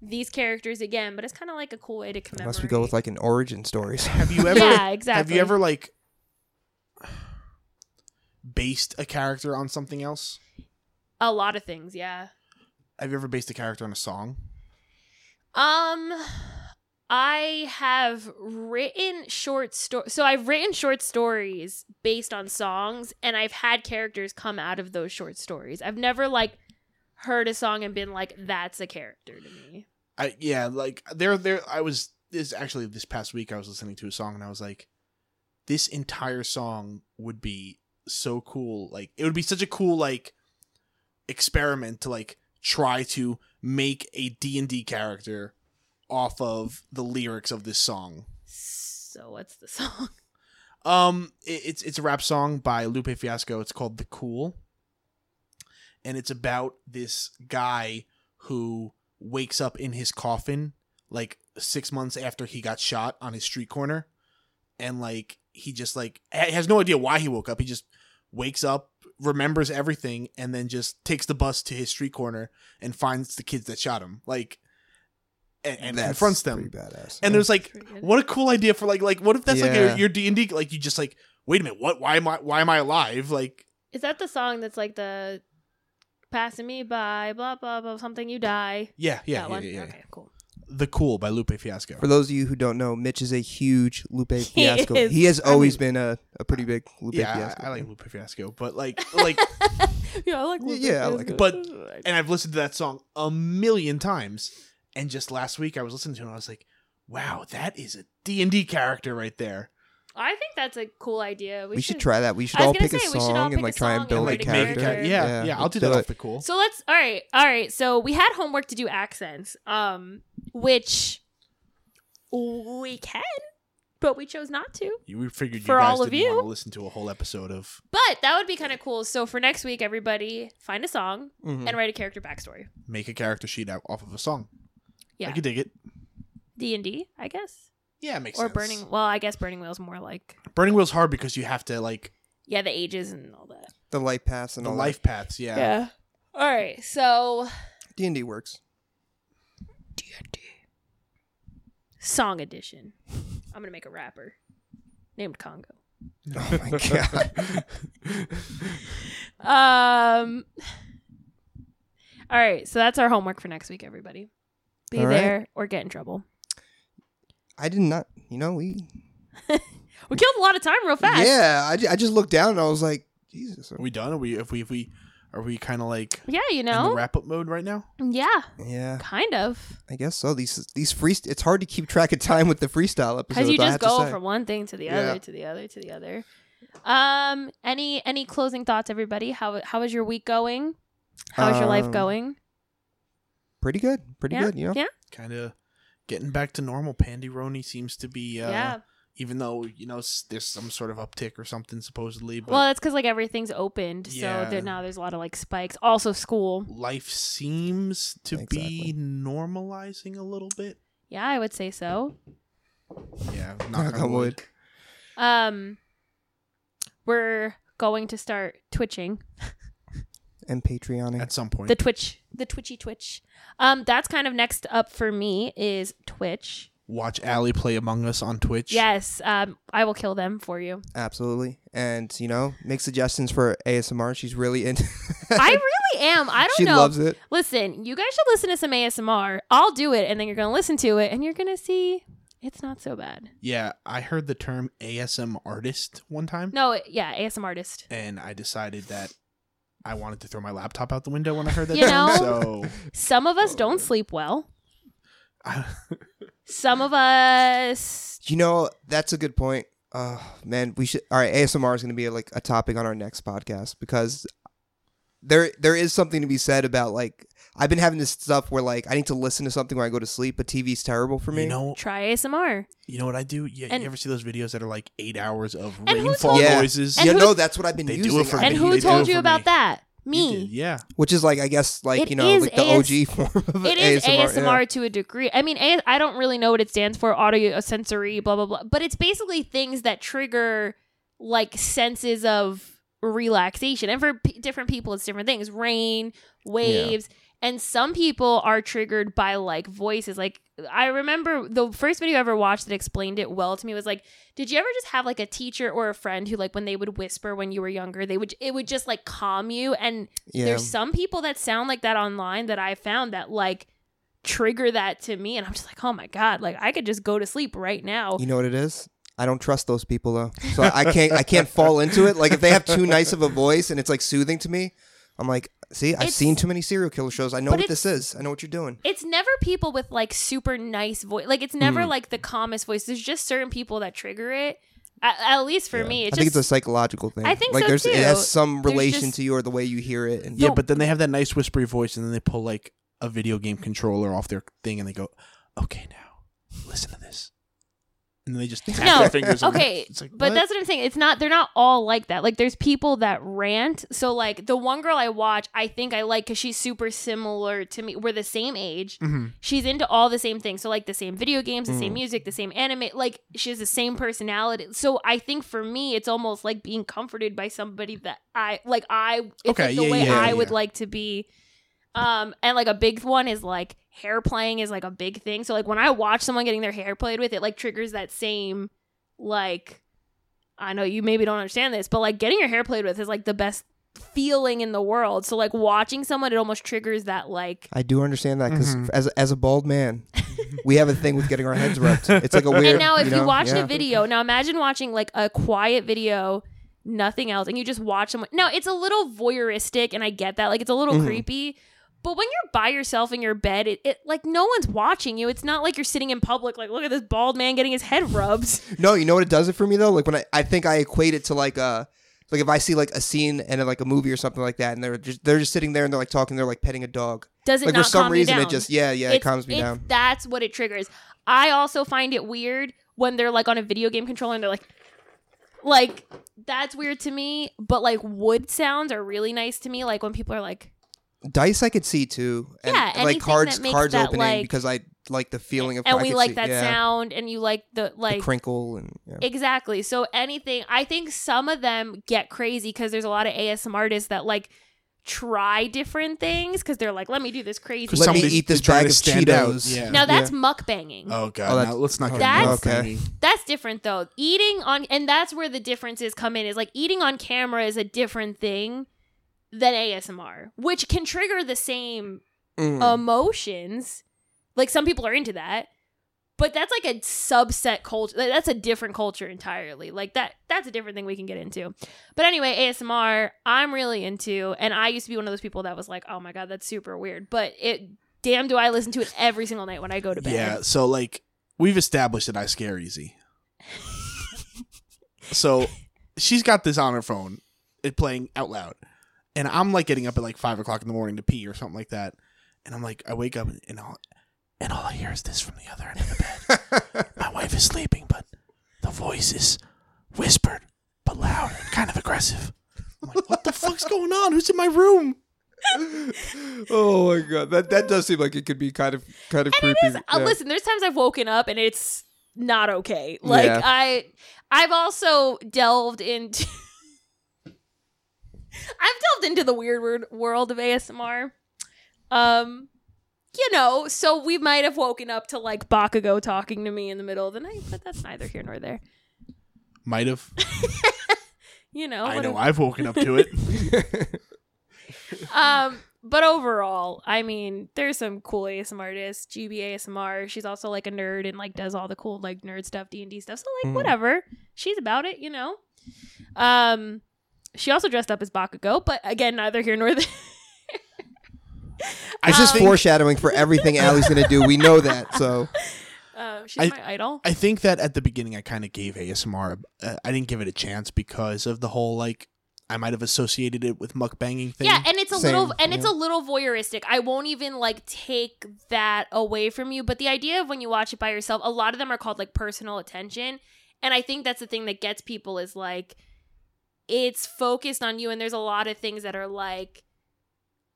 these characters again. But it's kind of like a cool way to commemorate. Unless we go with like an origin stories. Have you ever? yeah, exactly. Have you ever like based a character on something else? a lot of things? Yeah. Have you ever based a character on a song? Um, I have written short stories. So I've written short stories based on songs, and I've had characters come out of those short stories. I've never like heard a song and been like, "That's a character to me." I yeah, like there there I was this actually this past week I was listening to a song and I was like this entire song would be so cool. Like it would be such a cool like experiment to like try to make a D&D character off of the lyrics of this song. So what's the song? Um, it, it's it's a rap song by Lupe Fiasco. It's called "The Cool," and it's about this guy who wakes up in his coffin like six months after he got shot on his street corner, and like he just like ha- has no idea why he woke up. He just wakes up, remembers everything, and then just takes the bus to his street corner and finds the kids that shot him. Like, and, and confronts them. Badass. And yeah. it like, what a cool idea for like, like what if that's like Yeah. your, your D and D? Like you just like, wait a minute, what? Why am I? Why am I alive? Like, Is that the song that's like the passing me by, blah blah blah, something you die? yeah, yeah, that yeah, one. yeah, yeah. Okay, cool. The Cool by Lupe Fiasco. For those of you who don't know, Mitch is a huge Lupe He Fiasco. is. He has I always mean- been a, a pretty big Lupe yeah, Fiasco. I, I like Lupe Fiasco, but like, like, yeah, I like. Yeah, yeah, I like it. But- and I've listened to that song a million times. And just last week, I was listening to it, and I was like, wow, that is a D and D character right there. I think that's a cool idea. We, we, should try that. We should all pick a say, we should all song pick and a like try and and build write a a character. character. yeah, Yeah, yeah, I'll do that do off it. the cool. So let's. All right, all right. So we had homework to do accents, um, which we can, but we chose not to. You we figured you For guys all of didn't want you. to listen to a whole episode of But that would be kind of cool. So for next week, everybody find a song Mhm. and write a character backstory. make a character sheet out off of a song. Yeah. I could dig it. D and D, I guess, Yeah, it makes sense. or sense. Burning. Well, I guess Burning Wheel's more like Burning Wheel's hard because you have to like yeah, the ages and all that. The life paths and the all life paths. Yeah. All right. So D and D works. D&D. Song edition. I'm gonna make a rapper named Congo. Oh my god. Um. All right, so that's our homework for next week, everybody. Be All right. there or get in trouble. I did not. You know we. We killed a lot of time real fast. Yeah, I, ju- I just looked down and I was like, Jesus. Are we done? Are we if we if we are we kind of like Yeah, you in the know. wrap up mode right now? yeah, Yeah, kind of. I guess so. These these free. It's hard to keep track of time with the freestyle episodes. Because you I just have to go say. from one thing to the Yeah. other to the other to the other. Um. Any any closing thoughts, everybody? How how is your week going? How's your life Um, going? pretty good. Pretty yeah. good. You know. Yeah. Kind of getting back to normal. Pandy Roni seems to be uh yeah. even though you know there's some sort of uptick or something supposedly, but Well, that's because like everything's opened, so Yeah. there, now there's a lot of like spikes. Also, school. life seems to be normalizing a little bit. Yeah, I would say so. Yeah, Knock on wood. Um, we're going to start twitching And Patreoning. At some point, the Twitch, the Twitchy Twitch. Um, that's kind of next up for me is Twitch. watch Allie play Among Us on Twitch. Yes, um, I will kill them for you. Absolutely. And you know, make suggestions for ASMR. She's really into. I really am. I don't she know. She loves it. Listen, you guys should listen to some ASMR. I'll do it, and then you're gonna listen to it, and you're gonna see it's not so bad. Yeah, I heard the term ASM artist one time, No, yeah, ASM artist. and I decided that I wanted to throw my laptop out the window when I heard that You term. know? So Some of us don't sleep well. Some of us You know, that's a good point. Uh, man, we should. All right, ASMR is going to be like a topic on our next podcast because there there is something to be said about like I've been having this stuff where like I need to listen to something when I go to sleep, but TV's terrible for me. You know, Try ASMR. you know what I do? Yeah, And- you ever see those videos that are like eight hours of And who rainfall told- Yeah. noises? And yeah, who- no, that's what I've been They do using. it for I- And me. who They told it you about me. that? You Me. did, yeah. which is like I guess like It you know like the AS OG form of It is ASMR. ASMR, yeah. to a degree. I mean, I don't really know what it stands for, audio uh, sensory, blah blah blah. But it's basically things that trigger like senses of relaxation, and for p- different people, it's different things. Rain, waves, and some people are triggered by like voices. Like I remember the first video I ever watched that explained it well to me was like, did you ever just have like a teacher or a friend who like when they would whisper when you were younger, they would it would just like calm you and Yeah. there's some people that sound like that online that I found that like trigger that to me and I'm just like, "Oh my god, like I could just go to sleep right now." You know what it is? I don't trust those people though, so I I can't I can't fall into it. Like if they have too nice of a voice and it's like soothing to me, I'm like, see, I've It's- seen too many serial killer shows. I know But what this is. I know what you're doing. It's never people with like super nice voice. Like it's never Mm. like the calmest voice. There's just certain people that trigger it. At, at least for Yeah. me, I it's think just it's a psychological thing. I think like so, there's it has some There's relation just- to you or the way you hear it. And Yeah, but then they have that nice whispery voice, and then they pull like a video game controller off their thing, and they go, "Okay, now listen to this," and then they just tap No, their fingers. okay, like, but what? that's what I'm saying. It's not. They're not all like that. Like there's people that rant. So like the one girl I watch, I think I like because she's super similar to me. We're the same age. Mhm. She's into all the same things. So like the same video games, the same Mm. music, the same anime. Like she has the same personality. So I think for me, it's almost like being comforted by somebody that I like. I it's Okay, like the yeah, way yeah, I yeah. would like to be. Um, and like a big one is like hair playing is like a big thing. So like when I watch someone getting their hair played with, it like triggers that same like I know you maybe don't understand this, but like getting your hair played with is like the best feeling in the world. So like watching someone, it almost triggers that like I do understand that because Mhm. as as a bald man, we have a thing with getting our heads rubbed. It's like a weird. and now if you, know? watch yeah. the video, now imagine watching like a quiet video, nothing else, and you just watch someone. Now it's a little voyeuristic, and I get that, like it's a little Mhm. creepy. But when you're by yourself in your bed, it, it like no one's watching you. It's not like you're sitting in public, like look at this bald man getting his head rubbed. No, you know what it does it for me though. Like when I, I think I equate it to like a like if I see like a scene and uh, like a movie or something like that, and they're just they're just sitting there and they're like talking, they're like petting a dog. Does it Like for some reason, it just yeah yeah it calms me it's- down. That's what it triggers. I also find it weird when they're like on a video game controller and they're like, like that's weird to me. But like wood sounds are really nice to me. Like when people are like, Dice I could see too. And, Yeah, like anything cards that makes cards that, opening like- because I like the feeling of and we like see- that yeah, sound, and you like the the like crinkle and yeah. exactly. So anything, I think some of them get crazy because there's a lot of ASM artists that like try different things because they're like, let me do this crazy. Let me eat this trying bag of. Cheetos. Yeah. now that's Yeah. mukbanging. oh god, Oh, that's- now let's not get That's- into Okay. That's different though. Eating on and that's where the differences come in is like eating on camera is a different thing than ASMR, which can trigger the same Mm. emotions. Like some people are into that. But that's like a subset culture. like, That's a different culture entirely. Like that that's a different thing we can get into. But anyway, ASMR I'm really into and I used to be one of those people that was like, "Oh my god, that's super weird." But it damn do I listen to it every single night when I go to bed. Yeah, so like we've established that I scare easy. so she's got this on her phone, it playing out loud, and I'm like getting up at like five o'clock in the morning to pee or something like that, and I'm like I wake up and, and all and all I hear is this from the other end of the bed. My wife is sleeping, but the voice is whispered but loud and kind of aggressive. I'm like, what the fuck's going on? Who's in my room? oh my god, that that does seem like it could be kind of kind of And creepy. it is. Uh, yeah. listen, there's times I've woken up and it's not okay. Like Yeah. I, I've also delved into. I've delved into the weird world of ASMR. Um, you know, so we might have woken up to like Bakugo talking to me in the middle of the night, but that's neither here nor there. Might have. You know, I know. I've woken up to it. um, but overall, I mean, there's some cool ASMR artists. Gibi ASMR. She's also like a nerd and like does all the cool like nerd stuff, D and D stuff. So like Mm. whatever, she's about it, you know. Um, she also dressed up as Bakugo, but again, neither here nor there. It's just Um, foreshadowing for everything Allie's gonna do. We know that. So Um, she's I- my idol. I think that at the beginning I kind of gave ASMR. Uh, I didn't give it a chance because of the whole like I might have associated it with mukbanging thing. Yeah, and it's a Same, little and it's a little voyeuristic. I won't even like take that away from you, but the idea of when you watch it by yourself, a lot of them are called like personal attention, and I think that's the thing that gets people is like it's focused on you and there's a lot of things that are like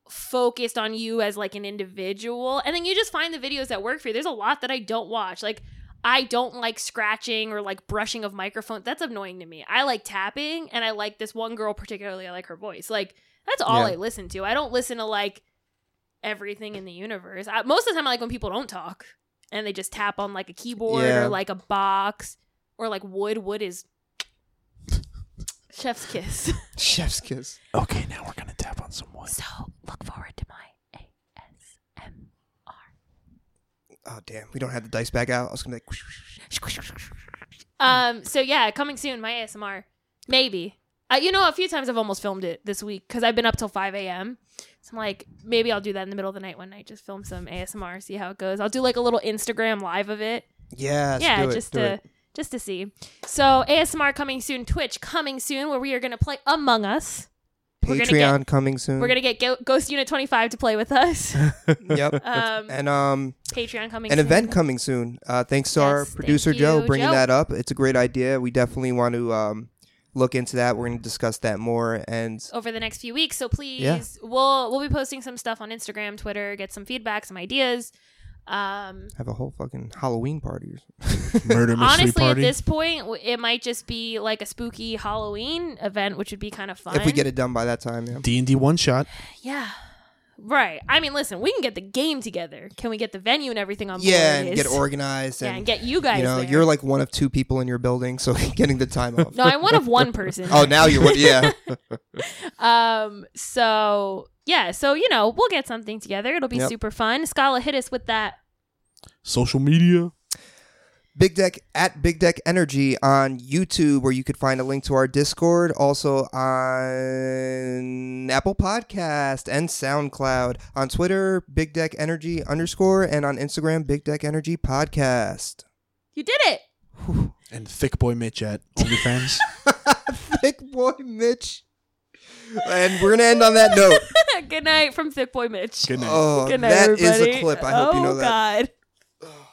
focused on you as like an individual and then you just find the videos that work for you. There's a lot that I don't watch. Like I don't like scratching or like brushing of microphones. That's annoying to me. I like tapping and I like this one girl particularly. I like her voice. Like that's all Yeah. I listen to. I don't listen to like everything in the universe. I, most of the time I like when people don't talk and they just tap on like a keyboard Yeah. or like a box or like wood. Wood is chef's kiss. Chef's kiss. Okay, now we're gonna tap on some wood. so look forward to my ASM. Oh damn, we don't have the dice back out. I was gonna be like, Um. So yeah, coming soon. My ASMR, maybe. Uh, you know, a few times I've almost filmed it this week because I've been up till five a.m. So I'm like, maybe I'll do that in the middle of the night one night. Just film some ASMR, see how it goes. I'll do like a little Instagram live of it. yes, yeah, it, just do to it. Just to see. So ASMR coming soon. Twitch coming soon, where we are gonna play Among Us. we're gonna Patreon coming soon. We're gonna get Go- Ghost Unit 25 to play with us. yep. Um, and um, Patreon coming. an soon. event coming soon. Uh, thanks to our Yes, thank producer you, Joe bringing Joe. that up. It's a great idea. We definitely want to um look into that. We're going to discuss that more. And over the next few weeks. So please, we'll we'll be posting some stuff on Instagram, Twitter, get some feedback, some ideas. Um, have a whole fucking Halloween party. Murder mystery honestly, party. at this point, it might just be like a spooky Halloween event, which would be kind of fun. if we get it done by that time, yeah. D and D one shot. yeah. Right. I mean, listen, we can get the game together. Can we get the venue and everything on board? Yeah, and get is- organized. Yeah, and, and get you guys. you know, there. you're like one of two people in your building, so getting the time off. no, I'm one of one person. Oh, now you're one. Yeah. Um. So yeah. So you know, we'll get something together. It'll be Yep. super fun. Scala, hit us with that. Social media. Big Deck at Big Deck Energy on YouTube, where you could find a link to our Discord, also on Apple Podcast and SoundCloud. On Twitter, Big Deck Energy underscore, and on Instagram, Big Deck Energy Podcast. You did it. And Thick Boy Mitch at OnlyFans. Thick boy Mitch. And we're gonna end on that note. Good night from Thick Boy Mitch. Good night. Oh, Good night, that is everybody. a clip. I hope oh, you know that. Oh, God.